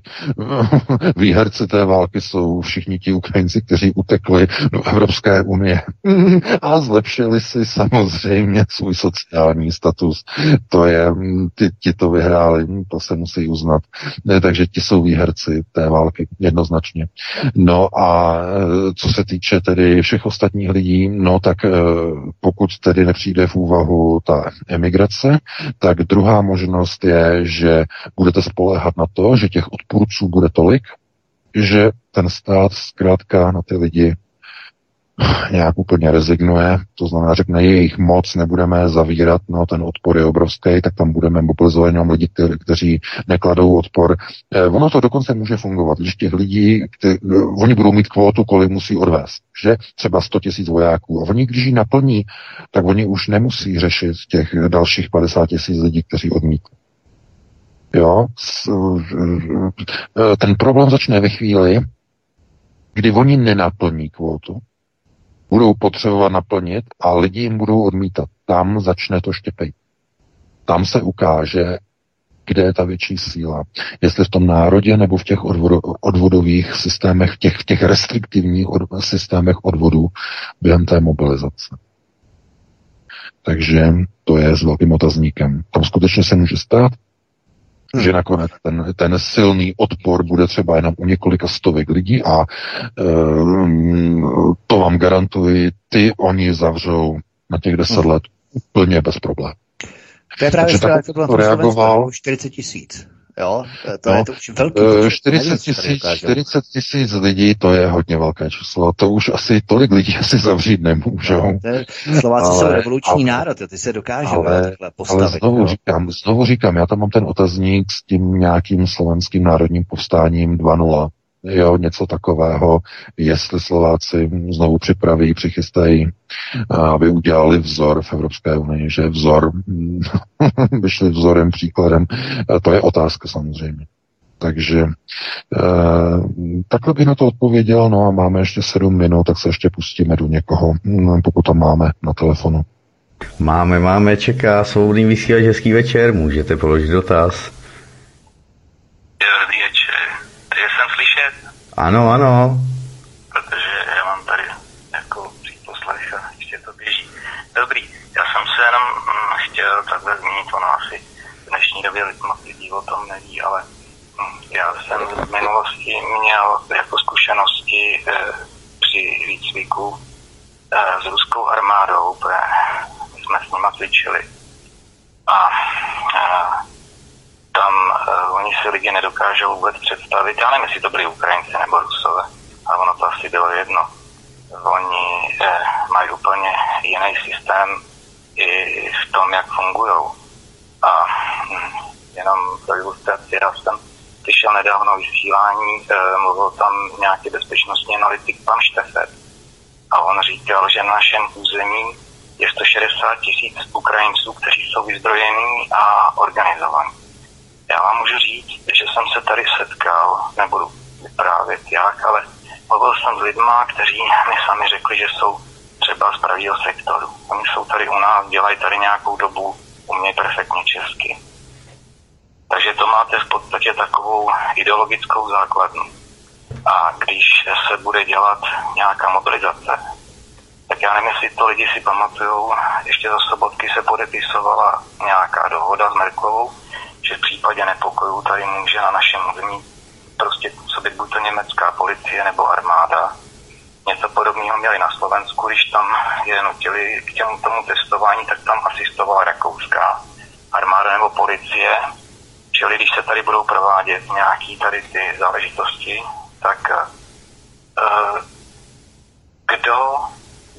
Výherci té války jsou všichni ti Ukrajinci, kteří utekli do Evropské unie a zlepšili si samozřejmě svůj sociální status. To je, ti, ti to vyhráli, to se musí uznat. Takže ti jsou výherci té války jednoznačně. No a co se týče tedy všech ostatních lidí, no tak e, pokud tedy nepřijde v úvahu ta emigrace, tak druhá možnost je, že bude budete spoléhat na to, že těch odpůrců bude tolik, že ten stát zkrátka na ty lidi nějak úplně rezignuje, to znamená, řekne, jejich moc nebudeme zavírat, no ten odpor je obrovský, tak tam budeme mobilizovat jenom lidi, kteří, kteří nekladou odpor. Eh, ono to dokonce může fungovat, když těch lidí, kteří, eh, oni budou mít kvótu, kolik musí odvést, že třeba 100 tisíc vojáků. A oni, když ji naplní, tak oni už nemusí řešit těch dalších 50 tisíc lidí, kteří odmítli. Jo, ten problém začne ve chvíli, kdy oni nenaplní kvótu, budou potřebovat naplnit a lidi jim budou odmítat. Tam začne to štěpej. Tam se ukáže, kde je ta větší síla. Jestli v tom národě nebo v těch odvodových systémech, v těch, v těch restriktivních od, systémech odvodů během té mobilizace. Takže to je s velkým otazníkem. Tam skutečně se může stát, Hmm. Že nakonec ten, ten silný odpor bude třeba jenom u několika stovek lidí a e, to vám garantuji, ty oni zavřou na těch deset hmm. let úplně bez problémů. To je právě tak, to bylo reagoval 40 tisíc. Jo, to no, je to už velký 40 tisíc, 40 tisíc lidí, to je hodně velké číslo. To už asi tolik lidí asi zavřít nemůžou. No, je, Slováci ale, jsou revoluční ale, národ, ty se dokážou ale, takhle postavit. Ale znovu, no. říkám, znovu říkám, já tam mám ten otazník s tím nějakým slovenským národním povstáním 2.0 jo, něco takového, jestli Slováci znovu připraví, přichystají, aby udělali vzor v Evropské unii, že vzor, by šli vzorem, příkladem, to je otázka samozřejmě. Takže e, takhle bych na to odpověděl, no a máme ještě sedm minut, tak se ještě pustíme do někoho, hm, pokud tam máme na telefonu. Máme, máme, čeká svobodný vysílač, hezký večer, můžete položit dotaz. Ano, ano. Protože já mám tady jako příposlech a ještě to běží. Dobrý, já jsem se jenom hm, chtěl takhle zmínit, ono asi v dnešní době lidí o tom neví, ale hm, já jsem v minulosti měl jako zkušenosti eh, při výcviku eh, s ruskou armádou, protože jsme s nimi cvičili. A oni si lidi nedokážou vůbec představit. Já nevím, jestli to byli Ukrajinci nebo Rusové, ale ono to asi bylo jedno. Oni eh, mají úplně jiný systém i v tom, jak fungují. A hm, jenom pro ilustraci, já jsem slyšel nedávno vysílání, eh, mluvil tam nějaký bezpečnostní analytik pan Štefet a on říkal, že na našem území je 160 tisíc Ukrajinců, kteří jsou vyzbrojení a organizovaní já vám můžu říct, že jsem se tady setkal, nebudu vyprávět jak, ale mluvil jsem s lidma, kteří mi sami řekli, že jsou třeba z pravého sektoru. Oni jsou tady u nás, dělají tady nějakou dobu, umějí perfektně česky. Takže to máte v podstatě takovou ideologickou základnu. A když se bude dělat nějaká mobilizace, tak já nevím, jestli to lidi si pamatují, ještě za sobotky se podepisovala nějaká dohoda s Merklovou, že v případě nepokojů tady může na našem území prostě působit buď to německá policie nebo armáda. Něco podobného měli na Slovensku, když tam je nutili k těmu tomu testování, tak tam asistovala rakouská armáda nebo policie. Čili když se tady budou provádět nějaký tady ty záležitosti, tak uh, kdo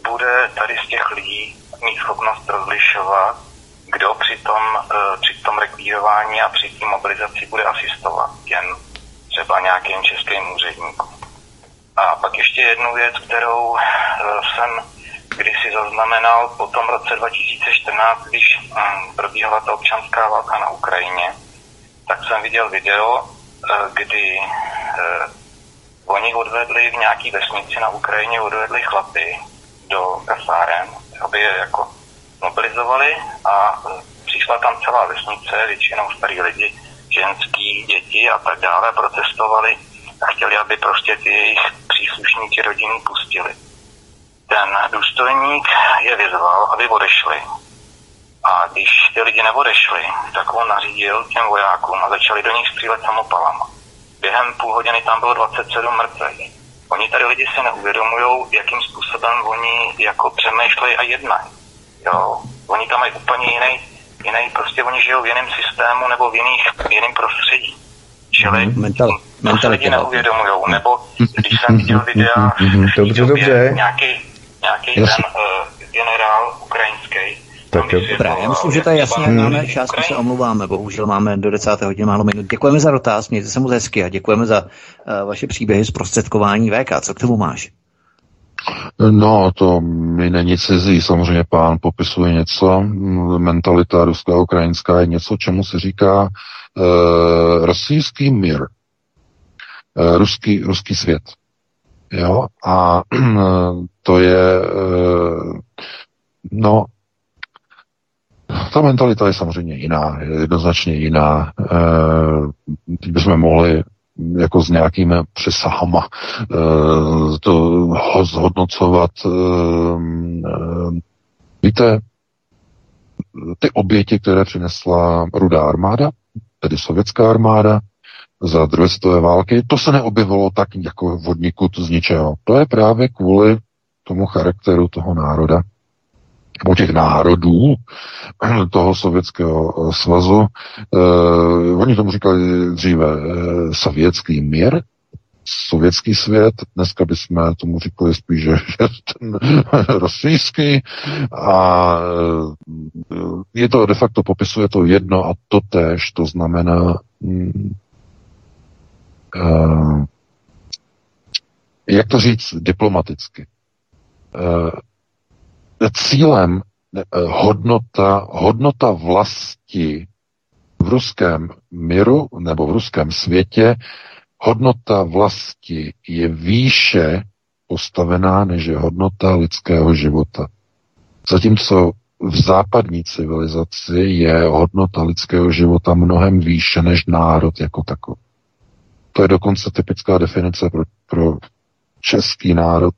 bude tady z těch lidí mít schopnost rozlišovat, kdo při tom, eh, při tom rekvírování a při té mobilizaci bude asistovat těm třeba nějakým českým úředníkům. A pak ještě jednu věc, kterou eh, jsem kdysi zaznamenal po tom roce 2014, když hm, probíhala ta občanská válka na Ukrajině, tak jsem viděl video, eh, kdy oni odvedli v nějaký vesnici na Ukrajině, odvedli chlapy do kasáren, aby je jako mobilizovali a přišla tam celá vesnice, většinou starý lidi, ženský, děti a tak dále, protestovali a chtěli, aby prostě ty jejich příslušníky rodiny pustili. Ten důstojník je vyzval, aby odešli. A když ty lidi neodešli, tak on nařídil těm vojákům a začali do nich střílet samopalama. Během půl hodiny tam bylo 27 mrtvých. Oni tady lidi si neuvědomují, jakým způsobem oni jako přemýšlejí a jednají. Jo, oni tam mají úplně jiný, jiný, prostě oni žijou v jiném systému nebo v, jiných, v jiném prostředí. Čili mm, mental, to se lidi neuvědomujou. Nebo když jsem viděl videa, mm, dobře, dobře. nějaký, nějaký ten uh, generál ukrajinský, tak jo. Dobrá, já myslím, že to je jasné. Máme čas, my se omluváme. Bohužel máme do 10. hodiny málo minut. Děkujeme za dotaz, mějte se moc hezky a děkujeme za uh, vaše příběhy z prostředkování VK. Co k tomu máš? No, to mi není cizí. Samozřejmě pán popisuje něco. Mentalita ruská a ukrajinská je něco, čemu se říká e, eh, rosijský mír. E, ruský, ruský svět. Jo, a to je, e, no, ta mentalita je samozřejmě jiná, je jednoznačně jiná. E, teď bychom mohli jako s nějakými přesahama eh, to zhodnocovat. Eh, eh, víte, ty oběti, které přinesla rudá armáda, tedy sovětská armáda, za druhé světové války, to se neobjevilo tak jako vodníku z ničeho. To je právě kvůli tomu charakteru toho národa, nebo těch národů toho sovětského svazu. Eh, oni tomu říkali dříve eh, sovětský mír, sovětský svět, dneska bychom tomu říkali spíš, že, ten rosyjský a je to de facto popisuje to jedno a to tež, to znamená mm, uh, jak to říct diplomaticky. Cílem uh, hodnota, hodnota vlasti v ruském míru nebo v ruském světě hodnota vlasti je výše postavená, než je hodnota lidského života. Zatímco v západní civilizaci je hodnota lidského života mnohem výše než národ jako takový. To je dokonce typická definice pro, pro český národ,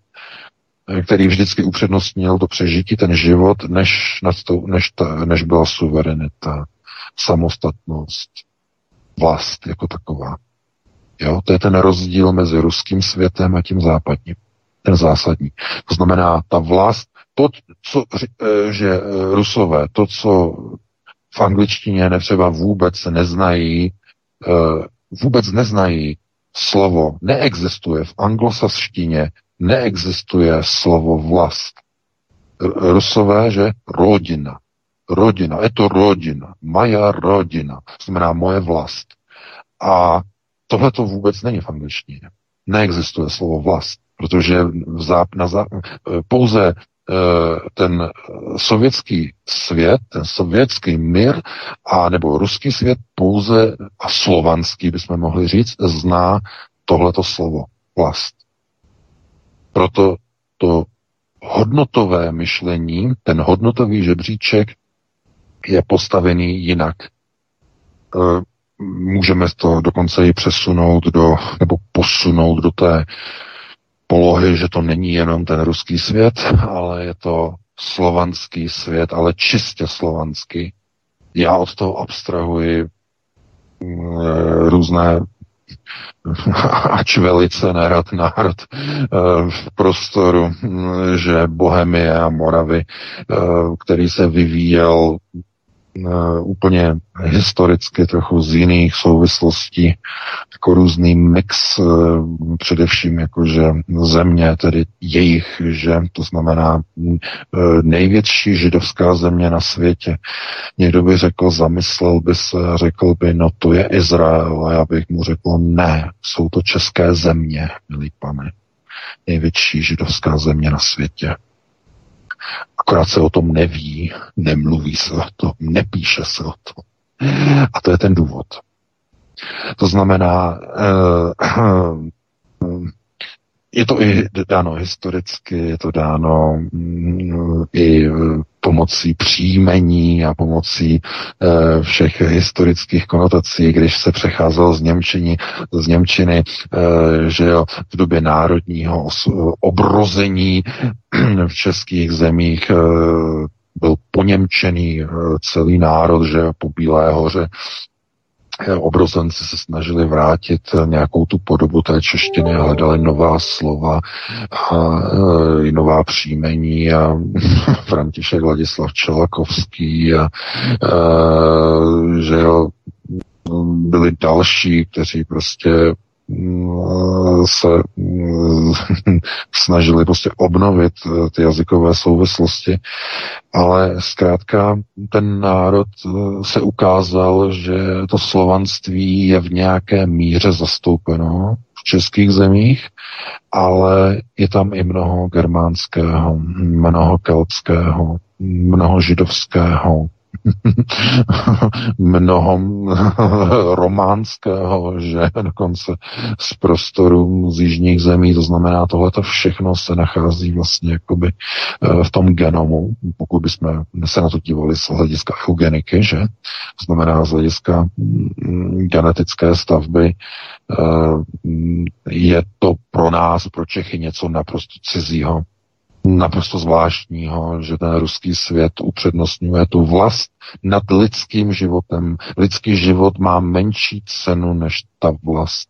který vždycky upřednostnil to přežití, ten život, než, než, ta, než byla suverenita, samostatnost, vlast jako taková. Jo? To je ten rozdíl mezi ruským světem a tím západním. Ten zásadní. To znamená, ta vlast, to, co, e, že e, rusové, to, co v angličtině netřeba vůbec neznají, vůbec neznají slovo, neexistuje v anglosaštině, neexistuje slovo vlast. Rusové, že rodina. Rodina, je to rodina, moja rodina, znamená moje vlast. A Tohle to vůbec není v angličtině. Neexistuje slovo vlast, protože v záp, na záp, pouze e, ten sovětský svět, ten sovětský mír, a nebo ruský svět pouze a slovanský, bychom mohli říct, zná tohleto slovo vlast. Proto to hodnotové myšlení, ten hodnotový žebříček je postavený jinak. E, můžeme to dokonce i přesunout do, nebo posunout do té polohy, že to není jenom ten ruský svět, ale je to slovanský svět, ale čistě slovanský. Já od toho abstrahuji mm, různé ač velice nerad národ eh, v prostoru, mm, že Bohemie a Moravy, eh, který se vyvíjel úplně historicky, trochu z jiných souvislostí, jako různý mix, uh, především jakože země, tedy jejich, že to znamená uh, největší židovská země na světě. Někdo by řekl, zamyslel by se řekl by, no to je Izrael a já bych mu řekl, ne, jsou to české země, milý pane. Největší židovská země na světě. Akorát se o tom neví, nemluví se o tom, nepíše se o tom. A to je ten důvod. To znamená, uh, je to i dáno historicky, je to dáno mm, i pomocí příjmení a pomocí e, všech historických konotací, když se přecházel z Němčiny, z Němčiny e, že jo, v době národního obrození v českých zemích e, byl poněmčený celý národ, že po Bílé hoře obrozenci se snažili vrátit nějakou tu podobu té češtiny, hledali nová slova a e, nová příjmení a František Vladislav Čelakovský a e, že jo, byli další, kteří prostě se snažili prostě obnovit eh, ty jazykové souvislosti, ale zkrátka ten národ eh, se ukázal, že to slovanství je v nějaké míře zastoupeno v českých zemích, ale je tam i mnoho germánského, mnoho keltského, mnoho židovského, mnoho románského, že dokonce z prostoru z jižních zemí, to znamená, tohle to všechno se nachází vlastně jakoby eh, v tom genomu, pokud bychom se na to dívali z hlediska eugeniky, že? To znamená z hlediska mm, genetické stavby eh, je to pro nás, pro Čechy něco naprosto cizího, naprosto zvláštního, že ten ruský svět upřednostňuje tu vlast nad lidským životem. Lidský život má menší cenu než ta vlast.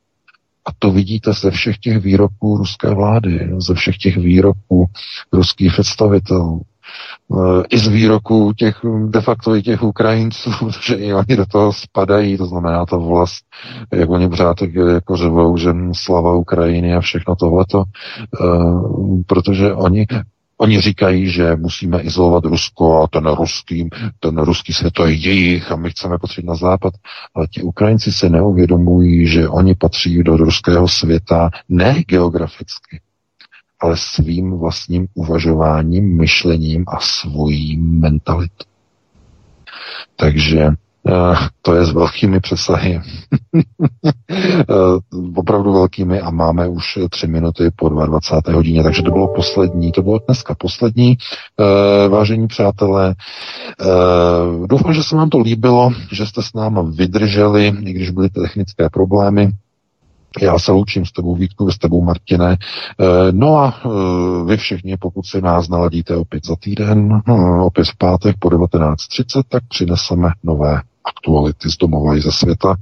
A to vidíte ze všech těch výroků ruské vlády, ze všech těch výroků ruských představitelů. I z výroků těch de facto i těch Ukrajinců, že i oni do toho spadají, to znamená ta vlast, jak oni pořád jako řevou, že slava Ukrajiny a všechno tohleto, protože oni Oni říkají, že musíme izolovat Rusko a ten ruský, ten ruský svět to je jejich a my chceme patřit na západ. Ale ti Ukrajinci se neuvědomují, že oni patří do ruského světa ne geograficky, ale svým vlastním uvažováním, myšlením a svojí mentalitou. Takže Eh, to je s velkými přesahy. Eh, opravdu velkými a máme už tři minuty po 22. hodině, takže to bylo poslední, to bylo dneska poslední. Eh, vážení přátelé, doufám, že se vám to líbilo, že jste s náma vydrželi, i když byly technické problémy. Já se loučím s tebou Vítku, s tebou Martine. No a vy všichni, pokud si nás naladíte opět za týden, opět v pátek po 19.30, tak přineseme nové aktuality z domova i ze světa.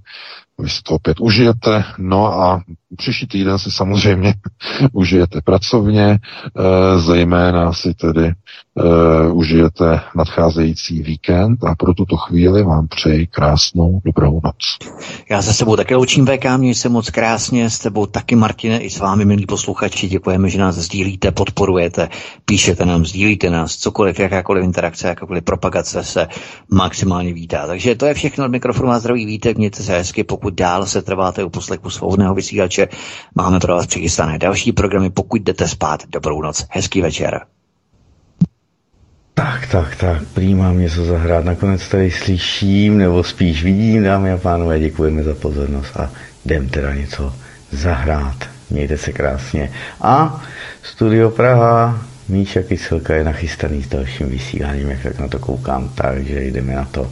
Vy si to opět užijete, no a příští týden si samozřejmě užijete pracovně, e, zejména si tedy e, užijete nadcházející víkend a pro tuto chvíli vám přeji krásnou dobrou noc. Já se sebou také loučím VK, měj se moc krásně, s tebou taky Martine i s vámi, milí posluchači, děkujeme, že nás sdílíte, podporujete, píšete nám, sdílíte nás, cokoliv, jakákoliv interakce, jakákoliv propagace se maximálně vítá. Takže to je všechno od mikrofonu a zdraví vítek, mějte se hezky, pokud dál se trváte u poslechu svobodného vysílače, máme pro vás přichystané další programy, pokud jdete spát, dobrou noc, hezký večer. Tak, tak, tak, prý mám něco zahrát. Nakonec tady slyším, nebo spíš vidím, dámy a pánové, děkujeme za pozornost a jdem teda něco zahrát. Mějte se krásně. A Studio Praha, Míša Kyselka je nachystaný s dalším vysíláním, jak tak na to koukám, takže jdeme na to.